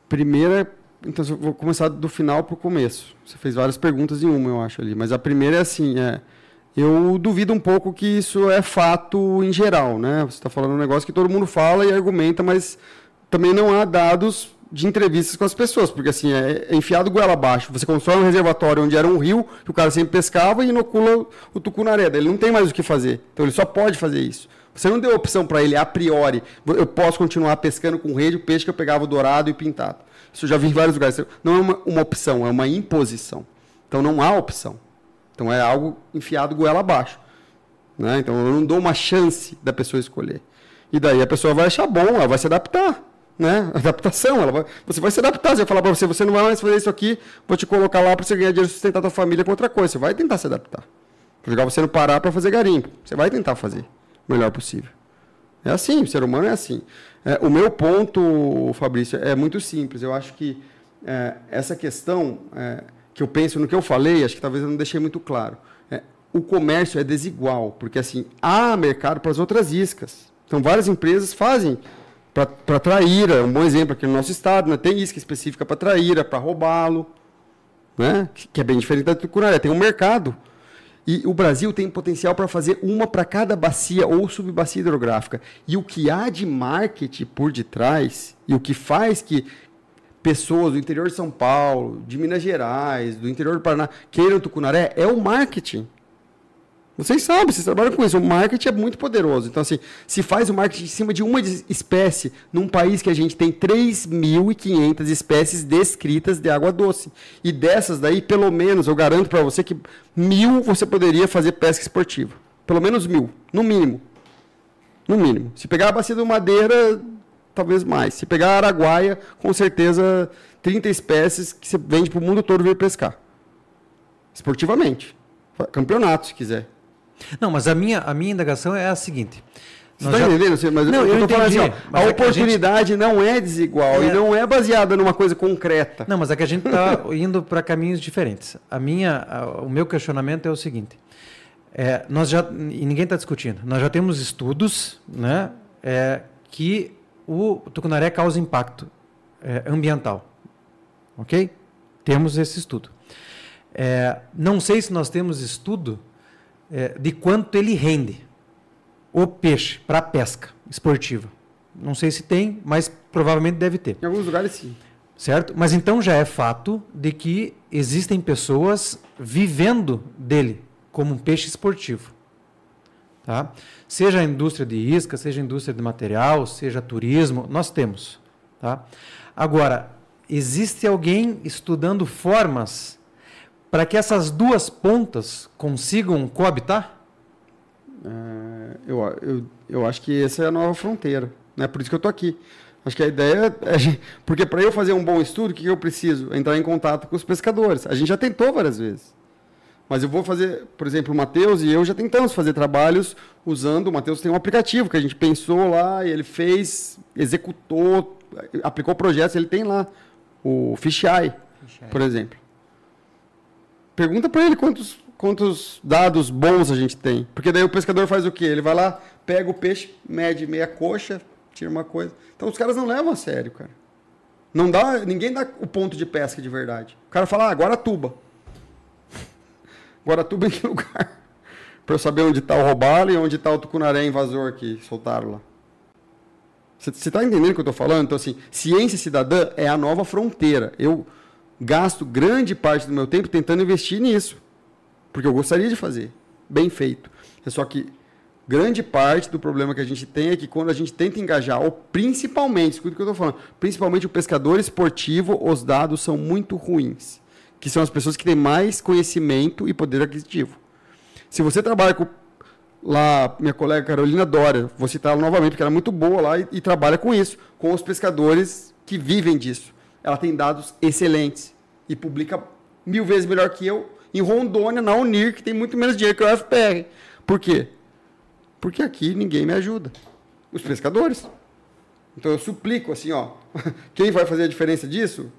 primeira, então eu vou começar do final para o começo. Você fez várias perguntas em uma, eu acho ali, mas a primeira é assim, é, eu duvido um pouco que isso é fato em geral, né? Você está falando um negócio que todo mundo fala e argumenta, mas também não há dados de entrevistas com as pessoas, porque assim, é, é enfiado goela abaixo. Você constrói um reservatório onde era um rio, que o cara sempre pescava e inocula o tucunaré. Ele não tem mais o que fazer. Então ele só pode fazer isso. Você não deu opção para ele a priori. Eu posso continuar pescando com rede o peixe que eu pegava dourado e pintado. Isso eu já vi em vários lugares. Não é uma, uma opção, é uma imposição. Então não há opção. Então é algo enfiado goela abaixo. Né? Então eu não dou uma chance da pessoa escolher. E daí a pessoa vai achar bom, ela vai se adaptar. Né? Adaptação, ela vai, você vai se adaptar. Você vai falar para você, você não vai mais fazer isso aqui, vou te colocar lá para você ganhar dinheiro e sustentar tua família com outra coisa. Você vai tentar se adaptar. Para jogar você não parar para fazer garimpo. Você vai tentar fazer o melhor possível. É assim, o ser humano é assim. É, o meu ponto, Fabrício, é muito simples. Eu acho que é, essa questão é, que eu penso no que eu falei, acho que talvez eu não deixei muito claro. É, o comércio é desigual, porque assim, há mercado para as outras iscas. Então, várias empresas fazem para traíra, um bom exemplo aqui no nosso estado, né? tem isca específica para traíra, para roubá-lo, né? que é bem diferente da tucunaré, tem um mercado. E o Brasil tem potencial para fazer uma para cada bacia ou subbacia hidrográfica. E o que há de marketing por detrás, e o que faz que pessoas do interior de São Paulo, de Minas Gerais, do interior do Paraná, queiram tucunaré, é o marketing. Vocês sabem, vocês trabalham com isso. O marketing é muito poderoso. Então, assim, se faz o marketing em cima de uma espécie, num país que a gente tem 3.500 espécies descritas de água doce. E dessas daí, pelo menos, eu garanto para você que mil você poderia fazer pesca esportiva. Pelo menos mil, no mínimo. No mínimo. Se pegar a bacia do Madeira, talvez mais. Se pegar a Araguaia, com certeza 30 espécies que você vende para o mundo todo vir pescar. Esportivamente. Campeonato, se quiser. Não, mas a minha, a minha indagação é a seguinte. Você está já... entendendo? Mas não, eu, eu falando assim, ó, a oportunidade a gente... não é desigual é... e não é baseada numa coisa concreta. Não, mas é que a gente está indo para caminhos diferentes. A minha, a, o meu questionamento é o seguinte: é, nós já e ninguém está discutindo. Nós já temos estudos, né, é, que o tucunaré causa impacto é, ambiental. Ok? Temos esse estudo. É, não sei se nós temos estudo é, de quanto ele rende o peixe para pesca esportiva. Não sei se tem, mas provavelmente deve ter. Em alguns lugares sim. Certo? Mas então já é fato de que existem pessoas vivendo dele como um peixe esportivo. Tá? Seja a indústria de isca, seja a indústria de material, seja turismo, nós temos. Tá? Agora, existe alguém estudando formas para que essas duas pontas consigam coabitar? É, eu, eu, eu acho que essa é a nova fronteira. Né? Por isso que eu estou aqui. Acho que a ideia é. Porque para eu fazer um bom estudo, o que eu preciso? Entrar em contato com os pescadores. A gente já tentou várias vezes. Mas eu vou fazer, por exemplo, o Matheus e eu já tentamos fazer trabalhos usando. O Matheus tem um aplicativo que a gente pensou lá e ele fez, executou aplicou projetos, ele tem lá o Fisheye, por exemplo. Pergunta para ele quantos, quantos dados bons a gente tem. Porque daí o pescador faz o quê? Ele vai lá, pega o peixe, mede meia coxa, tira uma coisa. Então os caras não levam a sério, cara. Não dá, ninguém dá o ponto de pesca de verdade. O cara fala, ah, Guaratuba. Guaratuba em que lugar? para eu saber onde está o robalo e onde está o tucunaré invasor que soltaram lá. Você está entendendo o que eu estou falando? Então, assim, ciência cidadã é a nova fronteira. Eu gasto grande parte do meu tempo tentando investir nisso. Porque eu gostaria de fazer. Bem feito. É só que grande parte do problema que a gente tem é que quando a gente tenta engajar, ou principalmente, escuta o que eu estou falando, principalmente o pescador esportivo, os dados são muito ruins. Que são as pessoas que têm mais conhecimento e poder aquisitivo. Se você trabalha com lá, minha colega Carolina Dória, vou citar ela novamente, porque ela é muito boa lá e, e trabalha com isso, com os pescadores que vivem disso. Ela tem dados excelentes e publica mil vezes melhor que eu em Rondônia, na Unir, que tem muito menos dinheiro que o FPR. Por quê? Porque aqui ninguém me ajuda. Os pescadores. Então eu suplico assim, ó, quem vai fazer a diferença disso?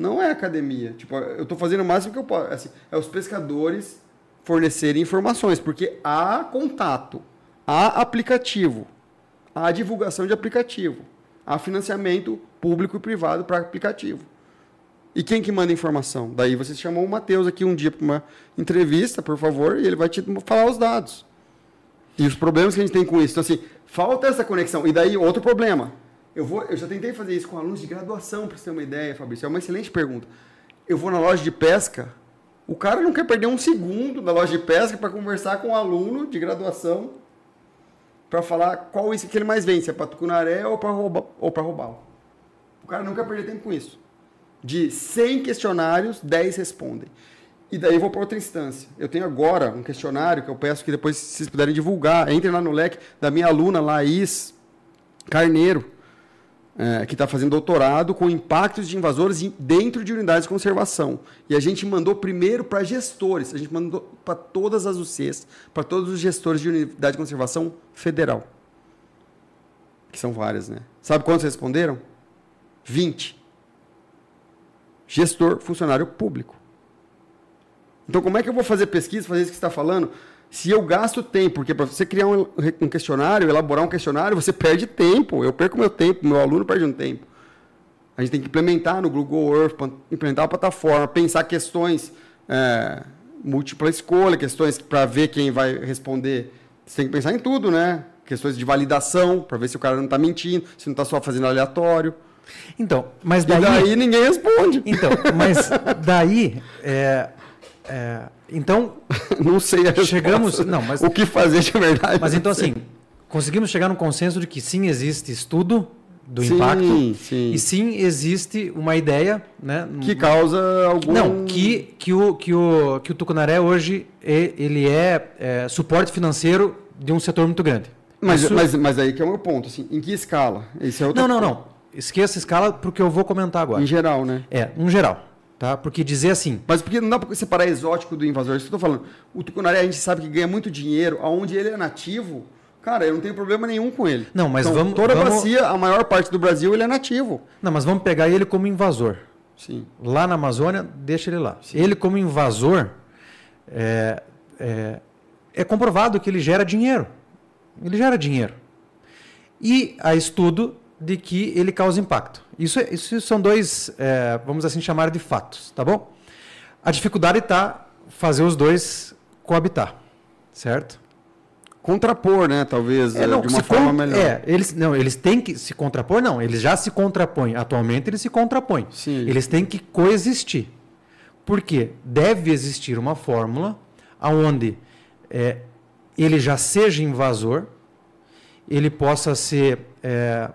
Não é academia. Tipo, eu estou fazendo o máximo que eu posso. Assim, é os pescadores fornecerem informações, porque há contato, há aplicativo, há divulgação de aplicativo, há financiamento público e privado para aplicativo. E quem que manda informação? Daí você chamou o Matheus aqui um dia para uma entrevista, por favor, e ele vai te falar os dados. E os problemas que a gente tem com isso. Então, assim, falta essa conexão. E daí, outro problema. Eu, vou, eu já tentei fazer isso com alunos de graduação, para você ter uma ideia, Fabrício. É uma excelente pergunta. Eu vou na loja de pesca, o cara não quer perder um segundo na loja de pesca para conversar com um aluno de graduação para falar qual isso que ele mais vende, se é para tucunaré ou para roubar, ou para roubá-lo. O cara não quer perder tempo com isso. De 100 questionários, 10 respondem. E daí eu vou para outra instância. Eu tenho agora um questionário que eu peço que depois, se vocês puderem divulgar, entrem lá no leque da minha aluna Laís Carneiro é, que está fazendo doutorado com impactos de invasores dentro de unidades de conservação. E a gente mandou primeiro para gestores, a gente mandou para todas as UCs, para todos os gestores de unidade de conservação federal. Que são várias, né? Sabe quantos responderam? 20. Gestor, funcionário público. Então, como é que eu vou fazer pesquisa, fazer isso que você está falando? Se eu gasto tempo, porque para você criar um, um, questionário, elaborar um questionário, você perde tempo. Eu perco meu tempo, meu aluno perde um tempo. A gente tem que implementar no Google Earth, implementar a plataforma, pensar questões é, múltipla escolha, questões para ver quem vai responder. Você tem que pensar em tudo, né? Questões de validação, para ver se o cara não está mentindo, se não está só fazendo aleatório. Então, mas daí... E daí ninguém responde. Então, mas daí... É, é, então. não sei a chegamos. Não, mas, o que fazer de verdade. Mas então, assim, conseguimos chegar no consenso de que sim, existe estudo do sim, impacto. Sim. E sim, existe uma ideia. Né, que causa algum. Não, que, que, o, que, o, que o Tucunaré hoje é, ele é, é suporte financeiro de um setor muito grande. Mas, Isso... mas, mas aí que é o meu ponto. Assim, em que escala? Esse é outro não, não, não. Esqueça a escala porque eu vou comentar agora. Em geral, né? É, em geral. Tá? Porque dizer assim. Mas porque não dá para separar exótico do invasor. Isso que eu estou falando. O tucunaré a gente sabe que ganha muito dinheiro, aonde ele é nativo. Cara, eu não tenho problema nenhum com ele. Não, mas então, vamos. Toda vamos... a bacia, a maior parte do Brasil, ele é nativo. Não, mas vamos pegar ele como invasor. Sim. Lá na Amazônia, deixa ele lá. Sim. Ele como invasor, é, é, é comprovado que ele gera dinheiro. Ele gera dinheiro. E há estudo de que ele causa impacto. Isso, é, isso são dois, é, vamos assim chamar de fatos, tá bom? A dificuldade está fazer os dois coabitar, certo? Contrapor, né? Talvez é, não, de uma forma melhor. É, eles não, eles têm que se contrapor, não. Eles já se contrapõem. Atualmente eles se contrapõem. Sim. Eles têm que coexistir. Por quê? Deve existir uma fórmula aonde é, ele já seja invasor, ele possa ser é,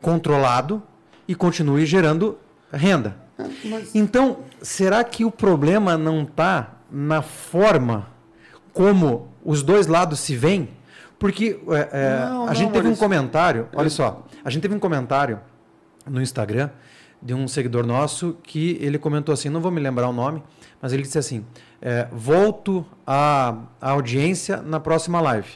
controlado e continue gerando renda. É, mas... Então, será que o problema não está na forma como os dois lados se veem? Porque é, é, não, a não, gente teve um comentário, olha só, a gente teve um comentário no Instagram de um seguidor nosso que ele comentou assim, não vou me lembrar o nome, mas ele disse assim, é, volto à, à audiência na próxima live,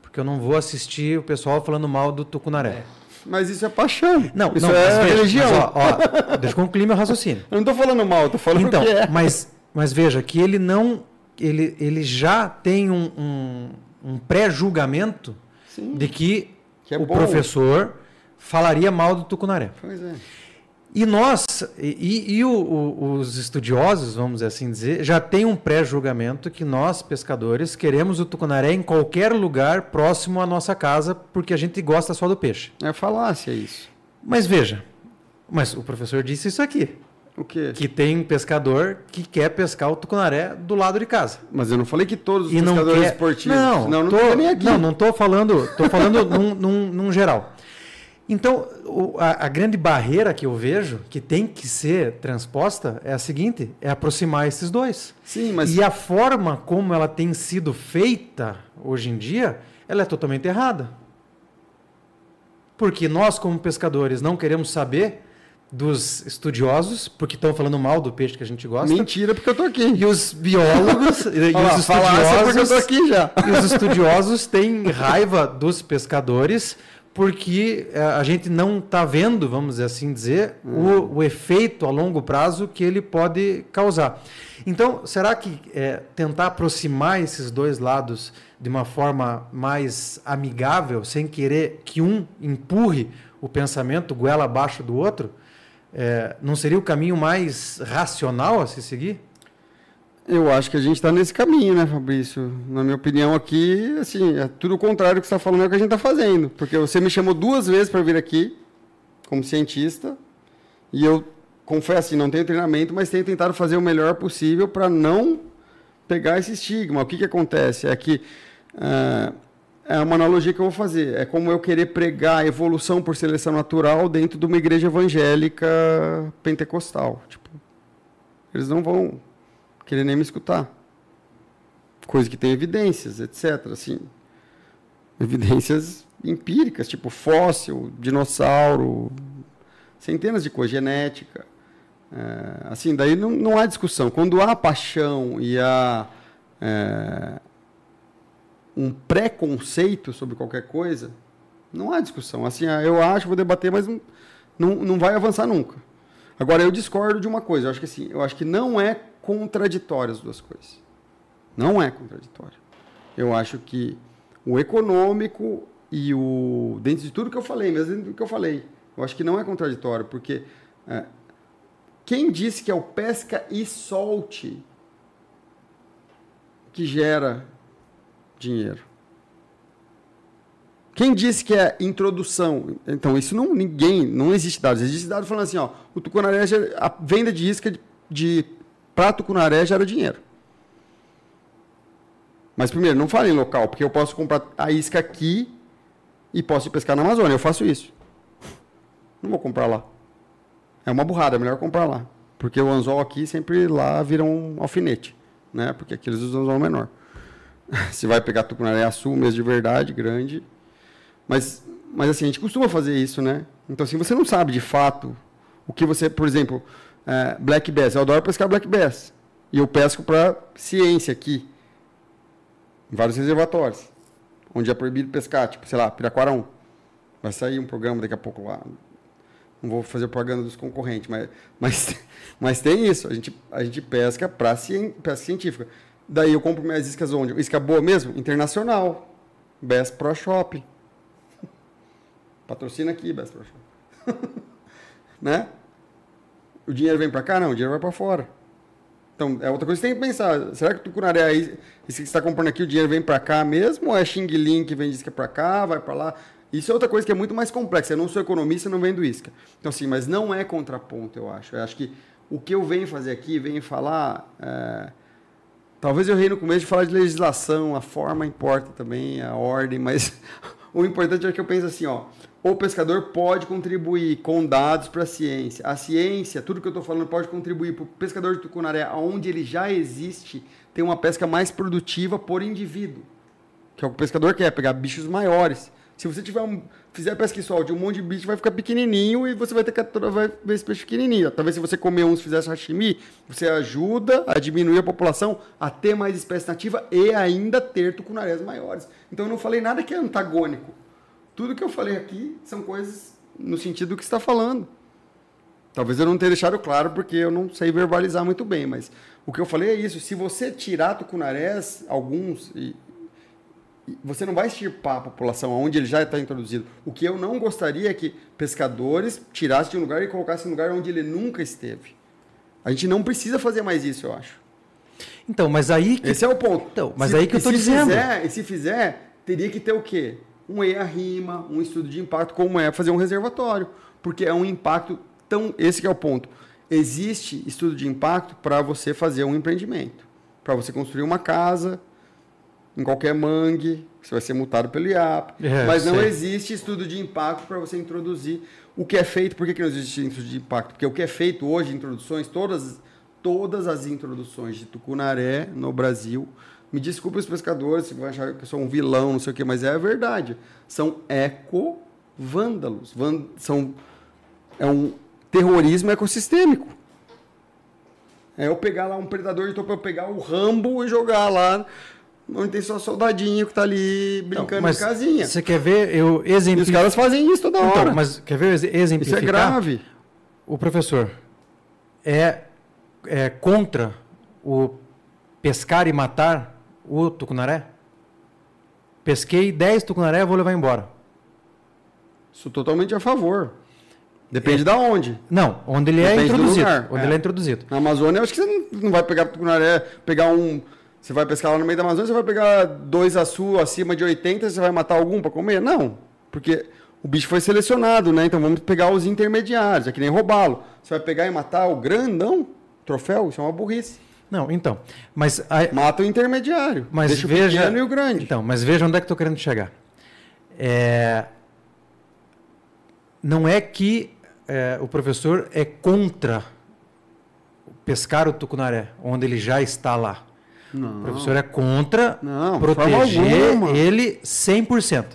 porque eu não vou assistir o pessoal falando mal do Tucunaré. É. Mas isso é paixão. Não, isso não, é veja, religião. Mas, ó, ó, deixa eu concluir meu raciocínio. Eu não estou falando mal, estou falando então, que é. Mas, mas veja que ele não. Ele, ele já tem um, um, um pré-julgamento de que, que é o bom. professor falaria mal do tucunaré. Pois é. E nós, e, e o, o, os estudiosos, vamos assim dizer, já tem um pré-julgamento que nós, pescadores, queremos o tucunaré em qualquer lugar próximo à nossa casa, porque a gente gosta só do peixe. É falácia isso. Mas veja, mas o professor disse isso aqui. O quê? Que tem pescador que quer pescar o tucunaré do lado de casa. Mas eu não falei que todos os E pescadores quer... esportivos. Não, não, não tô, tô. Não, não estou falando, estou falando num, num, num geral. Então, o, a, a, grande barreira que eu vejo, que tem que ser transposta, é a seguinte: é aproximar esses dois. Sim, mas. E a forma como ela tem sido feita hoje em dia, ela é totalmente errada. Porque nós, como pescadores, não queremos saber dos estudiosos, porque estão falando mal do peixe que a gente gosta. Mentira, porque eu tô aqui. E os biólogos e os estudiosos, porque eu tô aqui já. E os estudiosos têm raiva dos pescadores porque a gente não está vendo, vamos assim dizer, hum. o, o, efeito a longo prazo que ele pode causar. Então, será que é, tentar aproximar esses dois lados de uma forma mais amigável, sem querer que um empurre o pensamento goela abaixo do outro, é, não seria o caminho mais racional a se seguir? Eu acho que a gente está nesse caminho, né, Fabrício? Na minha opinião aqui, assim, é tudo o contrário que você está falando é o que a gente está fazendo. Porque você me chamou duas vezes para vir aqui, como cientista, e eu confesso, assim, não tenho treinamento, mas tenho tentado fazer o melhor possível para não pegar esse estigma. O que, que acontece? É que uh, é uma analogia que eu vou fazer. É como eu querer pregar evolução por seleção natural dentro de uma igreja evangélica pentecostal. Tipo, eles não vão querer nem me escutar. Coisa que tem evidências, etc. Assim, evidências empíricas, tipo fóssil, dinossauro, centenas de coisas, genética. É, assim, daí não, não há discussão. Quando há paixão e há é, um preconceito sobre qualquer coisa, não há discussão. Assim, eu acho, vou debater, mas não, não, não vai avançar nunca. Agora, eu discordo de uma coisa. Eu acho que assim, eu acho que não é contraditórias as duas coisas. Não é contraditório. Eu acho que o econômico e o. Dentro de tudo que eu falei, mesmo dentro do que eu falei, eu acho que não é contraditório, porque é, quem disse que é o pesca e solte que gera dinheiro? Quem disse que é introdução? Então, isso não ninguém, não existe dados. Existe dados falando assim, ó, o tucunaré, a venda de isca de, de para Tucunaré gera dinheiro. Mas primeiro, não fale em local, porque eu posso comprar a isca aqui e posso ir pescar na Amazônia. Eu faço isso. Não vou comprar lá. É uma burrada, é melhor comprar lá. Porque o anzol aqui sempre lá vira um alfinete. Né? Porque aqui eles usam anzol menor. Se vai pegar tucunaré sul mesmo de verdade, grande. Mas, mas assim, a gente costuma fazer isso, né? Então, assim, você não sabe de fato o que você, por exemplo, é, black bass. Eu adoro pescar black bass. E eu pesco para ciência aqui. Em vários reservatórios. Onde é proibido pescar, tipo, sei lá, Piraquara 1. Vai sair um programa daqui a pouco lá. Não vou fazer propaganda dos concorrentes, mas, mas, mas tem isso. A gente, a gente pesca para ci, pesca científica. Daí eu compro minhas iscas onde? Isca boa mesmo? Internacional. Best Pro Shop. Patrocina aqui, Best Pro Shop. né? O dinheiro vem para cá? Não, o dinheiro vai para fora. Então, é outra coisa que você tem que pensar. Será que o Tucunaré esse que você está comprando aqui, o dinheiro vem para cá mesmo? Ou é Xing Ling que vende isca para cá, vai para lá? Isso é outra coisa que é muito mais complexa. Eu não sou economista, não vendo isca. Então, assim, mas não é contraponto, eu acho. Eu acho que o que eu venho fazer aqui, venho falar... É... Talvez eu rei no começo de falar de legislação, a forma importa também, a ordem, mas o importante é que eu penso assim, ó, o pescador pode contribuir com dados para a ciência. A ciência, tudo que eu estou falando, pode contribuir para o pescador de tucunaré, onde ele já existe, ter uma pesca mais produtiva por indivíduo. Que é o que o pescador quer, pegar bichos maiores. Se você tiver um, fizer pesca e solte, um monte de bicho vai ficar pequenininho e você vai ter que vai ver esse peixe pequenininho. Talvez se você comer uns e fizer sashimi, você ajuda a diminuir a população, a ter mais espécie nativa e ainda ter tucunarés maiores. Então eu não falei nada que é antagônico tudo que eu falei aqui são coisas no sentido do que está falando. Talvez eu não tenha deixado claro porque eu não sei verbalizar muito bem, mas o que eu falei é isso. Se você tirar tucunarés, alguns, e, e você não vai extirpar a população onde ele já está introduzido. O que eu não gostaria é que pescadores tirassem de um lugar e colocassem em um lugar onde ele nunca esteve. A gente não precisa fazer mais isso, eu acho. Então, mas aí que... Esse é o ponto. Então, mas se, aí que eu estou dizendo. Fizer, e se fizer, teria que ter o quê? Um EIA-RIMA, um estudo de impacto, como é fazer um reservatório. Porque é um impacto tão... Esse é o ponto. Existe estudo de impacto para você fazer um empreendimento. Para você construir uma casa em qualquer mangue, você vai ser multado pelo IAP. É, mas não sei. existe estudo de impacto para você introduzir o que é feito. Por que, que não existe estudo de impacto? Porque o que é feito hoje, introduções, todas todas as introduções de tucunaré no Brasil. Me desculpe os pescadores se vão achar que eu sou um vilão, não sei o quê, mas é a verdade. São eco-vândalos. São, é um terrorismo ecossistêmico. É eu pegar lá um predador de topo, eu pegar o Rambo e jogar lá onde tem só soldadinho que tá ali brincando não, de casinha. Você quer ver eu exemplificar? E os caras fazem isso toda então, hora. Mas quer ver exemplificar? Isso é grave. O professor é é, contra o pescar e matar o tucunaré? Pesquei 10 tucunaré, vou levar embora. Sou totalmente a favor. Depende é, da onde. Não, onde ele é Depende é introduzido. Onde é. ele é introduzido. Na Amazônia, acho que você não vai pegar tucunaré, pegar um. Você vai pescar lá no meio da Amazônia, você vai pegar dois açu acima de 80, você vai matar algum para comer? Não. Porque o bicho foi selecionado, né? Então vamos pegar os intermediários, é que nem roubá-lo. Você vai pegar e matar o grandão? troféu, isso é uma burrice. Não, então, mas a, mata o intermediário, mas deixa veja, o pequeno e o grande. Então, mas veja onde é que estou querendo chegar. É, não é que é, o professor é contra pescar o tucunaré, onde ele já está lá. Não. O professor é contra não, proteger ele 100%.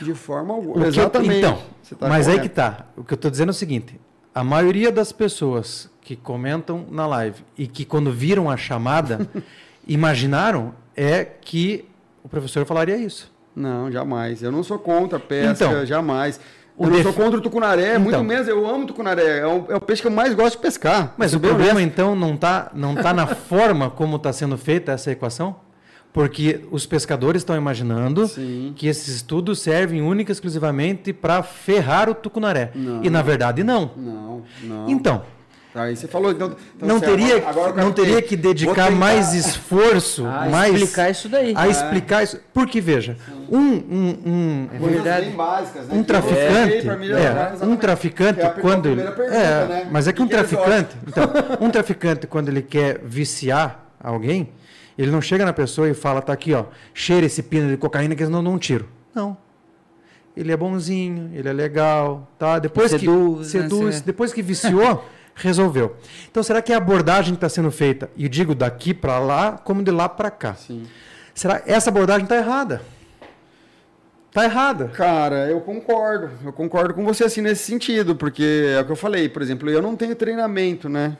De forma alguma. Exatamente. então, tá mas correto. aí que está. O que eu estou dizendo é o seguinte: a maioria das pessoas que comentam na live e que quando viram a chamada imaginaram é que o professor falaria isso. Não, jamais. Eu não sou contra a pesca, então, jamais. Eu não def... sou contra o tucunaré, então, muito menos. Eu amo tucunaré. É o, é o, peixe que eu mais gosto de pescar. Mas o problema, então, não está não tá na forma como está sendo feita essa equação? Porque os pescadores estão imaginando Sim. que esses estudos servem única e exclusivamente para ferrar o tucunaré. Não, e, na verdade, não. Não, não. Então, Aí você falou, então, então não teria, agora, agora não teria que dedicar mais esforço, a mais explicar isso daí. A é. explicar isso, porque veja, um um um, é verdade. Básicas, né? um traficante, é, um traficante é quando ele, pergunta, é, né? mas é que um traficante, então, um traficante quando ele quer viciar alguém, ele não chega na pessoa e fala, tá aqui, ó, cheira esse pino de cocaína que senão não um tiro. Não. Ele é bonzinho, ele é legal, tá? Depois seduz, que seduz, né? depois que viciou resolveu. Então, será que a abordagem que está sendo feita, e digo daqui para lá, como de lá para cá, Sim. será essa abordagem está errada? Está errada. Cara, eu concordo. Eu concordo com você assim nesse sentido, porque é o que eu falei, por exemplo, eu não tenho treinamento, né?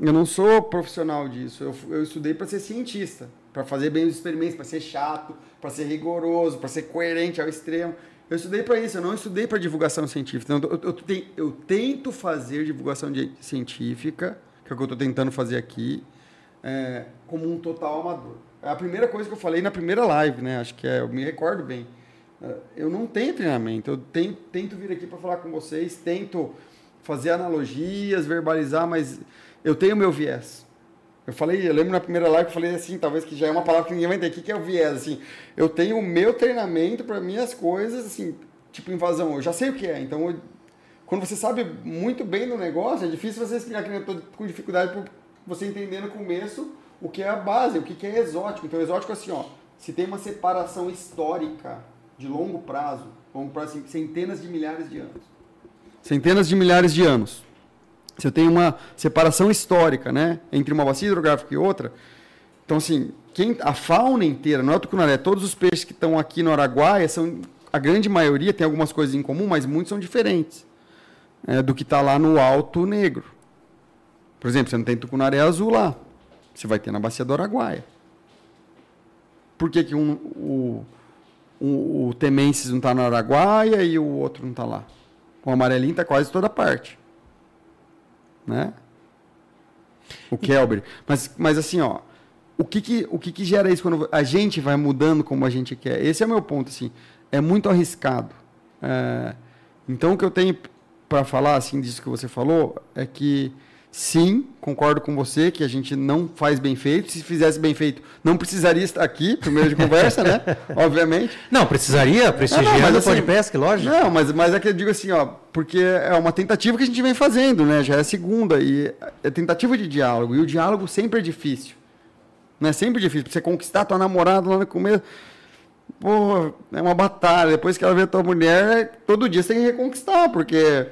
Eu não sou profissional disso. Eu, eu estudei para ser cientista, para fazer bem os experimentos, para ser chato, para ser rigoroso, para ser coerente ao extremo. Eu estudei para isso, eu não estudei para divulgação científica. Então, eu, eu, eu, tento fazer divulgação de, científica, que é o que eu estou tentando fazer aqui, é, como um total amador. É a primeira coisa que eu falei na primeira live, né? Acho que é, eu me recordo bem. É, eu não tenho treinamento, eu tento vir aqui para falar com vocês, tento fazer analogias, verbalizar, mas eu tenho meu viés. Eu falei, eu lembro na primeira live que eu falei assim, talvez que já é uma palavra que ninguém vai entender. O que é o viés? Assim, eu tenho o meu treinamento para minhas coisas, assim, tipo invasão. Eu já sei o que é. Então, eu, quando você sabe muito bem do negócio, é difícil você explicar que eu estou com dificuldade por você entender no começo o que é a base, o que é exótico. Então, exótico assim, ó, se tem uma separação histórica de longo prazo, longo prazo, assim, centenas de milhares de anos. Centenas de milhares de anos se eu tenho uma separação histórica, né, entre uma bacia hidrográfica e outra, então assim, quem, a fauna inteira, não é o tucunaré, todos os peixes que estão aqui no Araguaia são a grande maioria tem algumas coisas em comum, mas muitos são diferentes é, do que está lá no Alto Negro. Por exemplo, você não tem tucunaré azul lá, você vai ter na bacia do Araguaia. Por que, que um, o, o, o não está na Araguaia e o outro não está lá. O amarelinho está quase toda parte. Né? O Kelber. Mas, mas assim, ó, o que que, o que que gera isso quando a gente vai mudando como a gente quer? Esse é o meu ponto, assim. É muito arriscado. É, então, o que eu tenho para falar, assim, disso que você falou, é que Sim, concordo com você que a gente não faz bem feito. Se fizesse bem feito, não precisaria estar aqui, primeiro de conversa, né? Obviamente. Não, precisaria, prestigiando não, não, assim, pode pesca, lógico. Não, mas, mas é que eu digo assim, ó, porque é uma tentativa que a gente vem fazendo, né? Já é a segunda, e é tentativa de diálogo. E o diálogo sempre é difícil. Não é sempre difícil. Pra você conquistar a tua namorada lá no começo. Pô, é uma batalha. Depois que ela vê a tua mulher, todo dia você tem que reconquistar, porque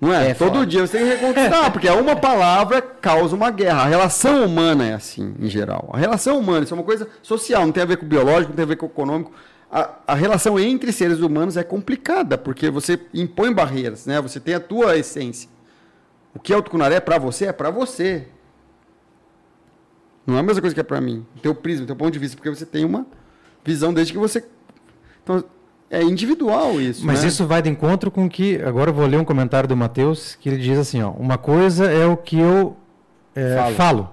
não é? é Todo foda. dia você tem que reconquistar, porque uma palavra causa uma guerra. A relação humana é assim, em geral. A relação humana, isso é uma coisa social, não tem a ver com o biológico, não tem a ver com o econômico. A, a relação entre seres humanos é complicada, porque você impõe barreiras, né? Você tem a tua essência. O que é o tucunaré é para você, é para você. Não é a mesma coisa que é para mim. O teu prisma, o teu ponto de vista, porque você tem uma visão desde que você... Então, é individual isso. Mas né? isso vai de encontro com que. Agora eu vou ler um comentário do Matheus que ele diz assim: ó, uma coisa é o que eu é, falo. falo.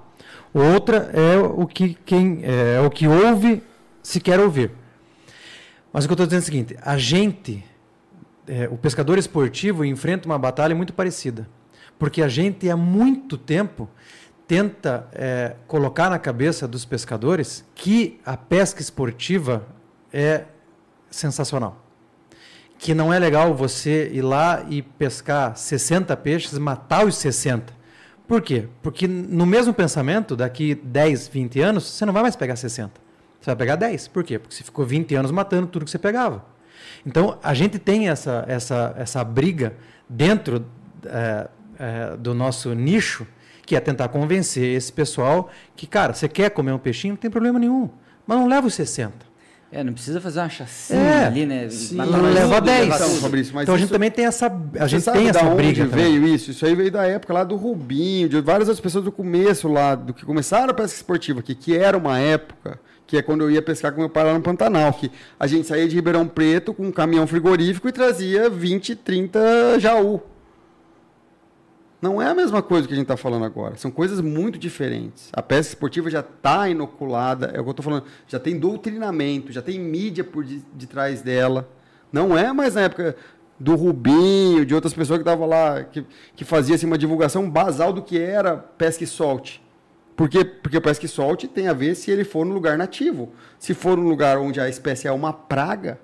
outra é o que quem é, é, o que ouve se quer ouvir. Mas o que eu estou dizendo é o seguinte: a gente, é, o pescador esportivo, enfrenta uma batalha muito parecida. Porque a gente há muito tempo tenta é, colocar na cabeça dos pescadores que a pesca esportiva é sensacional. Que não é legal você ir lá e pescar 60 peixes, matar os 60. Por quê? Porque no mesmo pensamento, daqui 10, 20 anos, você não vai mais pegar 60. Você vai pegar 10. Por quê? Porque você ficou 20 anos matando tudo que você pegava. Então, a gente tem essa, essa, essa briga dentro é, é, do nosso nicho, que é tentar convencer esse pessoal que, cara, você quer comer um peixinho, não tem problema nenhum. Mas não leva os 60. É, não precisa fazer uma chacina é, ali, né? Sim, mas não leva 10. Fabrício, então a gente também tem essa, a gente tem essa briga. Onde veio isso? Isso aí veio da época lá do Rubinho, de várias outras pessoas do começo lá, do que começaram a pesca esportiva aqui, que era uma época que é quando eu ia pescar com meu pai lá no Pantanal, que a gente saía de Ribeirão Preto com um caminhão frigorífico e trazia 20, 30 jaú. Não é a mesma coisa que a gente está falando agora. São coisas muito diferentes. A pesca esportiva já está inoculada, é o que eu estou falando. Já tem doutrinamento, já tem mídia por de, de, trás dela. Não é mais na época do Rubinho, de outras pessoas que estavam lá, que, que fazia assim, uma divulgação basal do que era pesca e solte. Por quê? Porque pesca e solte tem a ver se ele for no lugar nativo. Se for no lugar onde a espécie é uma praga,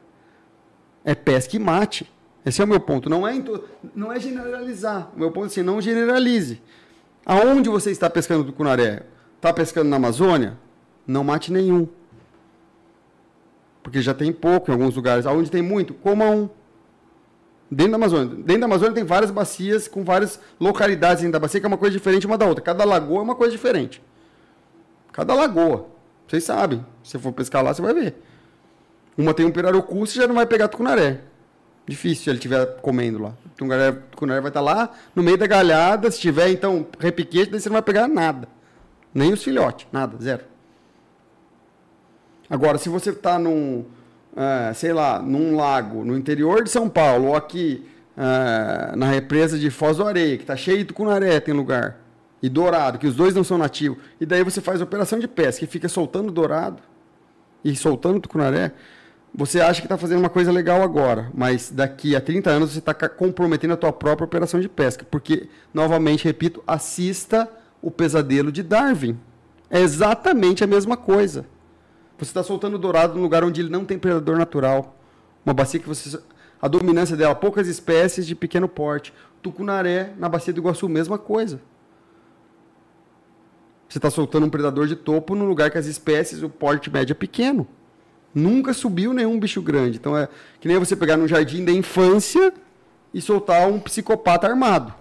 é pesca e mate. Esse é o meu ponto. Não é, não é generalizar. O meu ponto é assim, não generalize. Aonde você está pescando tucunaré? Está pescando na Amazônia? Não mate nenhum. Porque já tem pouco em alguns lugares. Aonde tem muito, coma um. Dentro da Amazônia. Dentro da Amazônia tem várias bacias com várias localidades dentro da bacia, que é uma coisa diferente uma da outra. Cada lagoa é uma coisa diferente. Cada lagoa. Vocês sabem. Se você for pescar lá, você vai ver. Uma tem um pirarucu, você já não vai pegar tucunaré. Difícil se ele estiver comendo lá. O tucunaré, vai estar lá no meio da galhada. Se tiver, então, repiquete, daí você não vai pegar nada. Nem os filhotes, nada, zero. Agora, se você está num, é, sei lá, num lago no interior de São Paulo, ou aqui é, na represa de Foz do Areia, que está cheio de tucunaré, tem lugar, e dourado, que os dois não são nativos, e daí você faz operação de pesca e fica soltando dourado e soltando tucunaré, você acha que está fazendo uma coisa legal agora, mas daqui a 30 anos você está comprometendo a tua própria operação de pesca. Porque, novamente, repito, assista o pesadelo de Darwin. É exatamente a mesma coisa. Você está soltando dourado num lugar onde ele não tem predador natural. Uma bacia que você. A dominância dela, poucas espécies de pequeno porte. Tucunaré, na bacia do Iguaçu, mesma coisa. Você está soltando um predador de topo num lugar que as espécies, o porte médio é pequeno. Nunca subiu nenhum bicho grande. Então é que nem você pegar no jardim da infância e soltar um psicopata armado.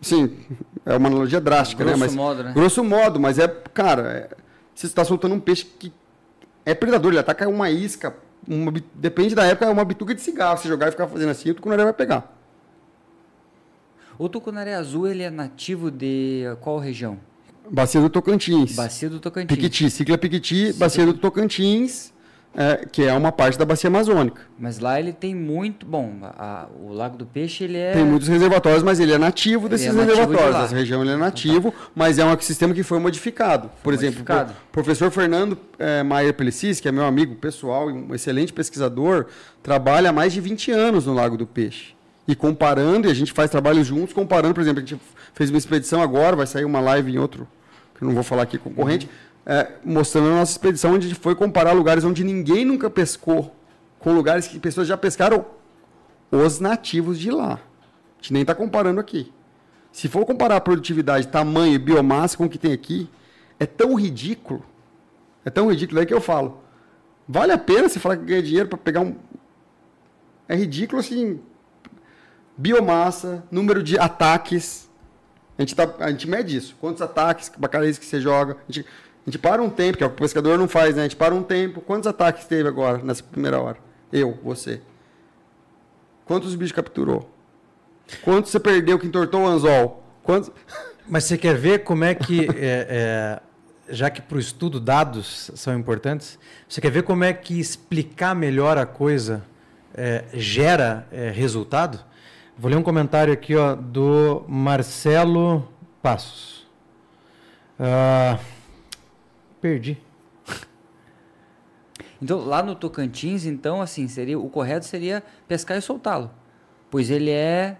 Sim, é uma analogia drástica, grosso né? Mas, modo, né? Grosso modo, mas é, cara, é, você está soltando um peixe que é predador, ele ataca uma isca, uma, depende da época, é uma bituca de cigarro. Se jogar e ficar fazendo assim, o tucunaré vai pegar. O tucunaré azul, ele é nativo de qual região? Bacia do Tocantins. Bacia do Tocantins. Piquiti, cicla Piquiti, Bacia do Tocantins. é, que é uma parte da bacia amazônica. Mas lá ele tem muito. Bom, a, o Lago do Peixe ele é. Tem muitos reservatórios, mas ele é nativo desses é nativo reservatórios. Essa região ele é nativo, mas é um ecossistema que foi modificado. Por foi exemplo, o professor Fernando é, Maier Pelicis, que é meu amigo pessoal e um excelente pesquisador, trabalha há mais de 20 anos no Lago do Peixe. E comparando, e a gente faz trabalhos juntos, comparando, por exemplo, a gente fez uma expedição agora, vai sair uma live em outro, que eu não vou falar aqui concorrente. É, mostrando a nossa expedição, onde foi comparar lugares onde ninguém nunca pescou, com lugares que pessoas já pescaram os nativos de lá. A gente nem está comparando aqui. Se for comparar a produtividade, tamanho e biomassa com o que tem aqui, é tão ridículo. É tão ridículo aí que eu falo. Vale a pena você falar que ganha dinheiro para pegar um. É ridículo assim. Biomassa, número de ataques. A gente, tá, a gente mede isso. Quantos ataques, bacareias que você joga. A gente, a gente para um tempo, que é o que o pescador não faz, né? A gente para um tempo. Quantos ataques teve agora, nessa primeira hora? Eu, você. Quantos bichos capturou? Quantos você perdeu que entortou o anzol? Quantos... Mas você quer ver como é que, é, é, já que para o estudo dados são importantes, você quer ver como é que explicar melhor a coisa é, gera é, resultado? Vou ler um comentário aqui ó, do Marcelo Passos. Uh, Perdi. Então, lá no Tocantins, então, assim, seria o correto seria pescar e soltá-lo, pois ele é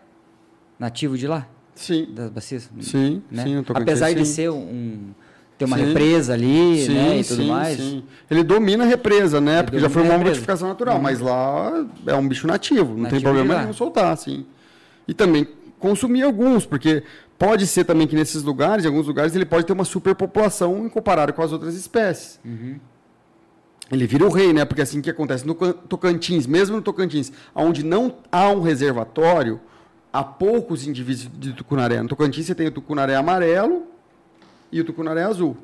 nativo de lá? Sim. Das bacias? Sim, né? sim, Apesar sim. de ser um ter uma sim. represa ali, sim, né, e tudo sim, mais. Sim. Ele domina a represa, né? Ele porque já foi uma modificação natural, uhum. mas lá é um bicho nativo, não nativo tem problema nenhum soltar, sim. E também consumir alguns, porque Pode ser também que nesses lugares, em alguns lugares, ele pode ter uma superpopulação em comparado com as outras espécies. Uhum. Ele vira o rei, né? Porque assim que acontece no Tocantins, mesmo no Tocantins, onde não há um reservatório, há poucos indivíduos de tucunaré. No Tocantins você tem o tucunaré amarelo e o tucunaré azul.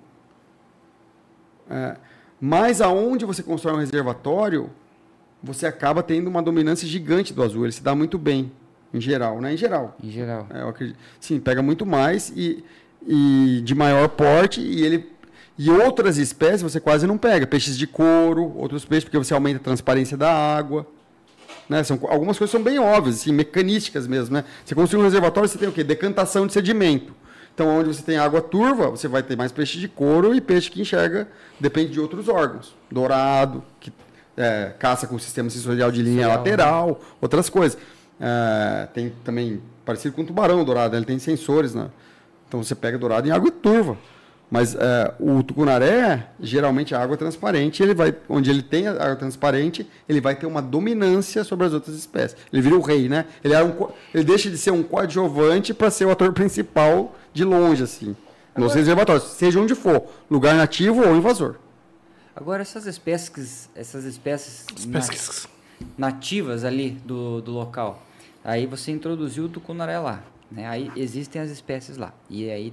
É, mas aonde você constrói um reservatório, você acaba tendo uma dominância gigante do azul. Ele se dá muito bem. Em geral, né? Em geral. Em geral. É, eu acredito. Sim, pega muito mais e, e de maior porte e ele e outras espécies você quase não pega. Peixes de couro, outros peixes, porque você aumenta a transparência da água. Né? São, algumas coisas são bem óbvias, assim, mecanísticas mesmo. Né? Você construi um reservatório, você tem o quê? Decantação de sedimento. Então, onde você tem água turva, você vai ter mais peixe de couro e peixe que enxerga, depende de outros órgãos. Dourado, que é, caça com o sistema sensorial de linha lateral, outras coisas. É, tem também, parecido com o tubarão dourado, ele tem sensores, né? Então você pega dourado em água turva. Mas é, o tucunaré, geralmente a água é transparente, ele vai, onde ele tem a água transparente, ele vai ter uma dominância sobre as outras espécies. Ele vira o rei, né? Ele, é um, ele deixa de ser um coadjuvante para ser o ator principal de longe, assim. Agora, nos reservatórios, seja onde for, lugar nativo ou invasor. Agora, essas espécies, essas espécies, espécies. Nativas ali do, do local, Aí você introduziu o tucunaré lá, né? Aí existem as espécies lá. E aí,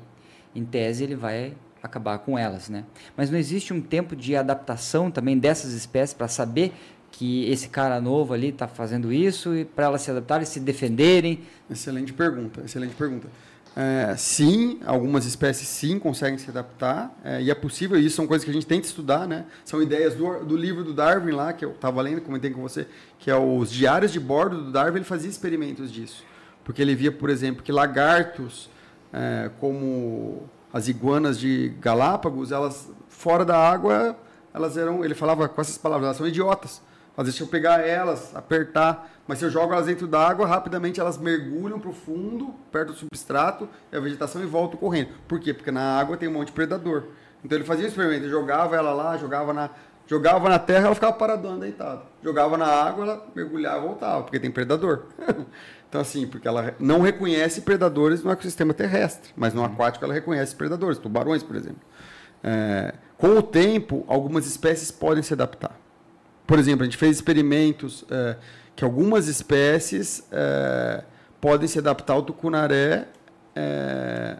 em tese, ele vai acabar com elas, né? Mas não existe um tempo de adaptação também dessas espécies para saber que esse cara novo ali está fazendo isso e para elas se adaptarem, se defenderem? Excelente pergunta, excelente pergunta. É, sim, algumas espécies sim conseguem se adaptar é, e é possível, isso são coisas que a gente que estudar, né? São ideias do, do livro do Darwin lá, que eu estava lendo, comentei com você, que é os diários de bordo do Darwin, ele fazia experimentos disso. Porque ele via, por exemplo, que lagartos, é, como as iguanas de Galápagos, elas fora da água, elas eram, ele falava com essas palavras, elas são idiotas. Às vezes, se eu pegar elas, apertar, mas se eu jogo elas dentro d'água, rapidamente elas mergulham para o fundo, perto do substrato, e a vegetação e voltam correndo. Por quê? Porque na água tem um monte de predador. Então ele fazia um experimento, jogava ela lá, jogava na, jogava na terra, ela ficava paradona, deitada. Jogava na água, ela mergulhava e voltava, porque tem predador. então, assim, porque ela não reconhece predadores no ecossistema terrestre, mas no aquático ela reconhece predadores, tubarões, por exemplo. É, com o tempo, algumas espécies podem se adaptar. Por exemplo, a gente fez experimentos é, que algumas espécies é, podem se adaptar ao tucunaré, é,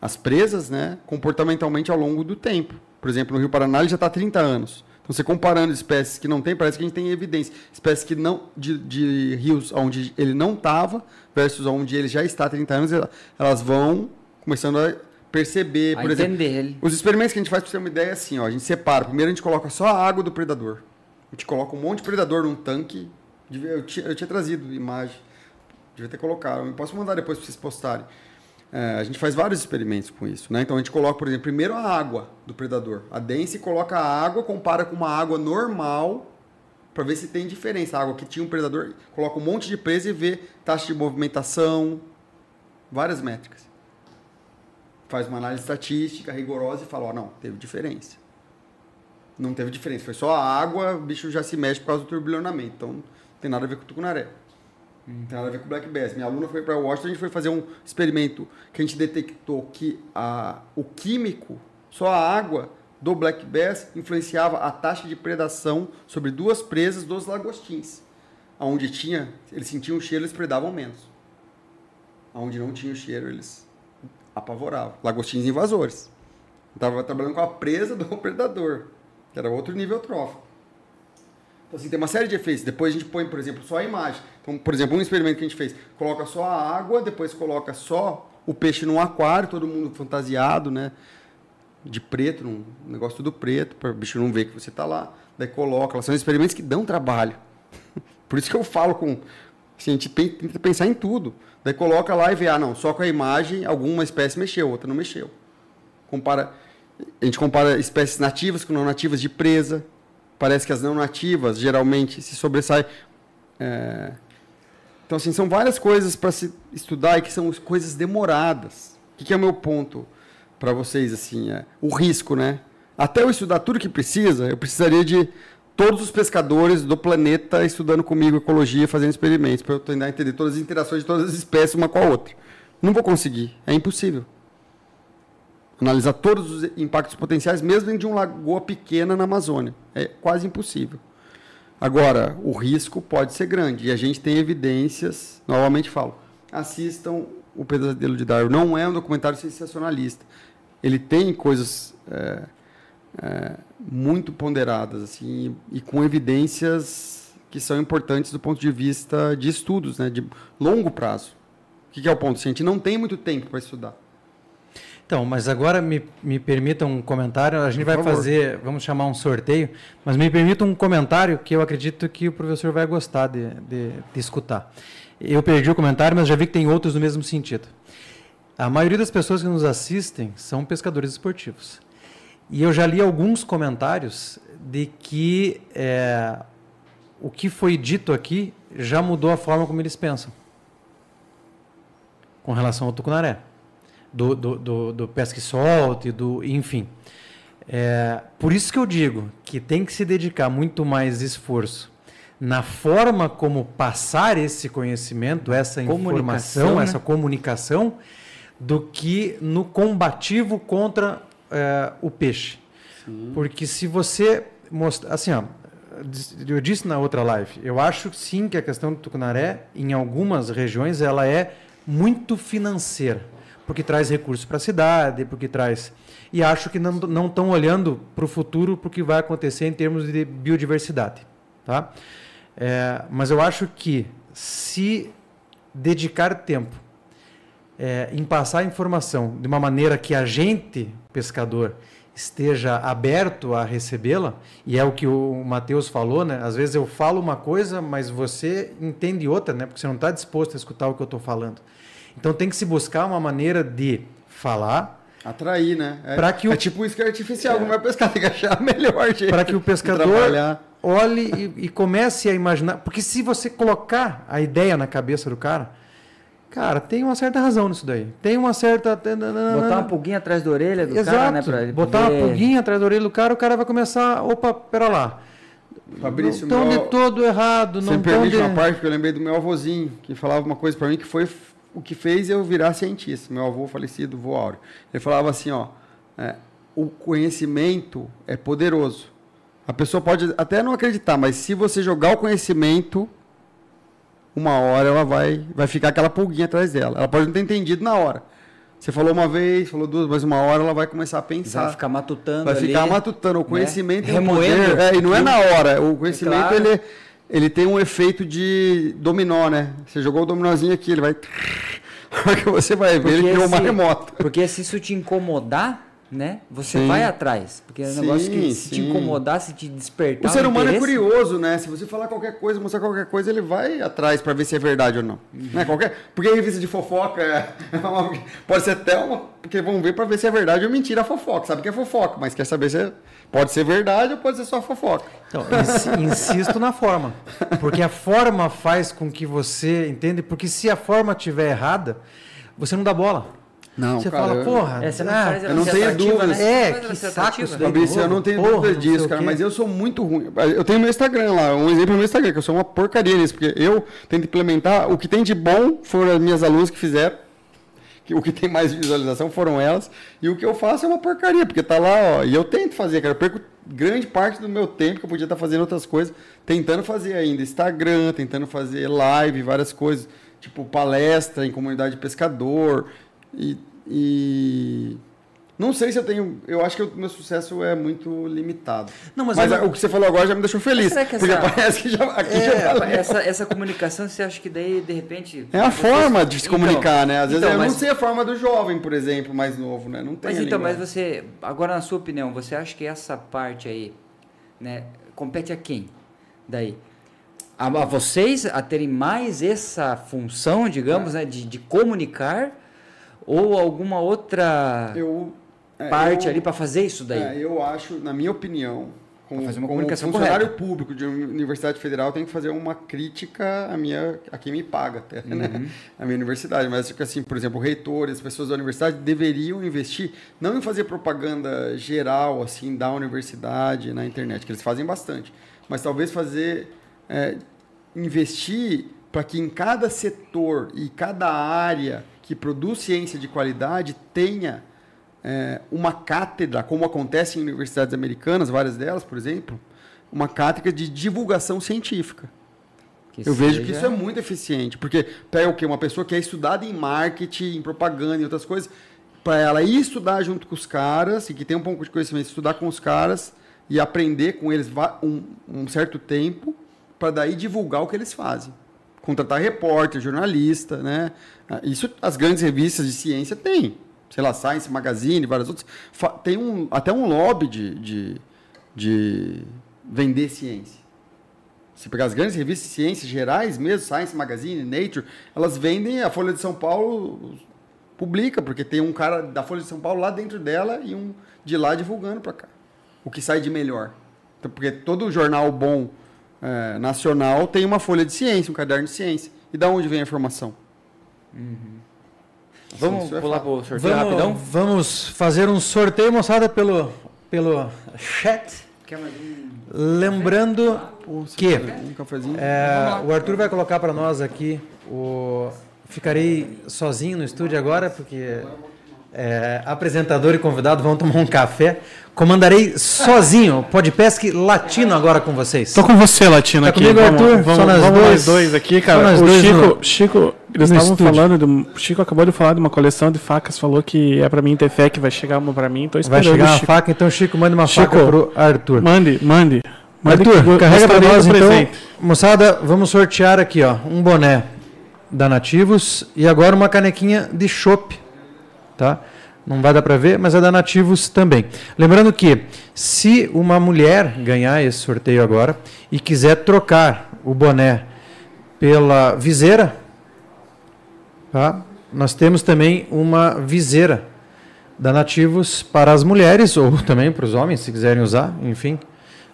as presas, né, comportamentalmente ao longo do tempo. Por exemplo, no Rio Paraná ele já está há 30 anos. Então, você comparando espécies que não tem, parece que a gente tem evidência. Espécies que não de, de rios onde ele não estava versus onde ele já está há 30 anos, elas vão começando a perceber, a por entender exemplo. Ele. Os experimentos que a gente faz para ter uma ideia é assim, ó, a gente separa. Primeiro a gente coloca só a água do predador. A gente coloca um monte de predador num tanque. Eu tinha, eu tinha trazido imagem. Devia ter colocado. Eu posso mandar depois para vocês postarem. É, a gente faz vários experimentos com isso. Né? Então a gente coloca, por exemplo, primeiro a água do predador. A Dense coloca a água, compara com uma água normal para ver se tem diferença. A água que tinha um predador, coloca um monte de presa e vê taxa de movimentação, várias métricas. Faz uma análise estatística rigorosa e fala: ó, não, teve diferença. Não teve diferença, foi só a água, o bicho já se mexe por causa do turbilhonamento. Então tem nada a ver com tucunaré. Não tem nada a ver com Black Bass. Minha aluna foi para Washington, a gente foi fazer um experimento que a gente detectou que a, o químico, só a água do Black Bass influenciava a taxa de predação sobre duas presas dos lagostins. Onde tinha, eles sentiam o cheiro, eles predavam menos. Onde não tinha o cheiro, eles apavoravam. Lagostins invasores. Estava trabalhando com a presa do predador, que era outro nível trófico. Então, assim, tem uma série de efeitos. Depois a gente põe, por exemplo, só a imagem. Então, por exemplo, um experimento que a gente fez, coloca só a água, depois coloca só o peixe num aquário, todo mundo fantasiado, né? De preto, um negócio tudo preto, para o bicho não ver que você está lá. Daí coloca. São experimentos que dão trabalho. Por isso que eu falo com. Assim, a gente tenta pensar em tudo. Daí coloca lá e vê, ah, não, só com a imagem alguma espécie mexeu, outra não mexeu. Compara, a gente compara espécies nativas com não nativas de presa, parece que as não nativas geralmente se sobressaem. É... Então, assim, são várias coisas para se estudar e que são coisas demoradas. O que, que é o meu ponto para vocês? assim é, O risco, né? Até eu estudar tudo que precisa, eu precisaria de todos os pescadores do planeta estudando comigo ecologia, fazendo experimentos, para eu tentar entender todas as interações de todas as espécies uma com a outra. Não vou conseguir, é impossível analisar todos os impactos potenciais, mesmo de uma lagoa pequena na Amazônia. É quase impossível. Agora, o risco pode ser grande. E a gente tem evidências, novamente falo, assistam o Pesadelo de Darwin. Não é um documentário sensacionalista. Ele tem coisas é, é, muito ponderadas assim, e com evidências que são importantes do ponto de vista de estudos, né, de longo prazo. O que é o ponto? A gente não tem muito tempo para estudar. Então, mas agora me, me permita um comentário. A gente Por vai favor. fazer, vamos chamar um sorteio, mas me permita um comentário que eu acredito que o professor vai gostar de, de, de escutar. Eu perdi o comentário, mas já vi que tem outros no mesmo sentido. A maioria das pessoas que nos assistem são pescadores esportivos. E eu já li alguns comentários de que é, o que foi dito aqui já mudou a forma como eles pensam com relação ao tucunaré do, do, do, do pesca e solte, do, enfim. É, por isso que eu digo que tem que se dedicar muito mais esforço na forma como passar esse conhecimento, essa informação, né? essa comunicação, do que no combativo contra é, o peixe. Sim. Porque se você mostrar. Assim, ó, eu disse na outra live, eu acho sim que a questão do tucunaré, em algumas regiões, ela é muito financeira porque traz recursos para a cidade, porque traz. E acho que não estão olhando para o futuro para o que vai acontecer em termos de biodiversidade. Tá? É, mas eu acho que se dedicar tempo é, em passar informação de uma maneira que a gente, pescador, esteja aberto a recebê-la, e é o que o Matheus falou, né? Às vezes eu falo uma coisa, mas você entende outra, né? Porque você não está disposto a escutar o que eu estou falando. Então tem que se buscar uma maneira de falar. Atrair, né? É, para que o... é tipo isso que é artificial, é. não vai pescar, tem que achar a melhor jeito. Para que o pescador olhe e, e, comece a imaginar. Porque se você colocar a ideia na cabeça do cara, cara, tem uma certa razão nisso daí. Tem uma certa. Botar uma pulguinha atrás da orelha do Exato. cara, né? Pra ele Botar poder... uma pulguinha atrás da orelha do cara, o cara vai começar. Opa, pera lá. Fabrício, não estão meu... de todo errado. Você não permite de... uma parte que eu lembrei do meu avôzinho, que falava uma coisa para mim que foi o que fez eu virar cientista. Meu avô falecido, vô Áureo. Ele falava assim, ó, é, o conhecimento é poderoso. A pessoa pode até não acreditar, mas se você jogar o conhecimento, uma hora ela vai, vai ficar aquela pulguinha atrás dela. Ela pode não ter entendido na hora. Você falou uma vez, falou duas, mas uma hora ela vai começar a pensar. Vai ficar matutando. Vai ali, ficar matutando. O né? conhecimento né? Remoendo. É, e não é na hora. O conhecimento, é claro. ele ele tem um efeito de dominó, né? Você jogou o dominózinho aqui, ele vai. que você vai ver, porque ele criou uma remota. Porque se isso te incomodar, né? Você sim. vai atrás. Porque é um sim, negócio que se te incomodar, se te despertar. O ser humano é curioso, né? Se você falar qualquer coisa, mostrar qualquer coisa, ele vai atrás para ver se é verdade ou não. Uhum. Né? Qualquer... Porque a revista de fofoca é pode ser até uma. Porque vão ver para ver se é verdade ou mentira a fofoca. Sabe que é fofoca, mas quer saber se é... pode ser verdade ou pode ser só fofoca. Então, insisto na forma. Porque a forma faz com que você. Entende? Porque se a forma estiver errada, você não dá bola. Não, você cara, fala, porra, é, você não ah, eu não tenho dúvidas. Né? É, que saco isso Fabrício, eu não tenho porra, dúvida disso, cara, mas eu sou muito ruim. Eu tenho meu Instagram lá, um exemplo no meu Instagram, que eu sou uma porcaria nisso, porque eu tento implementar o que tem de bom foram as minhas alunas que fizeram, que o que tem mais visualização foram elas, e o que eu faço é uma porcaria, porque tá lá, ó, e eu tento fazer, cara, eu perco grande parte do meu tempo que eu podia estar fazendo outras coisas, tentando fazer ainda Instagram, tentando fazer live, várias coisas, tipo palestra em comunidade de pescador, e e não sei se eu tenho. Eu acho que o meu sucesso é muito limitado. Não, mas, mas eu... o que você falou agora já me deixou feliz. Será que porque essa... parece que já, aqui é, já valeu. essa, essa comunicação, você acha que daí, de repente. É a forma de se então, comunicar, né? Às vezes então, eu mas... não sei a forma do jovem, por exemplo, mais novo, né? Não tem. Mas então, mas você. Agora, na sua opinião, você acha que essa parte aí, né, compete a quem? Daí? A, a vocês a terem mais essa função, digamos, é. né, de, de comunicar ou alguma outra eu, é, parte eu, ali para fazer isso daí? É, eu acho, na minha opinião, como, fazer uma comunicação funcionário correta. público de uma universidade federal tem que fazer uma crítica a minha a quem me paga até né? uhum. né? a minha universidade mas assim por exemplo reitores as pessoas da universidade deveriam investir não em fazer propaganda geral assim da universidade na internet que eles fazem bastante mas talvez fazer é, investir para que em cada setor e cada área que produz ciência de qualidade tenha é, uma cátedra, como acontece em universidades americanas, várias delas, por exemplo, uma cátedra de divulgação científica. Que Eu seja... vejo que isso é muito eficiente, porque pega o quê? Uma pessoa que é estudada em marketing, em propaganda e outras coisas, para ela ir estudar junto com os caras, e que tem um pouco de conhecimento, estudar com os caras e aprender com eles um, um certo tempo, para daí divulgar o que eles fazem contratar repórter, jornalista, né? Ah, isso as grandes revistas de ciência têm. Sei lá, Science Magazine, várias outras. Tem um, até um lobby de, de, de vender ciência. Se pegar as grandes revistas de ciências gerais mesmo, Science Magazine, Nature, elas vendem, a Folha de São Paulo publica, porque tem um cara da Folha de São Paulo lá dentro dela e um de lá divulgando para cá. O que sai de melhor. Então, porque todo jornal bom é, nacional tem uma folha de ciência, um caderno de ciência. E da onde vem a informação? Uhum. Vamos é pular para o sorteio vamos, rapidão? Vamos fazer um sorteio, moçada, pelo, pelo chat. Lembrando que é, o Arthur vai colocar para nós aqui o. Ficarei sozinho no estúdio agora, porque é, apresentador e convidado vão tomar um café. Comandarei sozinho, podcast latino agora com vocês. Tô com você, latino, tá aqui. Comigo, vamos, Arthur, vamos, vamos, vamos dois, dois aqui, cara. O Chico, no, Chico, eles estavam falando, de, Chico acabou de falar de uma coleção de facas, falou que é para mim ter fé que vai chegar uma para mim, tô esperando. Vai chegar uma faca, então Chico manda uma Chico, faca pro Arthur. Mande, mande. mande Arthur, carrega para nós então. Presente. Moçada, vamos sortear aqui, ó, um boné da Nativos e agora uma canequinha de chopp, tá? Não vai dar para ver, mas é da Nativos também. Lembrando que se uma mulher ganhar esse sorteio agora e quiser trocar o boné pela viseira, tá? nós temos também uma viseira da Nativos para as mulheres ou também para os homens, se quiserem usar, enfim,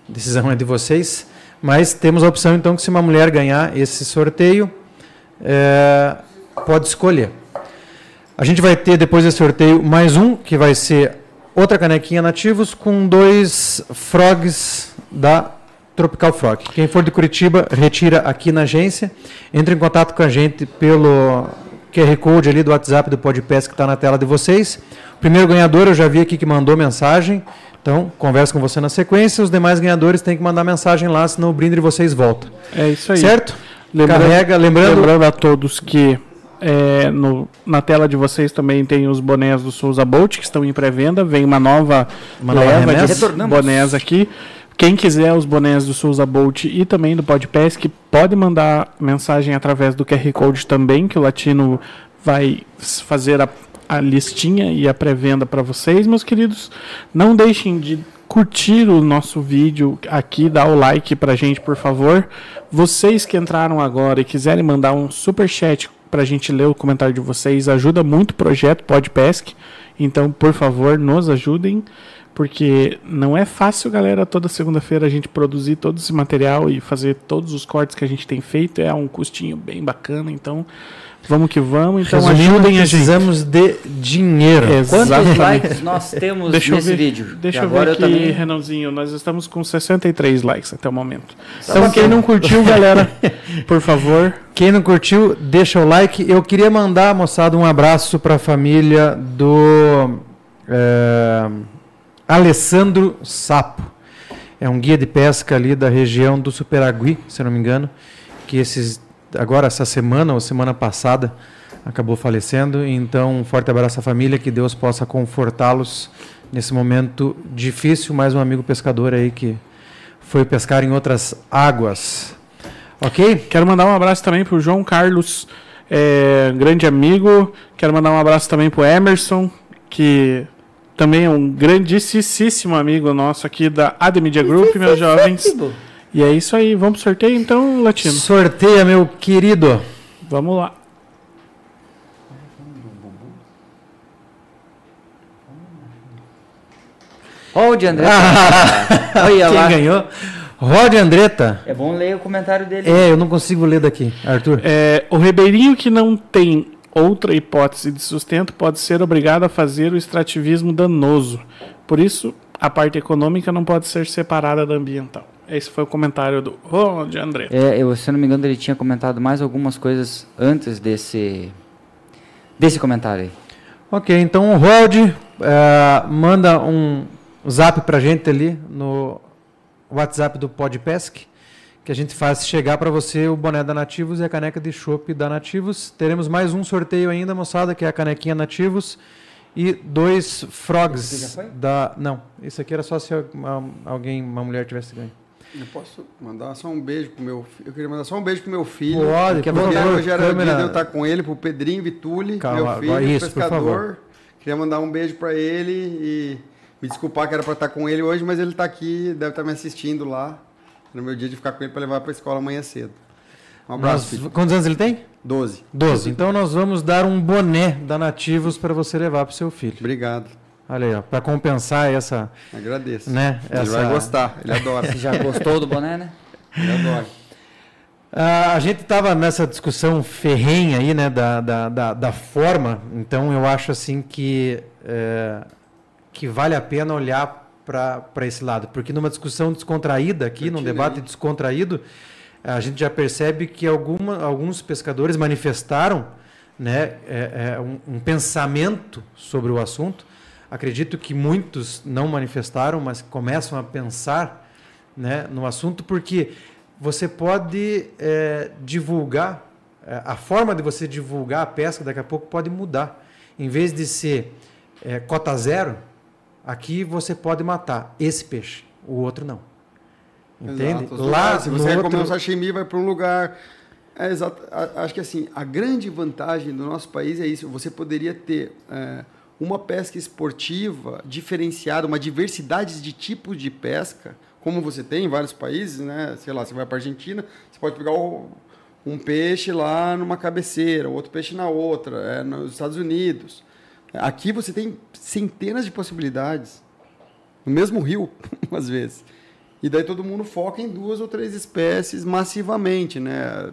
decisão é de vocês. Mas temos a opção então que se uma mulher ganhar esse sorteio, é, pode escolher. A gente vai ter depois desse sorteio mais um, que vai ser outra canequinha nativos com dois frogs da Tropical Frog. Quem for de Curitiba, retira aqui na agência. Entre em contato com a gente pelo QR Code ali do WhatsApp do Podpes que está na tela de vocês. O primeiro ganhador eu já vi aqui que mandou mensagem. Então, converso com você na sequência. Os demais ganhadores têm que mandar mensagem lá, senão o brinde de vocês volta. É isso aí. Certo? Lembrando, Carrega, lembrando, lembrando a todos que é, no, na tela de vocês também tem os bonés do Souza Bolt que estão em pré-venda. Vem uma nova uma leva nova de bonés aqui. Quem quiser os bonés do Souza Bolt e também do Podpesc, pode mandar mensagem através do QR Code também, que o Latino vai fazer a, a listinha e a pré-venda para vocês, meus queridos. Não deixem de curtir o nosso vídeo aqui, dar o like pra gente, por favor. Vocês que entraram agora e quiserem mandar um super chat pra gente ler o comentário de vocês, ajuda muito o projeto Podpesc. Então, por favor, nos ajudem, porque não é fácil, galera, toda segunda-feira a gente produzir todo esse material e fazer todos os cortes que a gente tem feito. É um custinho bem bacana, então Vamos que vamos. Então Resumindo, ajudem precisamos de dinheiro. Exatamente. Quantos likes nós temos deixa nesse ver, vídeo? Deixa eu ver aqui, eu também... Renanzinho. Nós estamos com 63 likes até o momento. Tá então, quem não curtiu, galera, por favor. Quem não curtiu, deixa o like. Eu queria mandar, moçada, um abraço para a família do é, Alessandro Sapo. É um guia de pesca ali da região do Superagui, se não me engano, que esses agora essa semana ou semana passada acabou falecendo. Então, um forte abraço à família, que Deus possa confortá-los nesse momento difícil. Mais um amigo pescador aí que foi pescar em outras águas. Ok? Quero mandar um abraço também para o João Carlos, é, grande amigo. Quero mandar um abraço também para o Emerson, que também é um grandíssimo amigo nosso aqui da AD Media Group, meus jovens. E é isso aí. Vamos pro sorteio então, Latino? Sorteia, meu querido. Vamos lá. Rod Andretta. Ah, Quem lá. ganhou? Rod Andretta. É bom ler o comentário dele. É, eu não consigo ler daqui, Arthur. É, o ribeirinho que não tem outra hipótese de sustento pode ser obrigado a fazer o extrativismo danoso. Por isso, a parte econômica não pode ser separada da ambiental. Esse foi o comentário do oh, de André. É, eu, se não me engano, ele tinha comentado mais algumas coisas antes desse, desse comentário aí. Ok, então o Rod uh, manda um zap pra gente ali no WhatsApp do Podpesc, que a gente faz chegar para você o boné da Nativos e a caneca de chopp da Nativos. Teremos mais um sorteio ainda, moçada, que é a canequinha Nativos e dois frogs da não, isso aqui era só se alguém, uma mulher tivesse ganho. Eu posso mandar só um beijo pro meu Eu queria mandar só um beijo pro meu filho. Pode, que porque hoje era o dia de eu estar com ele, pro Pedrinho Vituli, Calma, meu filho, isso, pescador. Queria mandar um beijo para ele e me desculpar que era para estar com ele hoje, mas ele está aqui, deve estar me assistindo lá. No meu dia de ficar com ele para levar para a escola amanhã cedo. Um abraço. Nós, quantos anos ele tem? Doze. Doze. Então nós vamos dar um boné da Nativos para você levar para o seu filho. Obrigado. Olha aí, para compensar essa. Agradeço. Né, ele essa... vai gostar, ele adora. Você já gostou do boné, né? Ele adora. Uh, a gente estava nessa discussão ferrenha aí, né, da, da, da, da forma, então eu acho assim que, é, que vale a pena olhar para esse lado, porque numa discussão descontraída aqui, num debate descontraído, a gente já percebe que alguma, alguns pescadores manifestaram né, é, é, um, um pensamento sobre o assunto, acredito que muitos não manifestaram, mas começam a pensar né, no assunto, porque você pode é, divulgar, é, a forma de você divulgar a pesca daqui a pouco pode mudar. Em vez de ser é, cota zero, aqui você pode matar esse peixe, o outro não. Entende? Exato. Lá, se você quer outro... um sashimi, vai para um lugar. É, exato. Acho que assim, a grande vantagem do nosso país é isso. Você poderia ter é, uma pesca esportiva diferenciada, uma diversidade de tipos de pesca, como você tem em vários países, né? Sei lá, você vai para a Argentina, você pode pegar um peixe lá numa cabeceira, outro peixe na outra, é, nos Estados Unidos. Aqui você tem centenas de possibilidades, no mesmo rio, às vezes. E daí todo mundo foca em duas ou três espécies massivamente, né?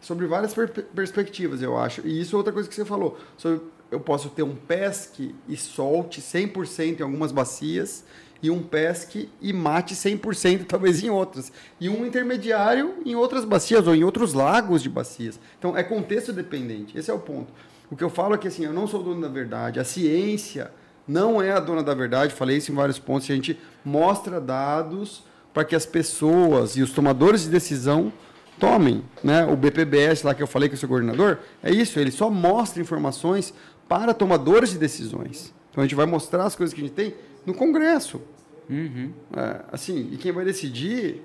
Sobre várias per perspectivas, eu acho. E isso é outra coisa que você falou. Sobre eu posso ter um pesque e solte 100% em algumas bacias e um pesque e mate 100% talvez em outras. E um intermediário em outras bacias ou em outros lagos de bacias. Então é contexto dependente. Esse é o ponto. O que eu falo é que assim, eu não sou dono da verdade. A ciência não é a dona da verdade. Falei isso em vários pontos. A gente mostra dados para que as pessoas e os tomadores de decisão tomem. Né? O BPBS lá que eu falei é o seu coordenador, é isso. Ele só mostra informações para tomadores de decisões. Então a gente vai mostrar as coisas que a gente tem no Congresso. Uhum. É, assim, e quem vai decidir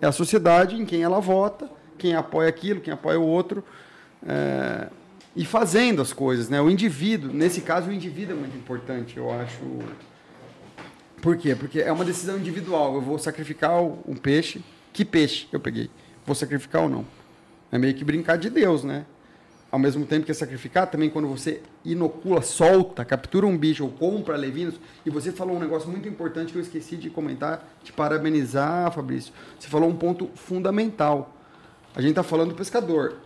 é a sociedade em quem ela vota, quem apoia aquilo, quem apoia o outro. É, e fazendo as coisas, né? O indivíduo, nesse caso, o indivíduo é muito importante, eu acho. Por quê? Porque é uma decisão individual. Eu vou sacrificar um peixe. Que peixe eu peguei? Vou sacrificar ou não? É meio que brincar de Deus, né? Ao mesmo tempo que é sacrificar, também quando você inocula, solta, captura um bicho ou compra levinos, e você falou um negócio muito importante que eu esqueci de comentar, te parabenizar, Fabrício. Você falou um ponto fundamental. A gente está falando do pescador.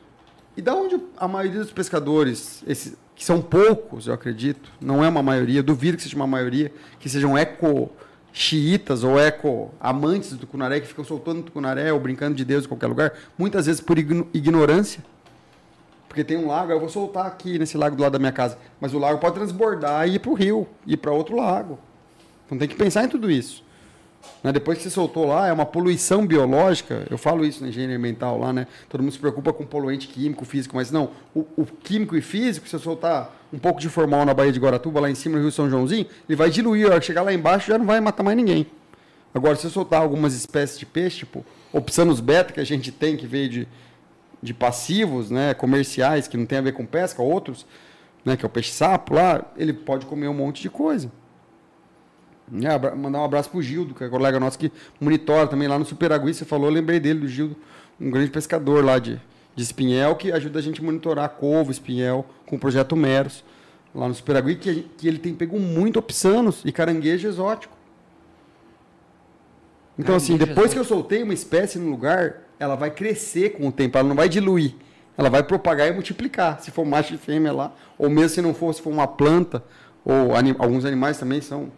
E da onde a maioria dos pescadores, esses, que são poucos, eu acredito, não é uma maioria, duvido que seja uma maioria, que sejam eco xiitas ou eco amantes do tucunaré, que ficam soltando tucunaré ou brincando de Deus em qualquer lugar, muitas vezes por ignorância. Porque tem um lago, eu vou soltar aqui nesse lago do lado da minha casa, mas o lago pode transbordar e ir para o rio, ir para outro lago. Então tem que pensar em tudo isso. Né? Depois que você soltou lá, é uma poluição biológica. Eu falo isso na engenharia ambiental lá, né? Todo mundo se preocupa com poluente químico, físico, mas não. O, o químico e físico, se você soltar um pouco de formal na Baía de Guaratuba, lá em cima no Rio São Joãozinho, ele vai diluir. A hora que chegar lá embaixo já não vai matar mais ninguém. Agora, se você soltar algumas espécies de peixe, tipo Opsanus beta, que a gente tem, que veio de, de passivos, né, comerciais, que não tem a ver com pesca, outros, né, que é o peixe-sapo lá, ele pode comer um monte de coisa. É, mandar um abraço pro Gildo, que é colega nosso que monitora também lá no Superagui. Você falou, eu lembrei dele, do Gildo, um grande pescador lá de, de espinhel, que ajuda a gente a monitorar couve, espinhel, com o projeto Meros, lá no Superagui, que, que ele tem pego muito opsanos e caranguejo exótico. Então, assim, caranguejo assim, depois exótico. que eu soltei uma espécie no lugar, ela vai crescer com o tempo, ela não vai diluir. Ela vai propagar e multiplicar. Se for macho e fêmea lá, ou mesmo se não for, se for uma planta, ou anim, alguns animais também são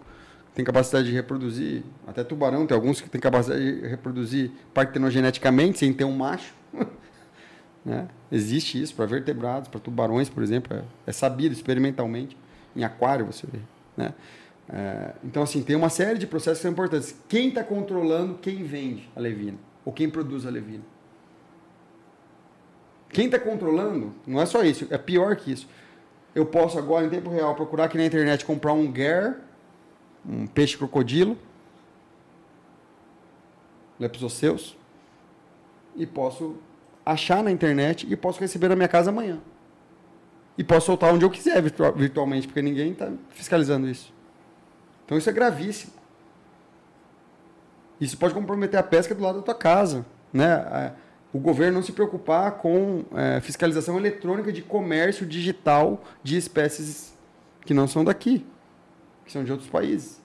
tem capacidade de reproduzir, até tubarão, tem alguns que têm capacidade de reproduzir partenogeneticamente sem ter um macho. né? Existe isso para vertebrados, para tubarões, por exemplo, é, é, sabido experimentalmente. Em aquário você vê. Né? É, então, assim, tem uma série de processos que são importantes. Quem está controlando quem vende a levina? Ou quem produz a levina? Quem está controlando, não é só isso, é pior que isso. Eu posso agora, em tempo real, procurar aqui na internet comprar um GER um peixe crocodilo, leptoseus, e posso achar na internet e posso receber na minha casa amanhã. E posso soltar onde eu quiser virtualmente, porque ninguém está fiscalizando isso. Então isso é gravíssimo. Isso pode comprometer a pesca do lado da tua casa. Né? O governo não se preocupar com é, fiscalização eletrônica de comércio digital de espécies que não são daqui que são de outros países.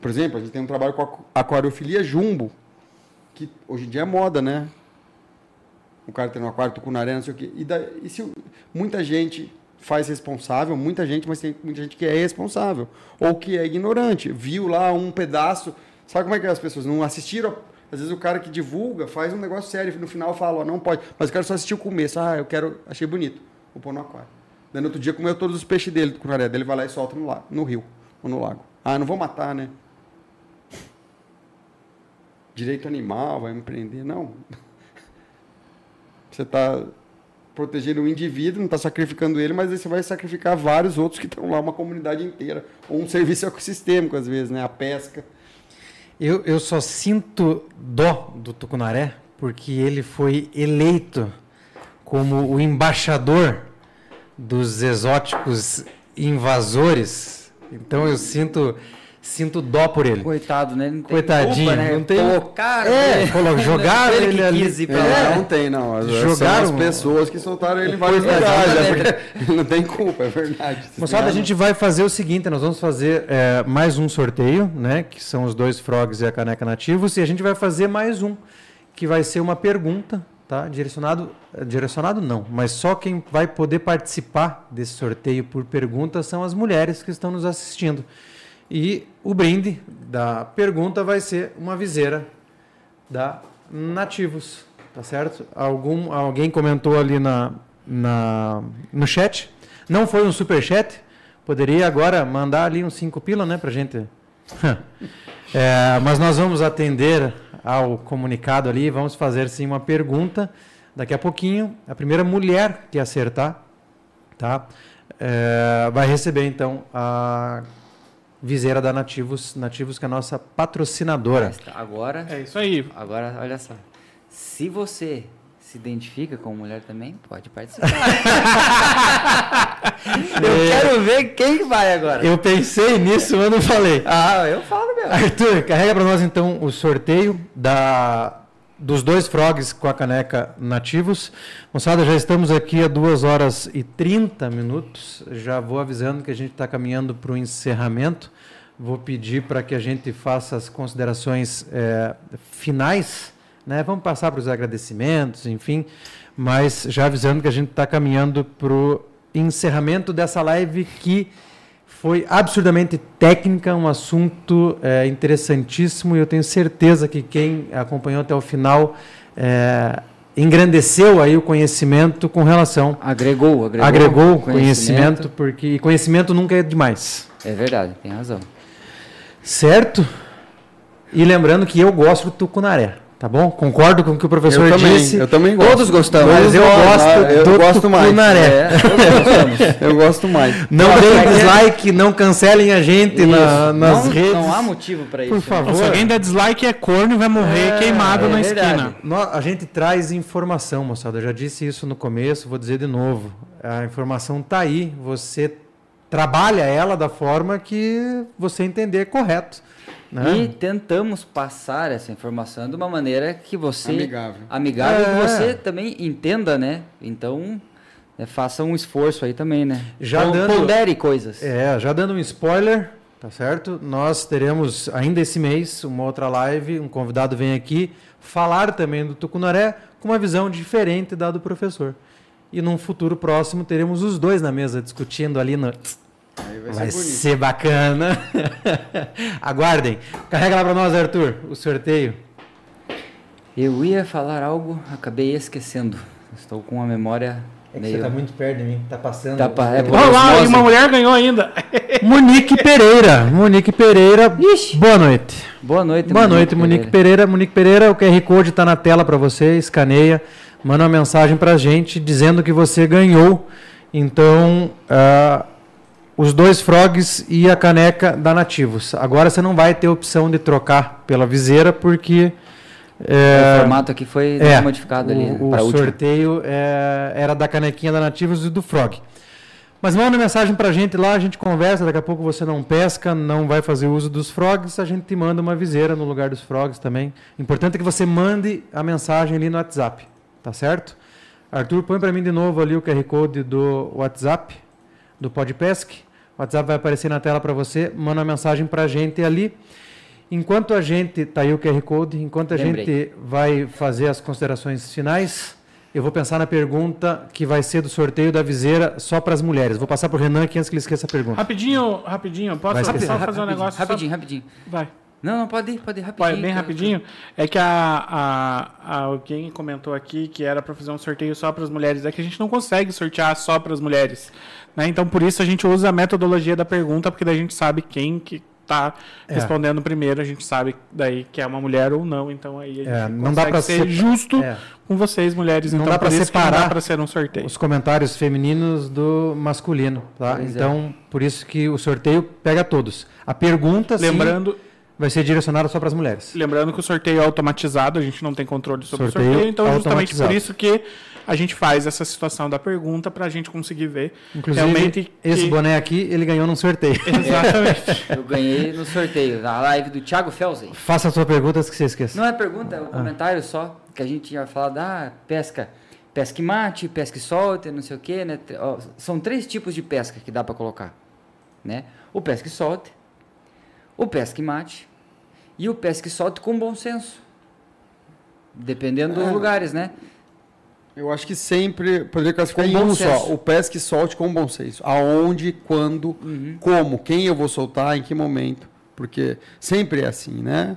Por exemplo, a gente tem um trabalho com aquariofilia jumbo, que hoje em dia é moda, né? O cara tem um aquário tucunaré, não sei o quê. E, da, e se muita gente faz responsável, muita gente, mas tem muita gente que é irresponsável. Ou que é ignorante. Viu lá um pedaço. Sabe como é que é as pessoas não assistiram? Às vezes o cara que divulga faz um negócio sério, no final fala, ó, não pode. Mas o cara só assistiu o começo. Ah, eu quero, achei bonito. Vou pôr no aquário. Daí no outro dia comeu todos os peixes dele, do curaré. Daí ele vai lá e solta no, lago, no rio ou no lago. Ah, não vou matar, né? Direito animal, vai me prender. Não. Você está protegendo o indivíduo, não está sacrificando ele, mas aí você vai sacrificar vários outros que estão lá, uma comunidade inteira. Ou um serviço ecossistêmico, às vezes, né? A pesca. Eu, eu só sinto dó do tucunaré porque ele foi eleito como o embaixador dos exóticos invasores. Então eu sinto sinto dó por ele. Coitado, né? Não tem Coitadinho, culpa, né? não tem. Colocar, é, né? jogaram ele, ele ali. Quis é, não tem, não. Jogaram as pessoas que soltaram ele em vários lugares. Né? não tem culpa, é verdade. Moçada, a gente vai fazer o seguinte: nós vamos fazer é, mais um sorteio, né? Que são os dois frogs e a caneca nativos, e a gente vai fazer mais um, que vai ser uma pergunta tá? Direcionado, direcionado não, mas só quem vai poder participar desse sorteio por pergunta são as mulheres que estão nos assistindo. E o brinde da pergunta vai ser uma viseira da Nativos, tá certo? Algum, alguém comentou ali na, na, no chat. Não foi um super chat. Poderia agora mandar ali uns 5 pila, né, pra gente. é, mas nós vamos atender ao comunicado ali. Vamos fazer sim uma pergunta daqui a pouquinho. A primeira mulher que acertar, tá? É, vai receber então a viseira da Nativos, Nativos que é a nossa patrocinadora. Agora é isso aí. Agora olha só, se você se identifica como mulher também, pode participar. eu é... quero ver quem vai agora. Eu pensei nisso, mas não falei. Ah, eu falo mesmo. Arthur, carrega para nós então o sorteio da dos dois frogs com a caneca nativos. Moçada, já estamos aqui a 2 horas e 30 minutos. Já vou avisando que a gente está caminhando para o encerramento. Vou pedir para que a gente faça as considerações é, finais. Né? Vamos passar para os agradecimentos, enfim. Mas já avisando que a gente está caminhando para o encerramento dessa live que foi absurdamente técnica, um assunto é, interessantíssimo e eu tenho certeza que quem acompanhou até o final é, engrandeceu aí o conhecimento com relação agregou agregou, agregou conhecimento, conhecimento porque conhecimento nunca é demais. É verdade tem razão. Certo? E lembrando que eu gosto do tucunaré Tá bom? Concordo com o que o professor eu também, disse. Eu também gosto. Todos gostamos. Mas eu gosto, eu do gosto mais. É, eu gosto mais. Não deem dislike, não cancelem a gente na, nas não, redes. Não há motivo para isso. Por favor. Se alguém der dislike é corno e vai morrer é, queimado é na verdade. esquina. A gente traz informação, moçada. Eu já disse isso no começo, vou dizer de novo. A informação está aí. Você trabalha ela da forma que você entender correto. Né? E tentamos passar essa informação de uma maneira que você amigável, amigável é. que você também entenda, né? Então é, faça um esforço aí também, né? Já dando, pondere coisas. É, já dando um spoiler, tá certo? Nós teremos ainda esse mês uma outra live, um convidado vem aqui falar também do Tucunaré com uma visão diferente da do professor. E num futuro próximo teremos os dois na mesa discutindo ali no vai, vai ser, ser, bacana. Aguardem. Carrega lá para nós, Arthur, o sorteio. Eu ia falar algo, acabei esquecendo. Estou com uma memória é que meio... você tá muito perto de mim, tá passando. Tá pa... é Olha lá, e uma mulher ganhou ainda. Monique Pereira. Monique Pereira. Ixi. Boa noite. Boa noite, Boa noite, Monique Pereira. Pereira. Monique Pereira, o QR Code está na tela para você, escaneia, manda uma mensagem para a gente dizendo que você ganhou. Então, uh, os dois frogs e a caneca da Nativos. Agora você não vai ter opção de trocar pela viseira porque é, o formato aqui foi é, modificado ali. O, o sorteio é, era da canequinha da Nativos e do frog. Mas manda mensagem para a gente lá, a gente conversa. Daqui a pouco você não pesca, não vai fazer uso dos frogs, a gente te manda uma viseira no lugar dos frogs também. Importante é que você mande a mensagem ali no WhatsApp, tá certo? Arthur, põe para mim de novo ali o QR Code do WhatsApp do Podpesc. O WhatsApp vai aparecer na tela para você, manda uma mensagem para a gente ali. Enquanto a gente, tá aí o QR Code, enquanto a Lembrei. gente vai fazer as considerações finais, eu vou pensar na pergunta que vai ser do sorteio da viseira só para as mulheres. Vou passar para o Renan aqui antes que ele esqueça a pergunta. Rapidinho, rapidinho, posso só fazer rapidinho, um negócio? Rapidinho, só... rapidinho. Vai. Não, não, pode ir, pode ir rapidinho. Vai, bem rapidinho. É que a, a, a, alguém comentou aqui que era para fazer um sorteio só para as mulheres. É que a gente não consegue sortear só para as mulheres. Né? Então, por isso, a gente usa a metodologia da pergunta, porque daí a gente sabe quem que está é. respondendo primeiro, a gente sabe daí que é uma mulher ou não. Então, aí a gente é, não dá para ser justo é. com vocês, mulheres. Não então, dá para separar para ser um sorteio. os comentários femininos do masculino. Tá? É. então, por isso que o sorteio pega todos. A pergunta, Lembrando... Sim, vai ser direcionado só para as mulheres. Lembrando que o sorteio é automatizado, a gente não tem controle sobre sorteio o sorteio, então justamente por isso que a gente faz essa situação da pergunta para a gente conseguir ver Inclusive, realmente esse que... boné aqui ele ganhou num sorteio. Exatamente. Eu ganhei no sorteio, na live do Thiago Felsen. Faça a sua pergunta que você esquece. Não é pergunta, é um ah. comentário só, que a gente tinha falado, ah, pesca, pesca mate, pesca e solte, não sei o quê, né? São três tipos de pesca que dá para colocar, né? O pesca e solte, o pesca e mate e o pesque solte com bom senso. Dependendo dos é. lugares, né? Eu acho que sempre poderia classificar em um senso. só. O pesque solte com bom senso. Aonde, quando, uhum. como, quem eu vou soltar, em que momento. Porque sempre é assim, né?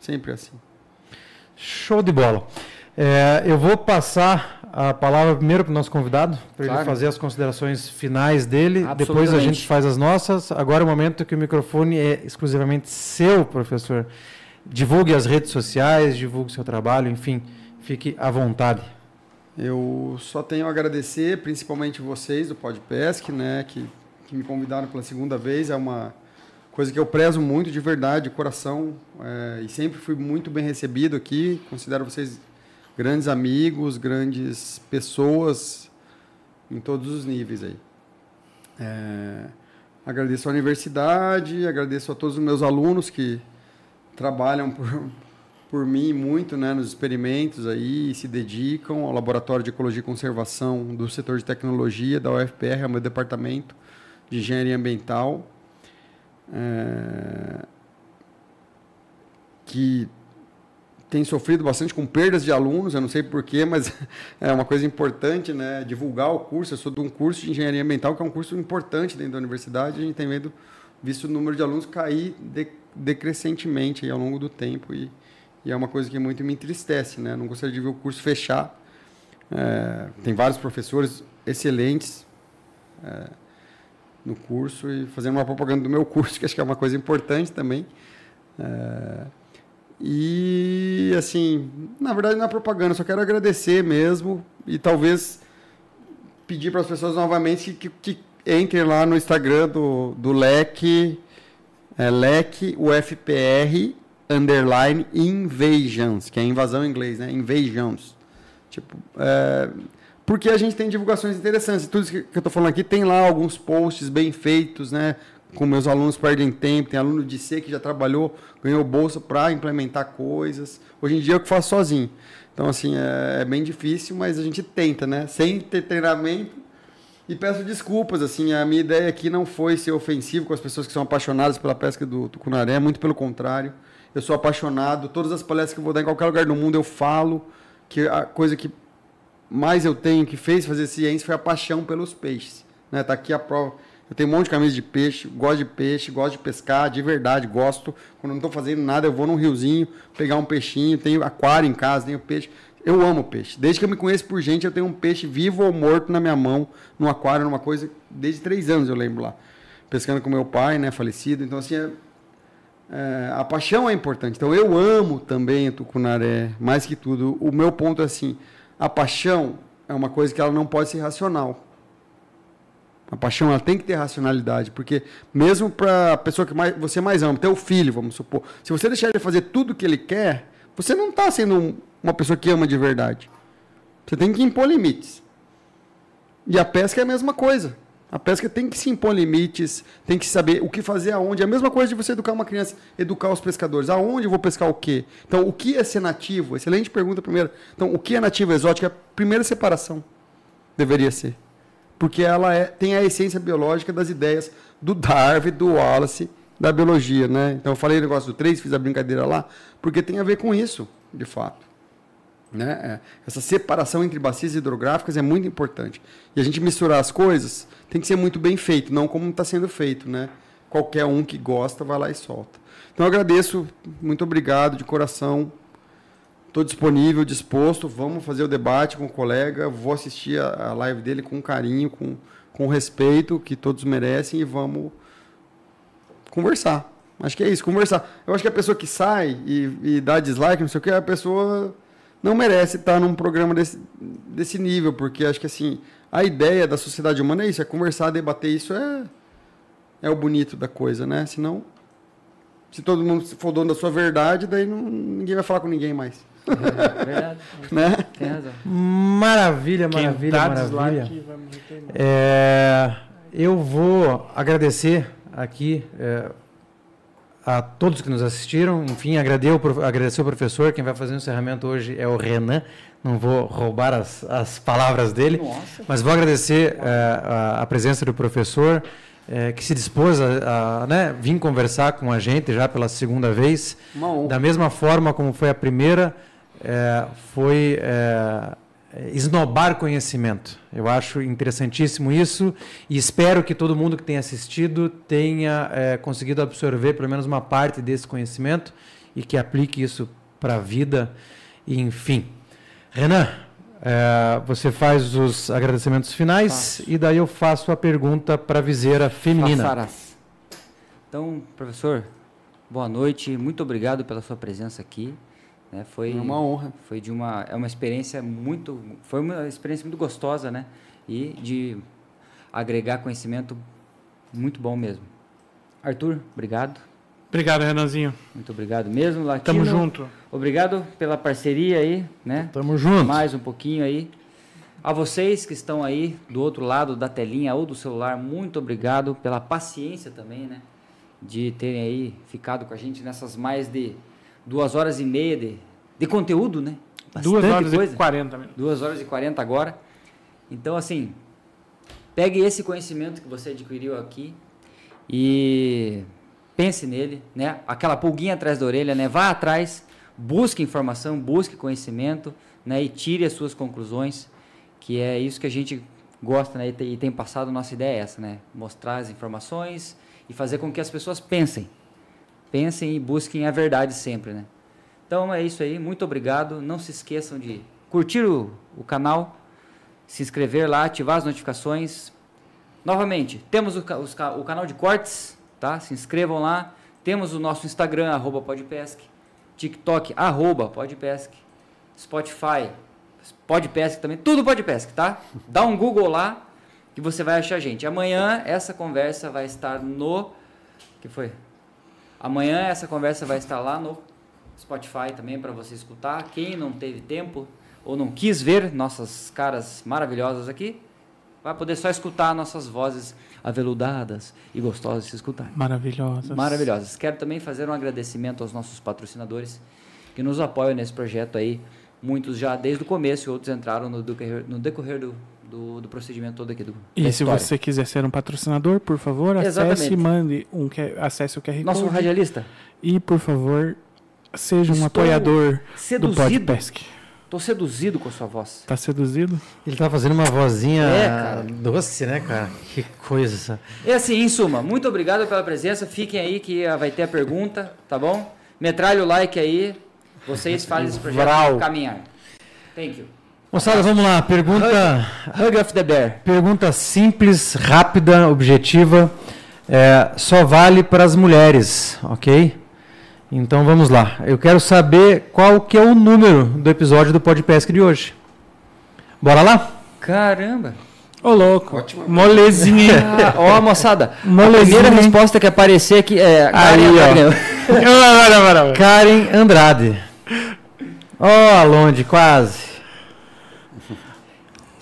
Sempre é assim. Show de bola. É, eu vou passar a palavra primeiro para o nosso convidado, para claro. ele fazer as considerações finais dele. Depois a gente faz as nossas. Agora é o momento que o microfone é exclusivamente seu, professor. Divulgue as redes sociais, divulgue seu trabalho, enfim, fique à vontade. Eu só tenho a agradecer, principalmente vocês do Podpesc, né, que, que me convidaram pela segunda vez. É uma coisa que eu prezo muito de verdade, de coração, é, e sempre fui muito bem recebido aqui. Considero vocês grandes amigos, grandes pessoas em todos os níveis aí. É, agradeço a universidade, agradeço a todos os meus alunos que trabalham por, por mim muito né, nos experimentos aí, se dedicam ao Laboratório de Ecologia e Conservação do setor de tecnologia da UFPR, é o meu departamento de engenharia ambiental. É, que tem sofrido bastante com perdas de alunos, eu não sei porquê, mas é uma coisa importante, né? Divulgar o curso. Eu sou de um curso de engenharia ambiental, que é um curso importante dentro da universidade. A gente tem medo, visto o número de alunos cair de, decrescentemente ao longo do tempo. E, e, é uma coisa que muito me entristece, né? não gostaria de ver o curso fechar. É, tem vários professores excelentes é, no curso e fazendo uma propaganda do meu curso, que acho que é uma coisa importante também. É, e, assim, na verdade não é propaganda, só quero agradecer mesmo e talvez pedir para as pessoas novamente que, que, entrem lá no Instagram do, do LEC, é, LEC UFPR, underline invasions, que é invasão em inglês, né? Invasions. Tipo, é, porque a gente tem divulgações interessantes. Tudo isso que eu estou falando aqui tem lá alguns posts bem feitos, né? com meus alunos perdem tempo, tem aluno de C que já trabalhou, ganhou bolsa para implementar coisas. Hoje em dia eu que faço sozinho. Então, assim, é, é, bem difícil, mas a gente tenta, né? Sem ter treinamento. E peço desculpas, assim, a minha ideia aqui não foi ser ofensivo com as pessoas que são apaixonadas pela pesca do tucunaré, muito pelo contrário. Eu sou apaixonado, todas as palestras que eu vou dar em qualquer lugar do mundo eu falo que a coisa que mais eu tenho que fez fazer ciência foi a paixão pelos peixes. Né? Tá aqui a prova eu tenho um monte de camisa de peixe, gosto de peixe, gosto de pescar, de verdade, gosto. Quando não estou fazendo nada, eu vou num riozinho pegar um peixinho, tenho aquário em casa, tenho peixe. Eu amo peixe. Desde que eu me conheço por gente, eu tenho um peixe vivo ou morto na minha mão, no aquário, numa coisa, desde três anos eu lembro lá. Pescando com meu pai, né, falecido. Então, assim, é, é, a paixão é importante. Então, eu amo também tucunaré, mais que tudo. O meu ponto é assim, a paixão é uma coisa que ela não pode ser racional. A paixão ela tem que ter racionalidade, porque mesmo para a pessoa que mais, você mais ama, teu filho, vamos supor, se você deixar ele fazer tudo o que ele quer, você não está sendo um, uma pessoa que ama de verdade. Você tem que impor limites. E a pesca é a mesma coisa. A pesca tem que se impor limites, tem que saber o que fazer aonde. É a mesma coisa de você educar uma criança, educar os pescadores. Aonde eu vou pescar o quê? Então, o que é ser nativo? Excelente pergunta primeiro. Então, o que é nativo exótico? É a primeira separação. Deveria ser porque ela é, tem a essência biológica das ideias do Darwin, do Wallace, da biologia, né? Então eu falei o negócio do 3, fiz a brincadeira lá, porque tem a ver com isso, de fato. Né? É, essa separação entre bacias hidrográficas é muito importante. E a gente misturar as coisas tem que ser muito bem feito, não como está sendo feito, né? Qualquer um que gosta vai lá e solta. Então eu agradeço, muito obrigado de coração Estou disponível, disposto. Vamos fazer o debate com o colega. Vou assistir a, a live dele com carinho, com, com respeito que todos merecem e vamos conversar. Acho que é isso, conversar. Eu acho que a pessoa que sai e, e dá dislike, não sei o que, a pessoa não merece estar num programa desse, desse nível, porque acho que assim, a ideia da sociedade humana é isso, é conversar, debater, isso é, é o bonito da coisa, né? Senão, se todo mundo for dono da sua verdade, daí não, ninguém vai falar com ninguém mais. É, verdade. né? Tem razão. Maravilha, maravilha, maravilha. É, eu vou agradecer aqui é, a todos que nos assistiram. Enfim, agradecer o professor. Quem vai fazer o encerramento hoje é o Renan. Não vou roubar as, as palavras dele, Nossa. mas vou agradecer é, a, a, presença do professor. É, que se dispôs a, a né, vir conversar com a gente já pela segunda vez, da mesma forma como foi a primeira, é, foi é, esnobar conhecimento. Eu acho interessantíssimo isso e espero que todo mundo que tenha assistido tenha conseguido absorver pelo menos uma parte desse conhecimento e que aplique isso para a vida. Enfim. Renan, é, você faz os agradecimentos finais faço. e daí eu faço a pergunta para a viseira feminina. Façarás. Então, professor, boa noite, muito obrigado pela sua presença aqui. Né? Foi é uma honra. Foi de uma é uma experiência muito foi uma experiência muito gostosa, né? E de agregar conhecimento muito bom mesmo. Arthur, obrigado Obrigado, Renanzinho. Muito obrigado mesmo, Latino. Tamo junto. Obrigado pela parceria aí, né? Tamo junto. Mais um pouquinho aí. A vocês que estão aí do outro lado da telinha ou do celular, muito obrigado pela paciência também, né? De terem aí ficado com a gente nessas mais de duas horas e meia de, de conteúdo, né? Bastante duas horas coisa. e quarenta. Duas horas e quarenta agora. Então, assim, pegue esse conhecimento que você adquiriu aqui e pense nele, né? Aquela pulguinha atrás da orelha, né? Vá atrás, busque informação, busque conhecimento, né? E tire as suas conclusões, que é isso que a gente gosta, né? E tem passado, nossa ideia é essa, né? Mostrar as informações e fazer com que as pessoas pensem. Pensem e busquem a verdade sempre, né? Então é isso aí, muito obrigado. Não se esqueçam de curtir o, o canal, se inscrever lá, ativar as notificações. Novamente, temos o, o canal de cortes, tá? Se inscrevam lá. Temos o nosso Instagram, arroba podpesc, TikTok, arroba podpesc, Spotify, podpesc também, tudo podpesc, tá? Dá um Google lá que você vai achar a gente. Amanhã essa conversa vai estar no... que foi? Amanhã essa conversa vai estar lá no Spotify também para você escutar. Quem não teve tempo ou não quis ver nossas caras maravilhosas aqui, vai poder só escutar nossas vozes aveludadas e gostosas de se escutar. Maravilhosas. Maravilhosas. Quero também fazer um agradecimento aos nossos patrocinadores que nos apoiam nesse projeto aí. Muitos já desde o começo e outros entraram no decorrer, no decorrer do, do, do, procedimento todo aqui do E se você quiser ser um patrocinador, por favor, acesse e mande um acesse o QR Code. Nosso radialista. E por favor, seja um apoiador seduzido. do Podpesc. Tô seduzido com a sua voz. Tá seduzido? Ele tá fazendo uma vozinha é, doce, né, cara? Que coisa. É assim, em suma, muito obrigado pela presença. Fiquem aí que vai ter a pergunta, tá bom? Metralha o like aí. Vocês fazem esse projeto Vral. caminhar. Thank you. Moçada, vamos lá. Pergunta. Hug, hug of the Bear. Pergunta simples, rápida, objetiva. É, só vale para as mulheres, ok? Então vamos lá. Eu quero saber qual que é o número do episódio do Podpesc de hoje. Bora lá? Caramba! Ô, oh, louco. Ótimo. Molezinha. Ah, ó, moçada. Molezinha. A primeira resposta que aparecer aqui é Karen Aí, Andrade. Karen Andrade. Ó, oh, Alonde, quase.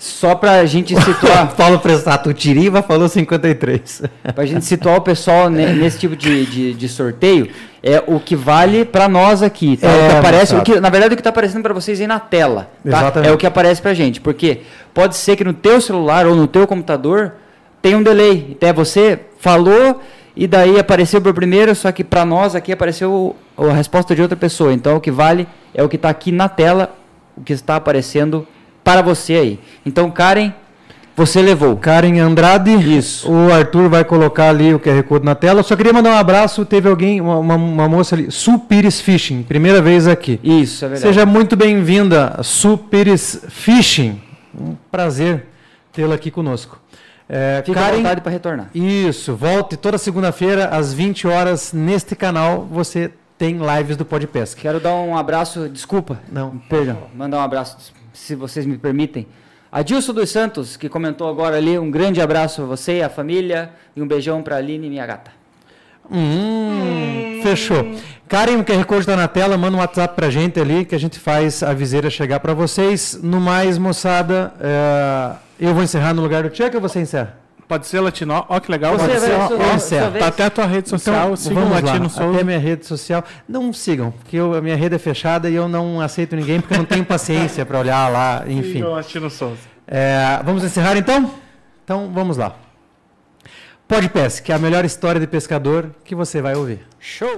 Só para a gente situar. Paulo Prestato Tiriva falou 53. para a gente situar o pessoal nesse tipo de, de, de sorteio, é o que vale para nós aqui. Tá? É, o que aparece, o que, na verdade, o que está aparecendo para vocês aí na tela. Tá? É o que aparece para a gente. Porque pode ser que no teu celular ou no teu computador tenha um delay. Então você falou e daí apareceu por primeiro, só que para nós aqui apareceu a resposta de outra pessoa. Então o que vale é o que está aqui na tela, o que está aparecendo para você aí. Então, Karen, você levou. Karen Andrade. Isso. O Arthur vai colocar ali o QR Code na tela. Só queria mandar um abraço. Teve alguém, uma, uma, uma moça ali, Su Pires Fishing, primeira vez aqui. Isso, é verdade. Seja muito bem-vinda, Su Pires Fishing. Um prazer tê-la aqui conosco. É, Fica Karen, à vontade para retornar. Isso, volte toda segunda-feira às 20 horas neste canal. Você tem lives do Podpesca. Quero dar um abraço, desculpa. Não, perdão. Mandar um abraço se vocês me permitem. Adilson dos Santos, que comentou agora ali, um grande abraço a você e a família, e um beijão para a Aline, minha gata. Hum, hum. Fechou. Karen, o QR Code está na tela, manda um WhatsApp para a gente ali, que a gente faz a viseira chegar para vocês. No mais, moçada, é, eu vou encerrar no lugar do Tcheca ou você encerra? Pode ser Latino. Ó, que legal. Você Pode ser, ó, ó, Tá até a tua rede social. Então, sigam vamos Latino lá, Souza. Até a minha rede social. Não sigam, porque eu, a minha rede é fechada e eu não aceito ninguém porque eu não tenho paciência para olhar lá, enfim. Sigam Latino Souza. É, vamos encerrar então? Então, vamos lá. Pode Pesca, que é a melhor história de pescador que você vai ouvir. Show!